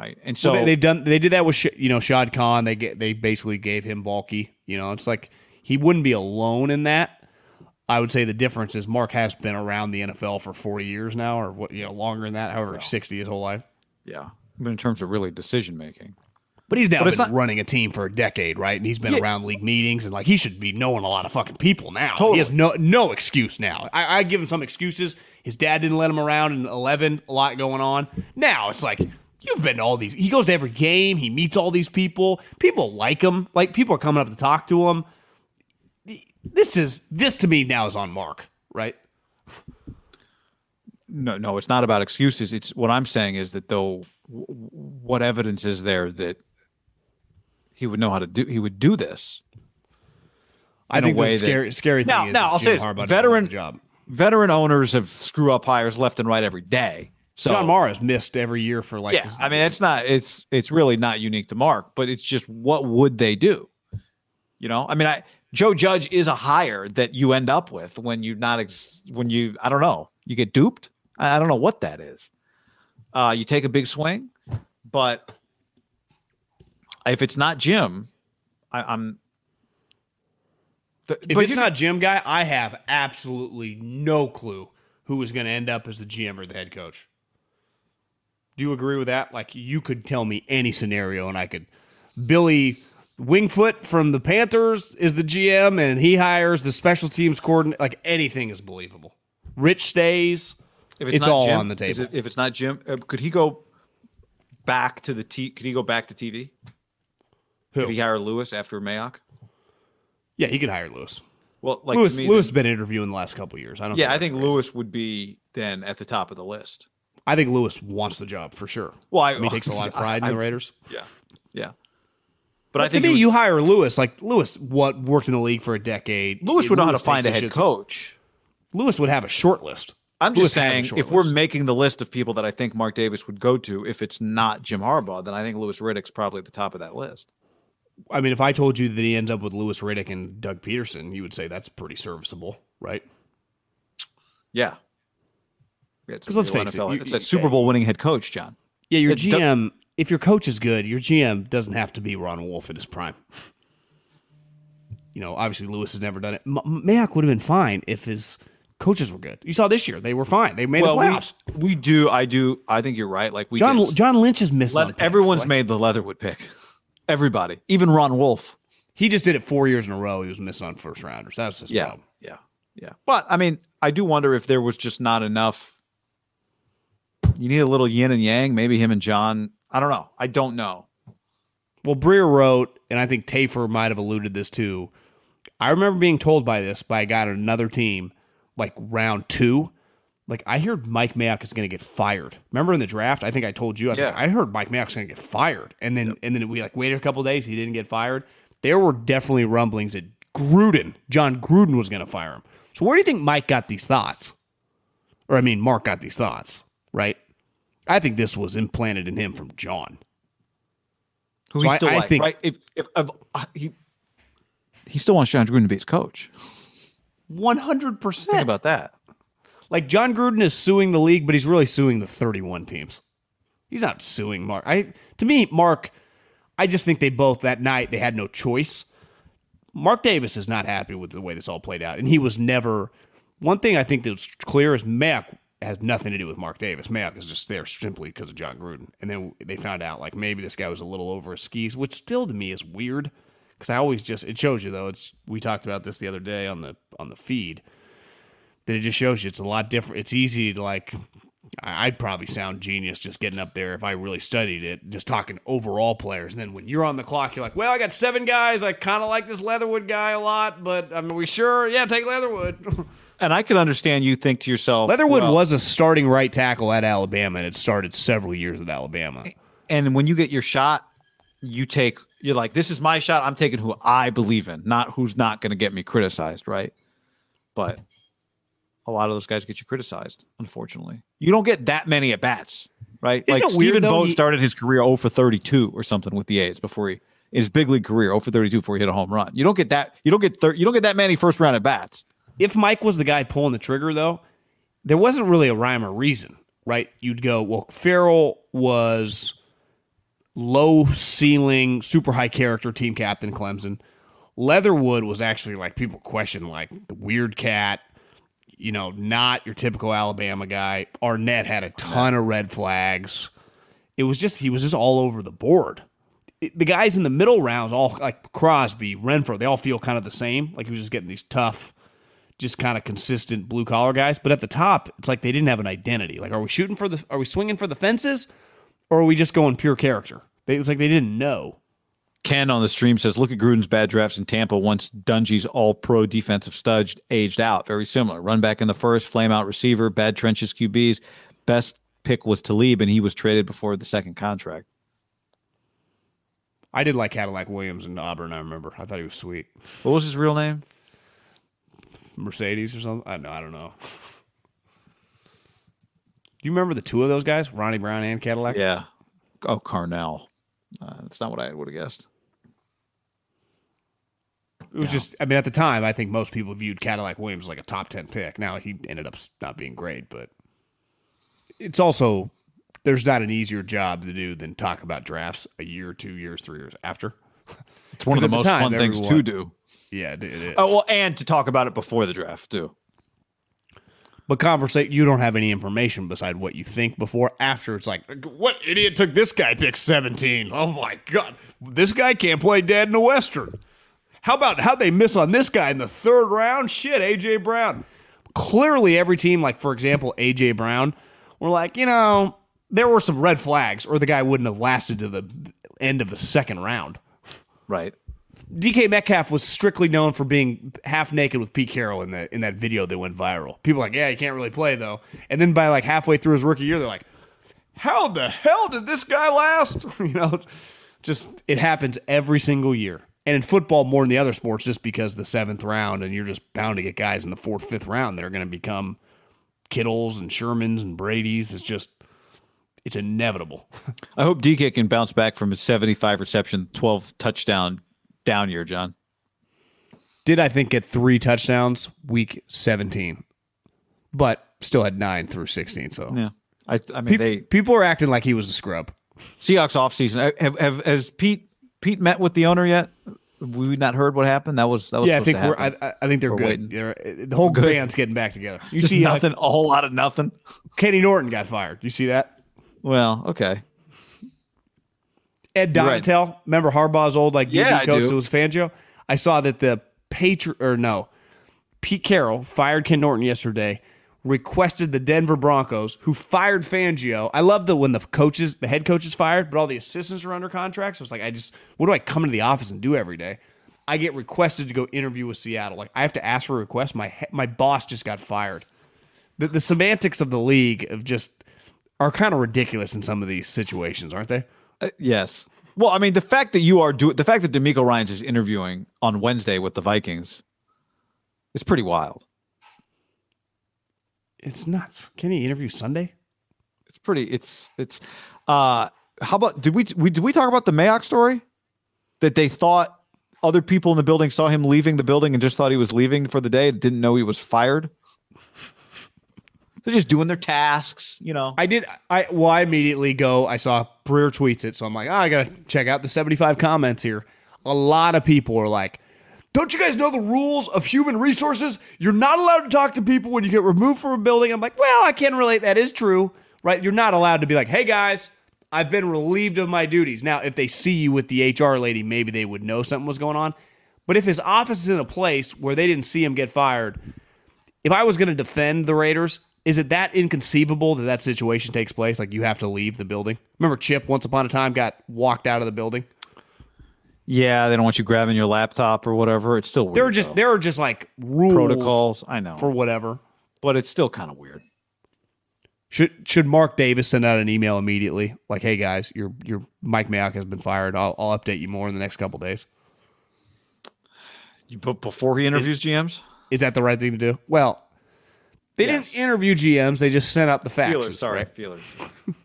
right? And so well, they, have done they did that with you know Shad Khan. They get they basically gave him Baalke. You know, it's like he wouldn't be alone in that. I would say the difference is Mark has been around the NFL for 40 years now, or what you know longer than that, however, 60 his whole life. Yeah, but in terms of really decision making. But he's now but been not, running a team for a decade, right? And he's been yeah. around league meetings, and like he should be knowing a lot of fucking people now. Totally. He has no no excuse now. I, I give him some excuses. His dad didn't let him around in eleven, a lot going on. Now it's like You've been to all these. He goes to every game. He meets all these people. People like him. Like people are coming up to talk to him. This is this to me now is on Mark, right? No, no, it's not about excuses. It's what I'm saying is that though, what evidence is there that he would know how to do? He would do this. I think the scary, that, scary thing now, is now I'll say this, veteran job. Veteran owners have screw up hires left and right every day. So John Mara's missed every year for like. Yeah, I mean, it's not. It's it's really not unique to Mark, but it's just what would they do? You know, I mean, I Joe Judge is a hire that you end up with when you not ex, when you I don't know you get duped. I, I don't know what that is. Uh, you take a big swing, but if it's not Jim, I, am if it's not Jim guy, I have absolutely no clue who is going to end up as the GM or the head coach. Do you agree with that? Like you could tell me any scenario and I could Billy Wingfoot from the Panthers is the GM and he hires the special teams coordinator. Like anything is believable. Rich stays. If it's, it's all Jim, on the table. It, if it's not Jim, uh, could he go back to the T? Could he go back to TV? Who? Could he hire Louis after Mayock? Yeah, he could hire Louis. Well, like Louis, Louis has been interviewing the last couple years. I don't. Yeah, think I think Louis would be then at the top of the list. I think Louis wants the job for sure. Well, I, I mean, he takes a lot of pride I, in the Raiders. Yeah, yeah. But, but I think to me, would, you hire Louis. Like Louis, what worked in the league for a decade. Louis would know how to find a head coach. Louis would have a short list. I'm just saying, if list. we're making the list of people that I think Mark Davis would go to, if it's not Jim Harbaugh, then I think Louis Riddick's probably at the top of that list. I mean, if I told you that he ends up with Louis Riddick and Doug Pederson, you would say that's pretty serviceable, right? Yeah, because let's face NFL. it, it's a Super Bowl winning head coach, John. Yeah, your it's GM. if your coach is good, your GM doesn't have to be Ron Wolf in his prime. You know, obviously Louis has never done it. M- Mayock would have been fine if his coaches were good. You saw this year; they were fine. They made well, the playoffs. We, we, do. I do. I think you're right. Like we John John Lynch has missed. Le- everyone's like, made the Leatherwood pick. Everybody, even Ron Wolf. He just did it four years in a row. He was missing on first rounders. That's his yeah, problem. Yeah, yeah. But I mean, I do wonder if there was just not enough you need a little yin and yang. Maybe him and John. I don't know. I don't know. Well, Breer wrote, and I think Tafur might have alluded this too. I remember being told by this by a guy on another team, like round two. Like I heard Mike Mayock is going to get fired. Remember in the draft? I think I told you. I, yeah. I heard Mike Mayock's going to get fired, and then yep. and then we like waited a couple days. He didn't get fired. There were definitely rumblings that Gruden, Jon Gruden, was going to fire him. So where do you think Mike got these thoughts? Or I mean, Mark got these thoughts, right? I think this was implanted in him from John. Who So he still I like, think- right? If, if, of uh, he he still wants Jon Gruden to be his coach. One hundred percent. Think about that. Like Jon Gruden is suing the league, but he's really suing the 31 teams. He's not suing Mark. I to me, Mark, I just think they both that night they had no choice. Mark Davis is not happy with the way this all played out, and he was never. One thing I think that's clear is Mac has nothing to do with Mark Davis. Mac is just there simply because of Jon Gruden, and then they found out like maybe this guy was a little over his skis, which still to me is weird because I always just it shows you though. It's we talked about this the other day on the on the feed that it just shows you it's a lot different. It's easy to like. I'd probably sound genius just getting up there if I really studied it, just talking overall players. And then when you're on the clock, you're like, well, I got seven guys. I kind of like this Leatherwood guy a lot, but I mean, we sure? Yeah, take Leatherwood. And I can understand you think to yourself, Leatherwood well, was a starting right tackle at Alabama, and it started several years at Alabama. and when you get your shot, you take. You're like, this is my shot. I'm taking who I believe in, not who's not going to get me criticized, right? But a lot of those guys get you criticized. Unfortunately, you don't get that many at bats, right? Isn't like Stephen? Vogt He- started his career 0 for 32 or something with the A's before he in his big league career 0 for 32 before he hit a home run. You don't get that. You don't get thir- you don't get that many first round at bats. if Mike was the guy pulling the trigger, though, there wasn't really a rhyme or reason, right? You'd go, well, Ferrell was low ceiling, super high character team captain Clemson. Leatherwood was actually like people question like the weird cat, you know, not your typical Alabama guy. Arnette had a ton of red flags. It was just he was just all over the board. It- the guys in the middle rounds, all like Crosby, Renfro, they all feel kind of the same. Like he was just getting these tough, just kind of consistent blue collar guys. But at the top, it's like they didn't have an identity. Like, are we shooting for the? Are we swinging for the fences, or are we just going pure character? They, it's like they didn't know. Ken on the stream says, "Look at Gruden's bad drafts in Tampa. Once Dungy's All-Pro defensive stud aged out, very similar. Run back in the first, flame out receiver, bad trenches QBs. Best pick was Talib, and he was traded before the second contract. I did like Cadillac Williams in Auburn. I remember. I thought he was sweet. What was his real name? Mercedes or something. I know. I don't know. Do you remember the two of those guys, Ronnie Brown and Cadillac? Yeah. Oh, Carnell. Uh, that's not what I would have guessed. It was just, I mean, at the time, I think most people viewed Cadillac Williams like a top 10 pick. Now, he ended up not being great, but it's also, there's not an easier job to do than talk about drafts a year, two years, three years after. It's one of the at the most time, fun things to do. Yeah, it, it is. Oh well, and to talk about it before the draft too. But conversate, you don't have any information beside what you think before. After it's like, what idiot took this guy pick 17? Oh my god, this guy can't play dead in a Western. How about how they miss on this guy in the third round? Shit, AJ Brown. Clearly, every team, like for example, AJ Brown, were like, you know, there were some red flags, or the guy wouldn't have lasted to the end of the second round. Right. DK Metcalf was strictly known for being half naked with Pete Carroll in that in that video that went viral. People like, yeah, he can't really play though. And then by like halfway through his rookie year, they're like, how the hell did this guy last? you know, just it happens every single year. And in football, more than the other sports, just because the seventh round, and you're just bound to get guys in the fourth, fifth round that are going to become Kittles and Shermans and Brady's. It's just, it's inevitable. I hope DK can bounce back from his 75 reception, 12 touchdown down year, John. did I think get three touchdowns week 17, but still had nine through 16. So Yeah. I, I mean, Peop- they people are acting like he was a scrub. Seahawks offseason. Have, have has Pete Pete met with the owner yet? Have we not heard what happened? That was that was Yeah, I think we're. I. I think they're We're good. They're, the whole Good. band's getting back together. You Just see, uh, nothing, a whole lot of nothing. Kenny Norton got fired. You see that? Well, okay. Ed You're right. Remember Harbaugh's old like DB Yeah, coach that was Fangio? I saw that the Patri or no, Pete Carroll fired Ken Norton yesterday. Requested the Denver Broncos, who fired Fangio. I love that when the coaches, the head coach is fired, but all the assistants are under contract. So it's like I just, what do I come into the office and do every day? I get requested to go interview with Seattle. Like I have to ask for a request. My my boss just got fired. The, the semantics of the league of just are kind of ridiculous in some of these situations, aren't they? Uh, yes. Well, I mean, the fact that you are doing the fact that DeMeco Ryans is interviewing on Wednesday with the Vikings is pretty wild. It's nuts. Can he interview Sunday? It's pretty. It's it's. uh how about did we, we did we talk about the Mayock story? That they thought other people in the building saw him leaving the building and just thought he was leaving for the day, didn't know he was fired. They're just doing their tasks, you know. I did. I well, I immediately go. I saw Breer tweets it, so I'm like, oh, I gotta check out the 75 comments here. A lot of people are like, "Don't you guys know the rules of human resources? You're not allowed to talk to people when you get removed from a building." I'm like, well, I can relate. That is true, right? You're not allowed to be like, "Hey guys, I've been relieved of my duties." Now, if they see you with the HR lady, maybe they would know something was going on. But if his office is in a place where they didn't see him get fired, if I was going to defend the Raiders, is it that inconceivable that that situation takes place? Like you have to leave the building. Remember, Chip once upon a time got walked out of the building. Yeah, they don't want you grabbing your laptop or whatever. It's still weird. There are just though. there are just like rules protocols. I know, for whatever. but it's still kind of weird. Should should Mark Davis send out an email immediately, like, "Hey guys, your your Mike Mayock has been fired. I'll, I'll update you more in the next couple days." You put before he interviews GMs. Is that the right thing to do? Well, they Yes. didn't interview GMs; they just sent out the faxes. Feelers, sorry, right? feelers.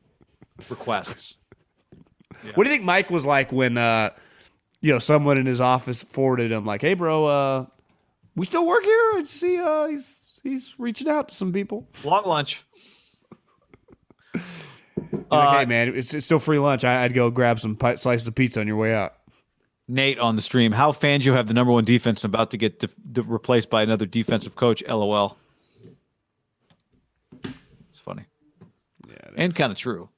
Requests. What do you think Mike was like when uh you know someone in his office forwarded him like, "Hey bro, uh we still work here? I see uh he's he's reaching out to some people." Long lunch. He's like, Uh, "Hey man, it's, it's still free lunch. I, I'd go grab some pi- slices of pizza on your way out." Nate on the stream. How fans you have the number one defense about to get de- de- replaced by another defensive coach? LOL. It's funny. And kind of true.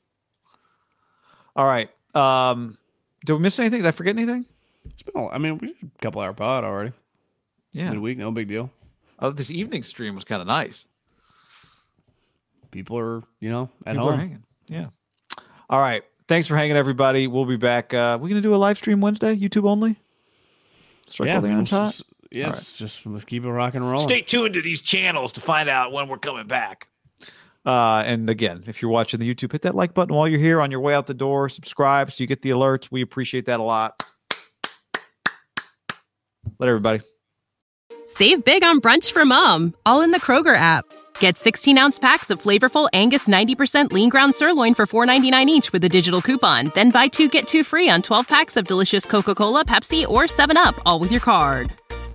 All right. Um, did we miss anything? Did I forget anything? It's been a, I mean, we did a couple hour pod already. Yeah. Midweek, no big deal. Oh, this evening stream was kind of nice. People are, you know, at People are home. hanging. Yeah. All right. Thanks for hanging, everybody. We'll be back. Uh, we're gonna do a live stream Wednesday, YouTube only. Strike Yeah, while the I mean, iron's hot. yeah, it's just let's keep it rock and rolling. Stay tuned to these channels to find out when we're coming back. Uh, and again, if you're watching the YouTube, hit that like button while you're here on your way out the door. Subscribe so you get the alerts. We appreciate that a lot. Let everybody. Save big on brunch for mom, all in the Kroger app. Get 16 ounce packs of flavorful Angus 90% lean ground sirloin for $4.99 each with a digital coupon. Then buy two get two free on 12 packs of delicious Coca Cola, Pepsi, or 7UP, all with your card.